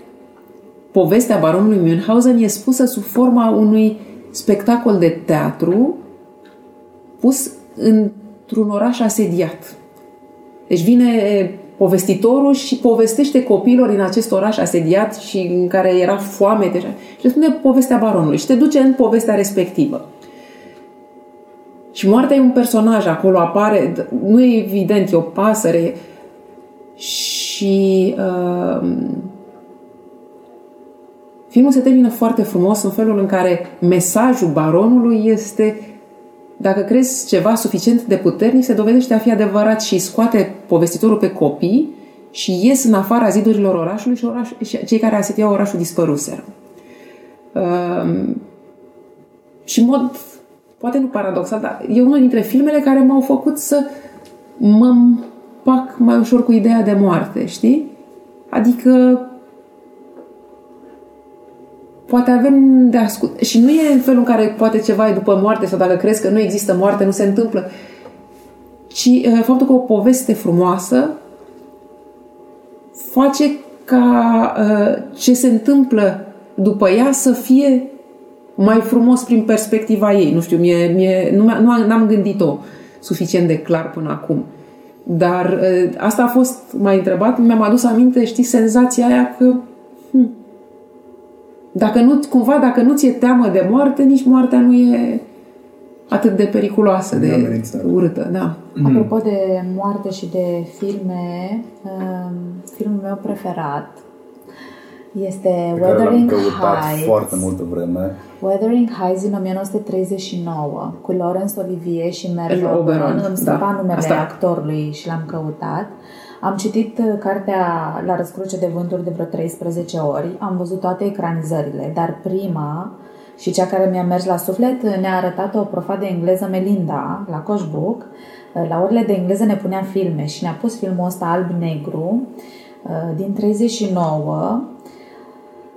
povestea baronului Münchhausen e spusă sub forma unui spectacol de teatru pus într-un oraș asediat. Deci vine povestitorul și povestește copiilor din acest oraș asediat și în care era foame deja. Și le spune povestea baronului și te duce în povestea respectivă. Și moartea e un personaj, acolo apare, nu e evident, e o pasăre și uh, filmul se termină foarte frumos în felul în care mesajul baronului este dacă crezi ceva suficient de puternic, se dovedește a fi adevărat și scoate povestitorul pe copii și ies în afara zidurilor orașului și, oraș, și cei care asetiau orașul dispăruseră. Uh, și în mod, poate nu paradoxal, dar e unul dintre filmele care m-au făcut să mă pac mai ușor cu ideea de moarte, știi? Adică poate avem de ascult. Și nu e în felul în care poate ceva e după moarte sau dacă crezi că nu există moarte, nu se întâmplă. Ci uh, faptul că o poveste frumoasă face ca uh, ce se întâmplă după ea să fie mai frumos prin perspectiva ei. Nu știu, mie, mie, nu, nu am gândit-o suficient de clar până acum. Dar uh, asta a fost mai întrebat, mi-am adus aminte, știi, senzația aia că hm, dacă nu, cumva, dacă nu ți-e teamă de moarte, nici moartea nu e atât de periculoasă, de, de urâtă. Da. Mm. Apropo de moarte și de filme, um, filmul meu preferat este Pe Wuthering Heights. foarte multă vreme. Wuthering Heights din 1939 cu Laurence Olivier și Merle Oberon. Îmi scăpa da. numele Asta. actorului și l-am căutat. Am citit uh, cartea La răscruce de vânturi de vreo 13 ori, am văzut toate ecranizările, dar prima și cea care mi-a mers la suflet ne-a arătat o profa de engleză Melinda la Coșbuc. Uh, la orele de engleză ne punea filme și ne-a pus filmul ăsta alb-negru uh, din 39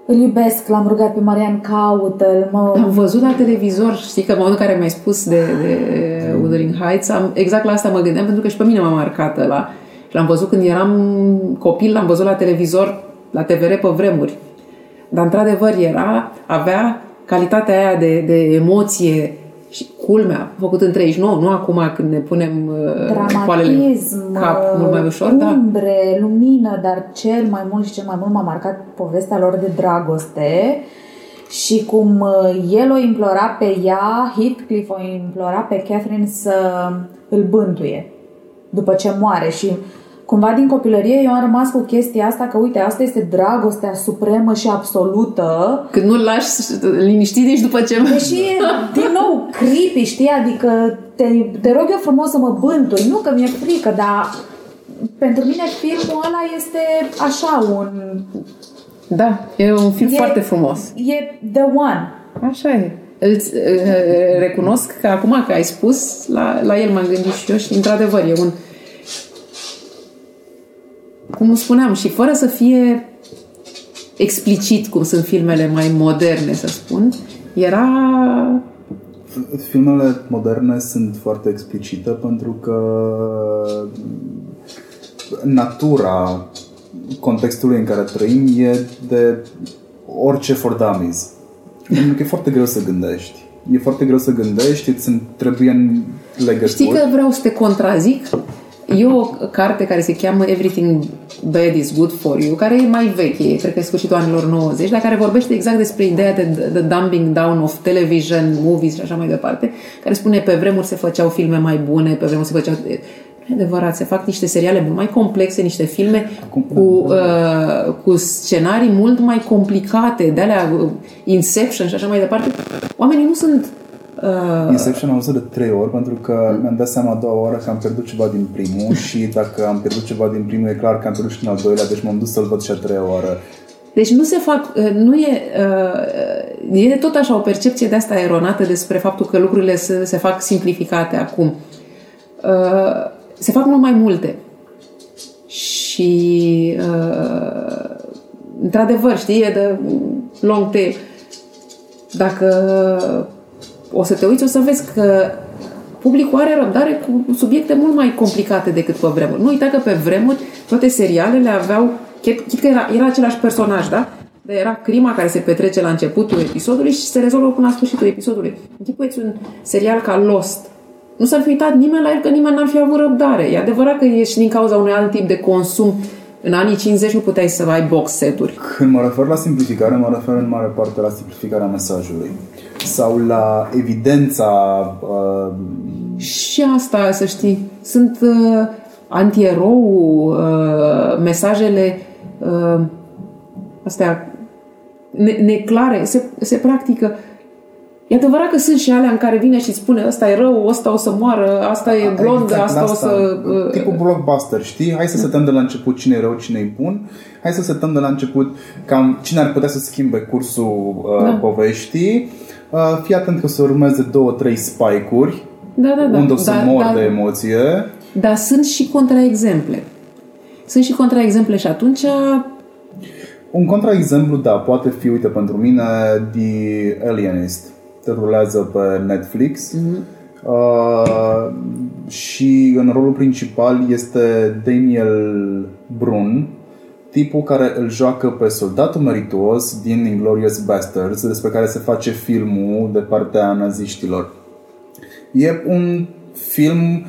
îl iubesc, l-am rugat pe Marian, caută-l. Mă... Am văzut la televizor, știi că în momentul în care mi-ai spus de, de Wuthering Heights, am, exact la asta mă gândeam, pentru că și pe mine m-a marcat la L-am văzut când eram copil, l-am văzut la televizor, la TVR pe vremuri. Dar într-adevăr era, avea calitatea aia de, de emoție și culmea, făcut în 39, nu acum când ne punem uh, poalele cap mult mai ușor. Umbre, da. lumină, dar cel mai mult și cel mai mult m-a marcat povestea lor de dragoste și cum uh, el o implora pe ea, Heathcliff o implora pe Catherine să îl bântuie după ce moare și cumva din copilărie eu am rămas cu chestia asta că uite, asta este dragostea supremă și absolută. Când nu-l lași liniștit nici după ce... Deși e din nou creepy, știi? Adică te, te rog eu frumos să mă bântui. Nu că mi-e frică, dar pentru mine filmul ăla este așa un... Da, e un film e, foarte frumos. E the one. Așa e. Îl recunosc că acum că ai spus, la, la el m-am gândit și eu și într-adevăr e un cum spuneam, și fără să fie explicit cum sunt filmele mai moderne, să spun, era... Filmele moderne sunt foarte explicite pentru că natura contextului în care trăim e de orice for dummies. Pentru că e foarte greu să gândești. E foarte greu să gândești, îți trebuie în legături. Știi că vreau să te contrazic? E o carte care se cheamă Everything Bad is Good for You, care e mai veche, cred că e sfârșitul anilor 90, dar care vorbește exact despre ideea de the dumbing down of television, movies și așa mai departe, care spune pe vremuri se făceau filme mai bune, pe vremuri se făceau... Nu adevărat, se fac niște seriale mult mai complexe, niște filme Acum, cu, uh, cu scenarii mult mai complicate, de alea uh, Inception și așa mai departe. Oamenii nu sunt Uh... Inception am văzut de trei ori pentru că mm. mi-am dat seama a doua oară că am pierdut ceva din primul și dacă am pierdut ceva din primul e clar că am pierdut și în al doilea, deci m-am dus să-l văd și a treia oară. Deci nu se fac, uh, nu e, uh, e tot așa o percepție de asta eronată despre faptul că lucrurile se, se fac simplificate acum. Uh, se fac mult mai multe. Și într-adevăr, știi, e de long tail. Dacă o să te uiți, o să vezi că publicul are răbdare cu subiecte mult mai complicate decât pe vremuri. Nu uita că pe vremuri toate serialele aveau, chit că era, era același personaj, da? Dar era crima care se petrece la începutul episodului și se rezolvă până la sfârșitul episodului. Închipuieți un serial ca Lost. Nu s-ar fi uitat nimeni la el că nimeni n-ar fi avut răbdare. E adevărat că e și din cauza unui alt tip de consum în anii 50 nu puteai să ai box seturi. Când mă refer la simplificare, mă refer în mare parte la simplificarea mesajului sau la evidența... Uh... Și asta, să știi, sunt uh, antierou, uh, mesajele uh, astea ne- neclare, se, se practică E adevărat că sunt și alea în care vine și spune ăsta e rău, ăsta o să moară, asta e blond, exact, asta, asta o să... Uh, tipul blockbuster, știi? Hai să setăm de la început cine e rău, cine e bun. Hai să setăm de la început cam cine ar putea să schimbe cursul uh, da. poveștii Uh, fii atent că o să urmeze două, trei spike-uri da, da, da. unde o să da, mor da, de emoție. Dar sunt și contraexemple. Sunt și contraexemple și atunci... Un contraexemplu, da, poate fi, uite, pentru mine, The Alienist. Te rulează pe Netflix. Mm-hmm. Uh, și în rolul principal este Daniel Brun, tipul care îl joacă pe soldatul merituos din Inglorious Bastards, despre care se face filmul de partea naziștilor. E un film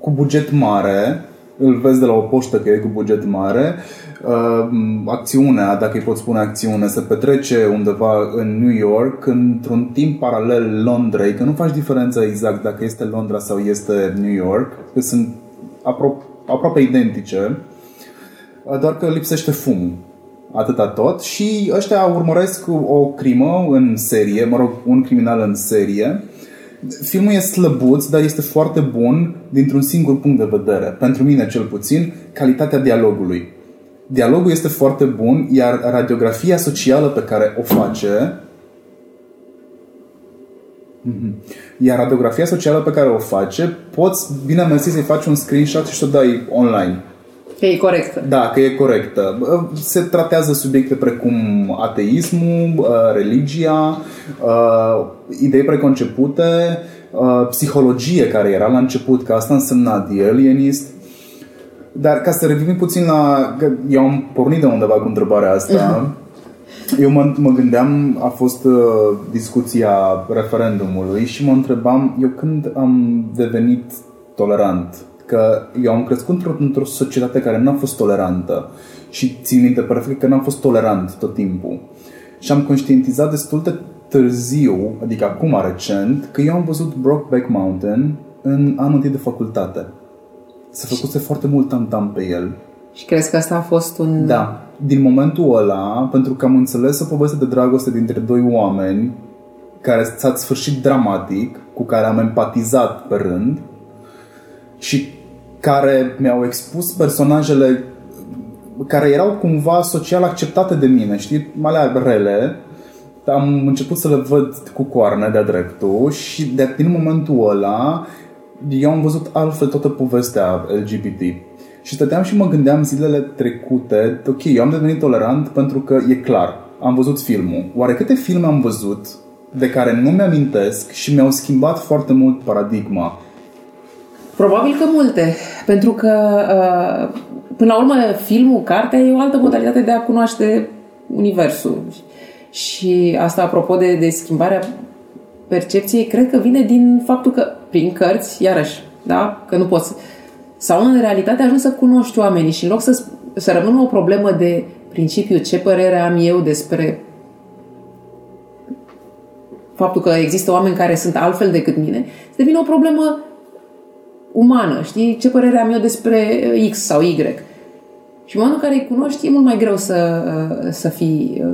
cu buget mare, îl vezi de la o poștă că e cu buget mare. Uh, acțiunea, dacă îi pot spune acțiune, se petrece undeva în New York, într-un timp paralel Londrei, că nu faci diferența exact dacă este Londra sau este New York, că sunt apro- aproape identice doar că lipsește fumul. Atâta tot. Și ăștia urmăresc o crimă în serie, mă rog, un criminal în serie. Filmul e slăbuț, dar este foarte bun dintr-un singur punct de vedere. Pentru mine, cel puțin, calitatea dialogului. Dialogul este foarte bun, iar radiografia socială pe care o face mhm. iar radiografia socială pe care o face, poți, bine mersi, să-i faci un screenshot și să o dai online. Că e corectă. Da, că e corectă. Se tratează subiecte precum ateismul, religia, idei preconcepute, psihologie care era la început, că asta însemna The Alienist. Dar ca să revenim puțin la... Că eu am pornit de undeva cu întrebarea asta. Uh-huh. Eu mă, mă gândeam, a fost uh, discuția referendumului și mă întrebam, eu când am devenit tolerant că eu am crescut într-o, într-o societate care nu a fost tolerantă și țin minte perfect că n-am fost tolerant tot timpul. Și am conștientizat destul de târziu, adică acum recent, că eu am văzut Brokeback Mountain în anul întâi de facultate. S-a făcut foarte mult tam pe el. Și crezi că asta a fost un... Da. Din momentul ăla, pentru că am înțeles o poveste de dragoste dintre doi oameni care s-a sfârșit dramatic, cu care am empatizat pe rând și care mi-au expus personajele care erau cumva social acceptate de mine, știi, alea rele, am început să le văd cu coarne de-a dreptul și de din momentul ăla eu am văzut altfel toată povestea LGBT. Și stăteam și mă gândeam zilele trecute, ok, eu am devenit tolerant pentru că e clar, am văzut filmul. Oare câte filme am văzut de care nu mi-amintesc și mi-au schimbat foarte mult paradigma? Probabil că multe, pentru că uh, până la urmă filmul, cartea e o altă modalitate de a cunoaște universul. Și asta apropo de, de schimbarea percepției, cred că vine din faptul că prin cărți, iarăși, da? că nu poți Sau în realitate ajungi să cunoști oamenii și în loc să, să rămână o problemă de principiu ce părere am eu despre faptul că există oameni care sunt altfel decât mine, să devină o problemă umană, știi? Ce părere am eu despre X sau Y. Și în momentul în care îi cunoști, e mult mai greu să, să fii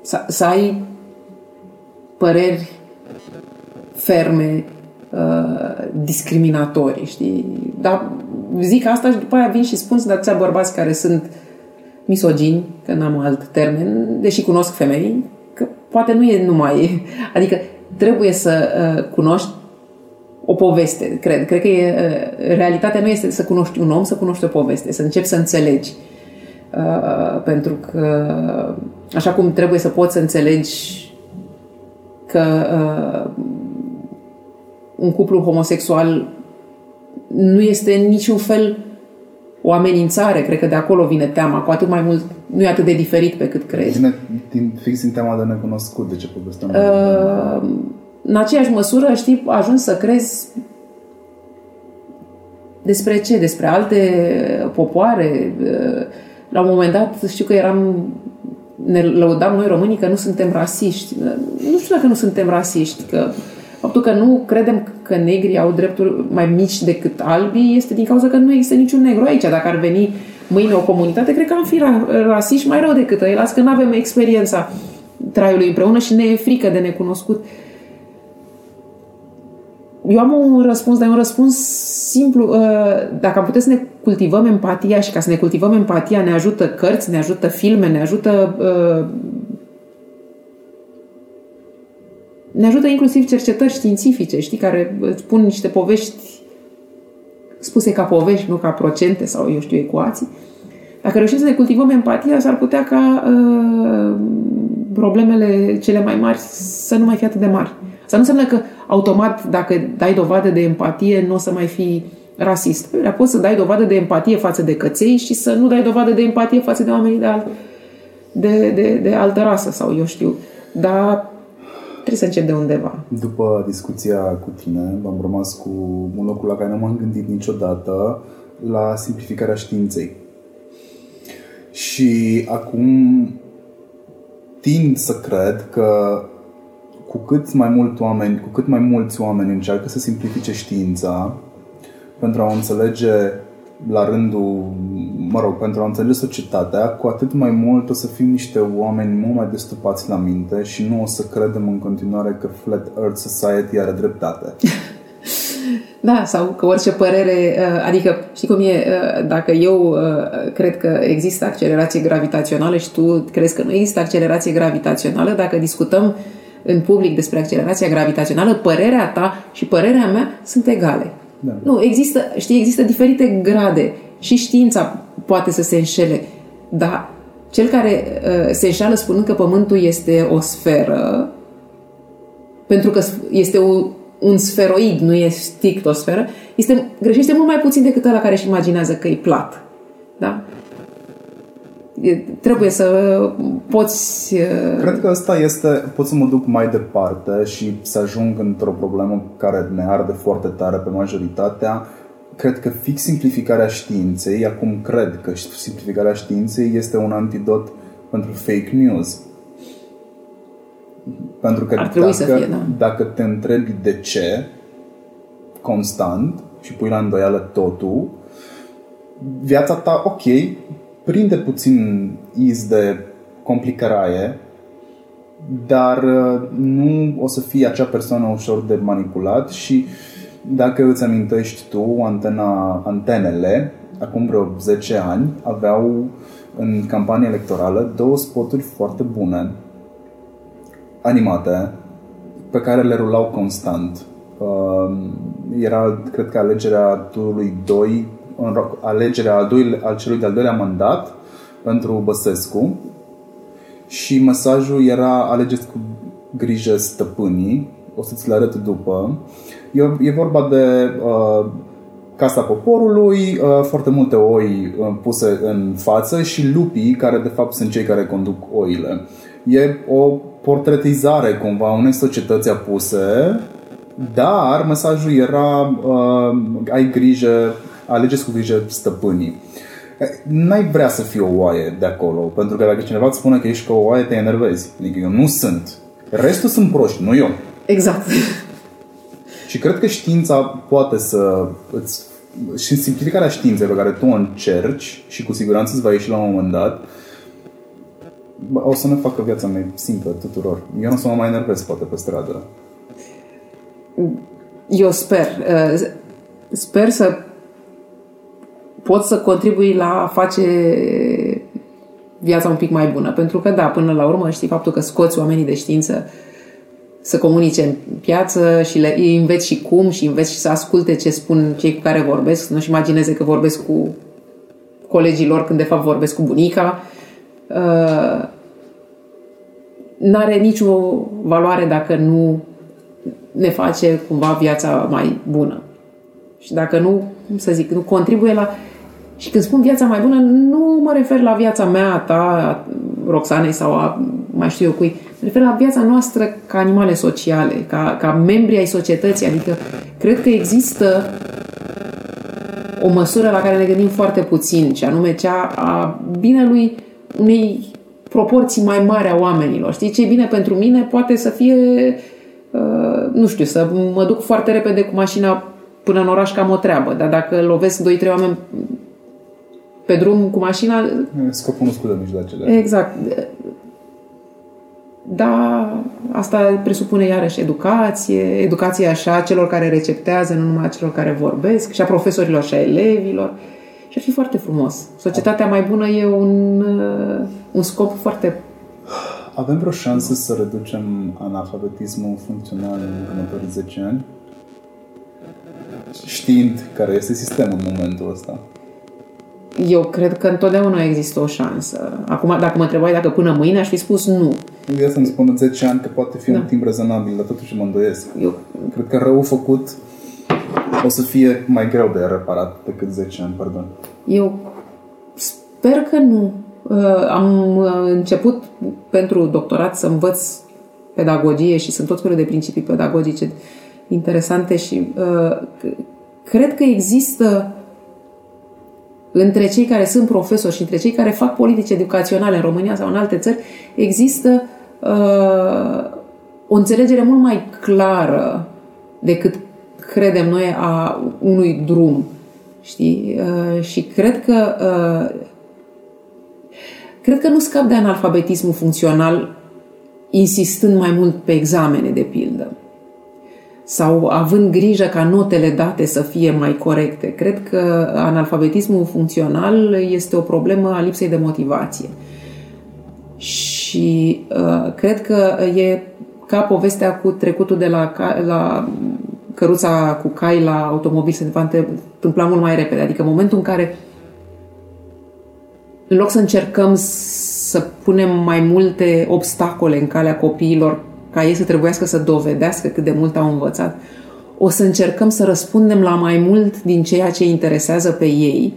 să, să ai păreri ferme, discriminatorii, știi? Dar zic asta și după aia vin și spun să atâția bărbați care sunt misogini, că n-am alt termen, deși cunosc femei, că poate nu e numai... Adică trebuie să uh, cunoști o poveste, cred. Cred că e, uh, realitatea nu este să cunoști un om, să cunoști o poveste, să începi să înțelegi. Uh, pentru că așa cum trebuie să poți să înțelegi că uh, un cuplu homosexual nu este în niciun fel o amenințare, cred că de acolo vine teama, cu atât mai mult nu e atât de diferit pe cât crezi. Vine din, fix din teama de necunoscut, de ce povesteam. Uh, în aceeași măsură, știi, ajungi să crezi despre ce? Despre alte popoare? Uh, la un moment dat știu că eram ne lăudam noi românii că nu suntem rasiști. Nu știu dacă nu suntem rasiști, că faptul că nu credem că negrii au drepturi mai mici decât albii este din cauza că nu există niciun negru aici. Dacă ar veni mâine o comunitate, cred că am fi rasiști mai rău decât ei. Las că nu avem experiența traiului împreună și ne e frică de necunoscut. Eu am un răspuns, dar e un răspuns simplu. Uh, dacă am putea să ne cultivăm empatia și ca să ne cultivăm empatia ne ajută cărți, ne ajută filme, ne ajută uh, ne ajută inclusiv cercetări științifice, știi, care îți pun niște povești spuse ca povești, nu ca procente sau, eu știu, ecuații. Dacă reușim să ne cultivăm empatia, s-ar putea ca uh, problemele cele mai mari să nu mai fie atât de mari. Asta nu înseamnă că automat, dacă dai dovadă de empatie, nu o să mai fii rasist. Păi, poți să dai dovadă de empatie față de căței și să nu dai dovadă de empatie față de oamenii de, alt, de, de, de altă rasă sau eu știu. Dar trebuie să încep de undeva. După discuția cu tine, am rămas cu un locul la care nu m-am gândit niciodată, la simplificarea științei. Și acum tind să cred că cu cât mai mult oameni, cu cât mai mulți oameni încearcă să simplifice știința pentru a o înțelege la rândul, mă rog, pentru a înțelege societatea, cu atât mai mult o să fim niște oameni mult mai destupați la minte și nu o să credem în continuare că Flat Earth Society are dreptate. Da, sau că orice părere, uh, adică știi cum e, uh, dacă eu uh, cred că există accelerație gravitațională și tu crezi că nu există accelerație gravitațională, dacă discutăm în public despre accelerația gravitațională, părerea ta și părerea mea sunt egale. Da. Nu, există, știi, există diferite grade și știința poate să se înșele, dar cel care uh, se înșală spunând că Pământul este o sferă, pentru că este o, un sferoid, nu e strict o sferă, este, greșește mult mai puțin decât ăla care își imaginează că e plat. Da? Trebuie să poți... Cred că asta este, pot să mă duc mai departe și să ajung într-o problemă care ne arde foarte tare pe majoritatea. Cred că fix simplificarea științei, acum cred că simplificarea științei este un antidot pentru fake news. Pentru că Ar dacă, să fie, da. dacă te întrebi de ce constant și pui la îndoială totul, viața ta, ok, prinde puțin iz de complicăraie, dar uh, nu o să fie acea persoană ușor de manipulat și dacă îți amintești tu, antena, antenele, acum vreo 10 ani, aveau în campanie electorală două spoturi foarte bune, animate, pe care le rulau constant. Uh, era, cred că, alegerea turului 2 în alegerea al, doilea, al celui de-al doilea mandat pentru Băsescu și mesajul era alegeți cu grijă stăpânii, o să ți le arăt după. E, e vorba de uh, Casa Poporului, uh, foarte multe oi uh, puse în față și lupii care de fapt sunt cei care conduc oile. E o portretizare cumva unei societăți apuse Dar mesajul era uh, ai grijă, alegeți cu grijă stăpânii. N-ai vrea să fii o oaie de acolo, pentru că dacă cineva îți spune că ești ca o oaie, te enervezi. Adică eu nu sunt. Restul sunt proști, nu eu. Exact. Și cred că știința poate să îți și simplificarea științei pe care tu o încerci și cu siguranță îți va ieși la un moment dat, o să ne facă viața mai simplă tuturor. Eu nu o să mă mai enervez poate pe stradă. Eu sper. Uh, sper să pot să contribui la a face viața un pic mai bună. Pentru că, da, până la urmă, știi, faptul că scoți oamenii de știință să comunice în piață și le îi înveți și cum și înveți și să asculte ce spun cei cu care vorbesc, nu-și imagineze că vorbesc cu colegii lor când de fapt vorbesc cu bunica. Uh, n-are nicio valoare dacă nu ne face cumva viața mai bună. Și dacă nu, cum să zic, nu contribuie la... Și când spun viața mai bună, nu mă refer la viața mea, ta, a Roxanei sau a mai știu eu cui. Mă refer la viața noastră ca animale sociale, ca, ca membri ai societății. Adică cred că există o măsură la care ne gândim foarte puțin, și anume cea a binelui unei proporții mai mari a oamenilor. Știi, ce e bine pentru mine poate să fie, uh, nu știu, să mă duc foarte repede cu mașina până în oraș cam o treabă, dar dacă lovesc 2-3 oameni pe drum cu mașina... Scopul nu scudă mijloacele. Exact. Da, asta presupune iarăși educație, educație așa a celor care receptează, nu numai a celor care vorbesc, și a profesorilor și a elevilor. Și ar fi foarte frumos. Societatea mai bună e un, uh, un scop foarte... Avem vreo șansă să reducem analfabetismul funcțional în următorii 10 ani? Știind care este sistemul în momentul ăsta eu cred că întotdeauna există o șansă. Acum, dacă mă întrebai dacă până mâine, aș fi spus nu. Eu să-mi spună 10 ani că poate fi da. un timp rezonabil, dar totuși mă îndoiesc. Eu... Cred că rău făcut o să fie mai greu de reparat decât 10 ani, pardon. Eu sper că nu. Uh, am uh, început pentru doctorat să învăț pedagogie și sunt tot felul de principii pedagogice interesante și uh, cred că există între cei care sunt profesori și între cei care fac politici educaționale în România sau în alte țări, există uh, o înțelegere mult mai clară decât credem noi a unui drum. Știi? Uh, și cred că uh, cred că nu scap de analfabetismul funcțional insistând mai mult pe examene, de pildă sau având grijă ca notele date să fie mai corecte. Cred că analfabetismul funcțional este o problemă a lipsei de motivație. Și uh, cred că e ca povestea cu trecutul de la, la căruța cu cai la automobil se va întâmpla mult mai repede. Adică în momentul în care în loc să încercăm să punem mai multe obstacole în calea copiilor ca ei să trebuiască să dovedească cât de mult au învățat, o să încercăm să răspundem la mai mult din ceea ce interesează pe ei,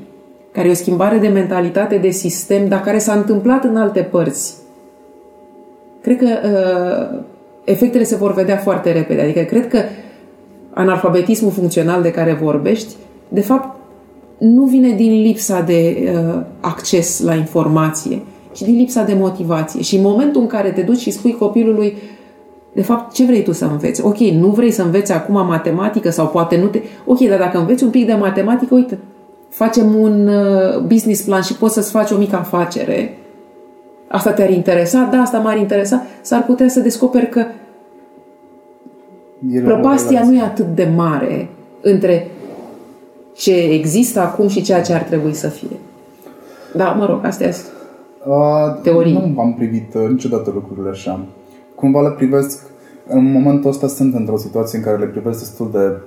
care e o schimbare de mentalitate, de sistem, dar care s-a întâmplat în alte părți. Cred că uh, efectele se vor vedea foarte repede. Adică cred că analfabetismul funcțional de care vorbești, de fapt, nu vine din lipsa de uh, acces la informație, ci din lipsa de motivație. Și în momentul în care te duci și spui copilului, de fapt, ce vrei tu să înveți? Ok, nu vrei să înveți acum matematică sau poate nu te... Ok, dar dacă înveți un pic de matematică, uite, facem un uh, business plan și poți să-ți faci o mică afacere. Asta te-ar interesa? Da, asta m-ar interesa. S-ar putea să descoperi că prăpastia nu e atât de mare între ce există acum și ceea ce ar trebui să fie. Da, mă rog, astea sunt uh, teorii. Nu am privit uh, niciodată lucrurile așa cumva le privesc, în momentul ăsta sunt într-o situație în care le privesc destul de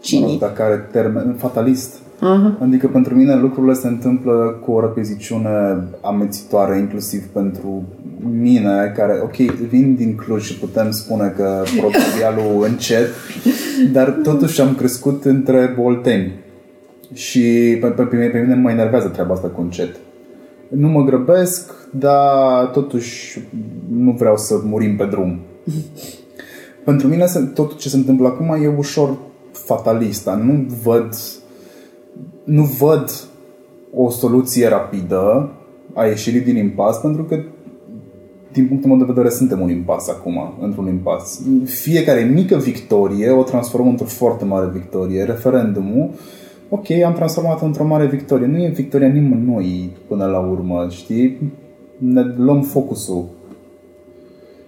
Cinic. dacă are termen, fatalist. Uh-huh. Adică pentru mine lucrurile se întâmplă cu o răpeziciune amețitoare, inclusiv pentru mine, care, ok, vin din Cluj și putem spune că protovialul încet, dar totuși am crescut între bolteni. Și pe, pe, pe mine mă enervează treaba asta cu încet. Nu mă grăbesc, dar totuși nu vreau să murim pe drum. Pentru mine tot ce se întâmplă acum e ușor fatalist. Nu văd nu văd o soluție rapidă a ieșirii din impas pentru că din punctul meu de vedere, suntem un impas acum, într-un impas. Fiecare mică victorie o transformăm într-o foarte mare victorie. Referendumul, ok, am transformat într-o mare victorie. Nu e victoria nimănui până la urmă, știi? Ne luăm focusul.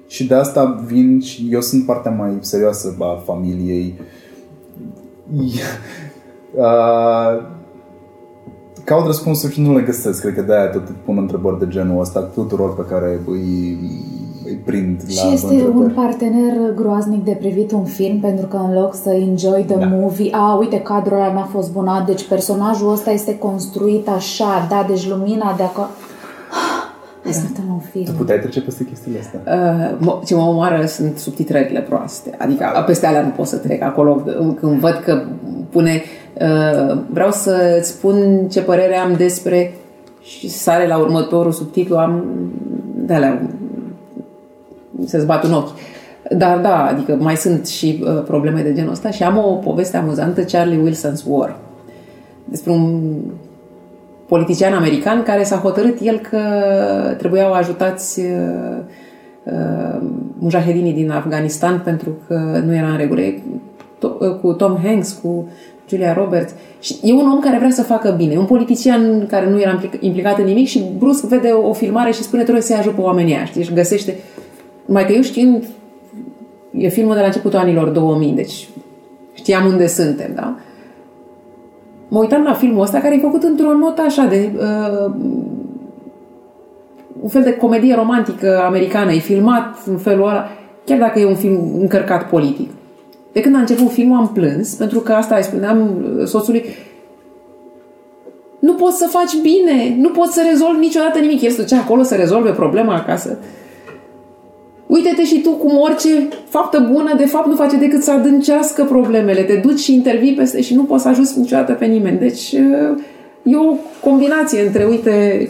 Și de asta vin și eu sunt partea mai serioasă a familiei. uh, caut răspunsuri și nu le găsesc. Cred că de-aia tot pun întrebări de genul ăsta tuturor pe care îi, îi prind și la este întrebări. un partener groaznic de privit un film pentru că în loc să enjoy the da. movie, a, uite, cadrul ăla n-a fost bun, deci personajul ăsta este construit așa, da, deci lumina de acolo... Hai să un film. Tu puteai trece peste chestiile astea? Uh, ce mă omoară sunt subtitrările proaste. Adică peste alea nu pot să trec acolo. Când văd că pune Uh, vreau să îți spun ce părere am despre și sare la următorul subtitlu am de alea să-ți bat un ochi. Dar da, adică mai sunt și uh, probleme de genul ăsta și am o poveste amuzantă, Charlie Wilson's War, despre un politician american care s-a hotărât el că trebuiau ajutați uh, uh, mujahedinii din Afganistan pentru că nu era în regulă. To- cu Tom Hanks, cu Julia Roberts. Și e un om care vrea să facă bine. Un politician care nu era implicat în nimic și brusc vede o filmare și spune trebuie să-i ajut pe oamenii ăia. Știi? Și găsește... Mai că eu știind, e filmul de la începutul anilor 2000, deci știam unde suntem, da? Mă uitam la filmul ăsta care e făcut într-o notă așa de... Uh, un fel de comedie romantică americană. E filmat în felul ăla, chiar dacă e un film încărcat politic. De când a început filmul am plâns, pentru că asta îi spuneam soțului, nu poți să faci bine, nu poți să rezolvi niciodată nimic. El ce acolo să rezolve problema acasă. Uite-te și tu cum orice faptă bună, de fapt, nu face decât să adâncească problemele. Te duci și intervii peste și nu poți să ajuți niciodată pe nimeni. Deci e o combinație între, uite,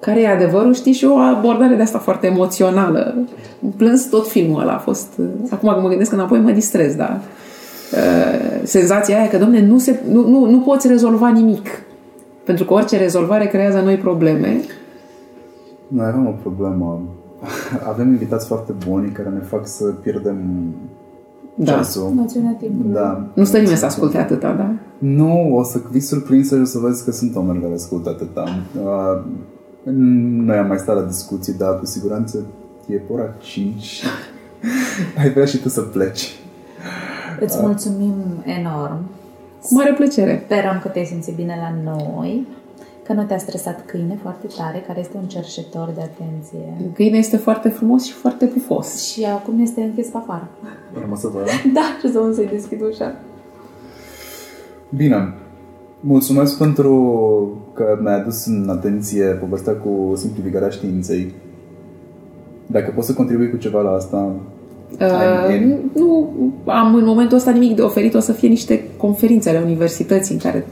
care e adevărul, știi, și o abordare de asta foarte emoțională. Plâns tot filmul ăla a fost... Acum când mă gândesc înapoi mă distrez, da. Senzația aia că, domne, nu, se, nu, nu, nu poți rezolva nimic. Pentru că orice rezolvare creează noi probleme. Noi avem o problemă. Avem invitați foarte buni care ne fac să pierdem da. ceasul. Noțiunea timpului. Da. Nu stă nimeni să asculte atâta, da? Nu, o să fii surprins și o să vezi că sunt oameni care ascultă atâta. Uh, noi am mai stat la discuții, dar cu siguranță e ora 5. Ai vrea și tu să pleci. Îți mulțumim enorm. Cu mare plăcere. Sperăm că te-ai simțit bine la noi, că nu te-a stresat câine foarte tare, care este un cerșetor de atenție. Câine este foarte frumos și foarte pufos. Și acum este închis pe afară. Urmă să vă Da, și să să-i deschid ușa. Bine. Mulțumesc pentru că mi-a adus în atenție povestea cu simplificarea științei. Dacă poți să contribui cu ceva la asta, Uh, nu am în momentul ăsta nimic de oferit, o să fie niște conferințe ale universității în care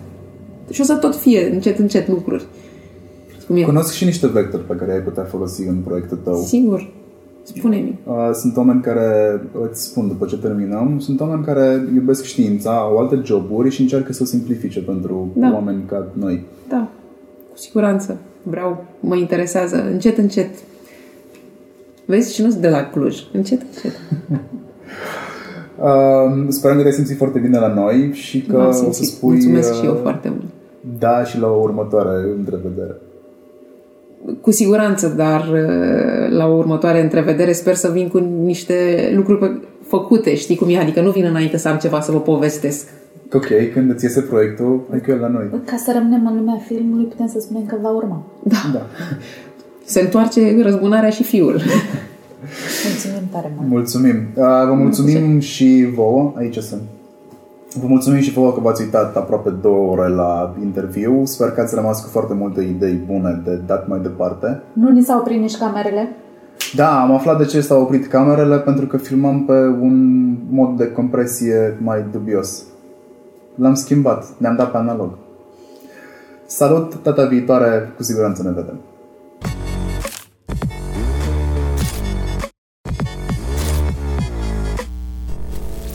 și o să tot fie încet, încet lucruri. Cum Cunosc și niște vectori pe care ai putea folosi în proiectul tău. Sigur. Spune-mi. Sunt oameni care, îți spun după ce terminăm, sunt oameni care iubesc știința, au alte joburi și încearcă să o simplifice pentru da. oameni ca noi. Da, cu siguranță. Vreau, mă interesează, încet, încet. Vezi, și nu sunt de la Cluj. Încet, încet. uh, sperăm că te-ai simțit foarte bine la noi și că o să spui... Mulțumesc uh, și eu uh, foarte mult. Da, și la o următoare întrevedere. Cu siguranță, dar uh, la o următoare întrevedere sper să vin cu niște lucruri făcute, știi cum e? Adică nu vin înainte să am ceva să vă povestesc. Ok, când îți iese proiectul, hai că la noi. Ca să rămânem în lumea filmului, putem să spunem că va urma. Da. da. Se întoarce răzbunarea și fiul. Mulțumim tare mult. Mulțumim. Uh, vă mulțumim și vouă. Aici sunt. Vă mulțumim și vouă că v-ați uitat aproape două ore la interviu. Sper că ați rămas cu foarte multe idei bune de dat mai departe. Nu ni s-au oprit nici camerele? Da, am aflat de ce s-au oprit camerele pentru că filmam pe un mod de compresie mai dubios. L-am schimbat, ne-am dat pe analog. Salut, data viitoare, cu siguranță ne vedem.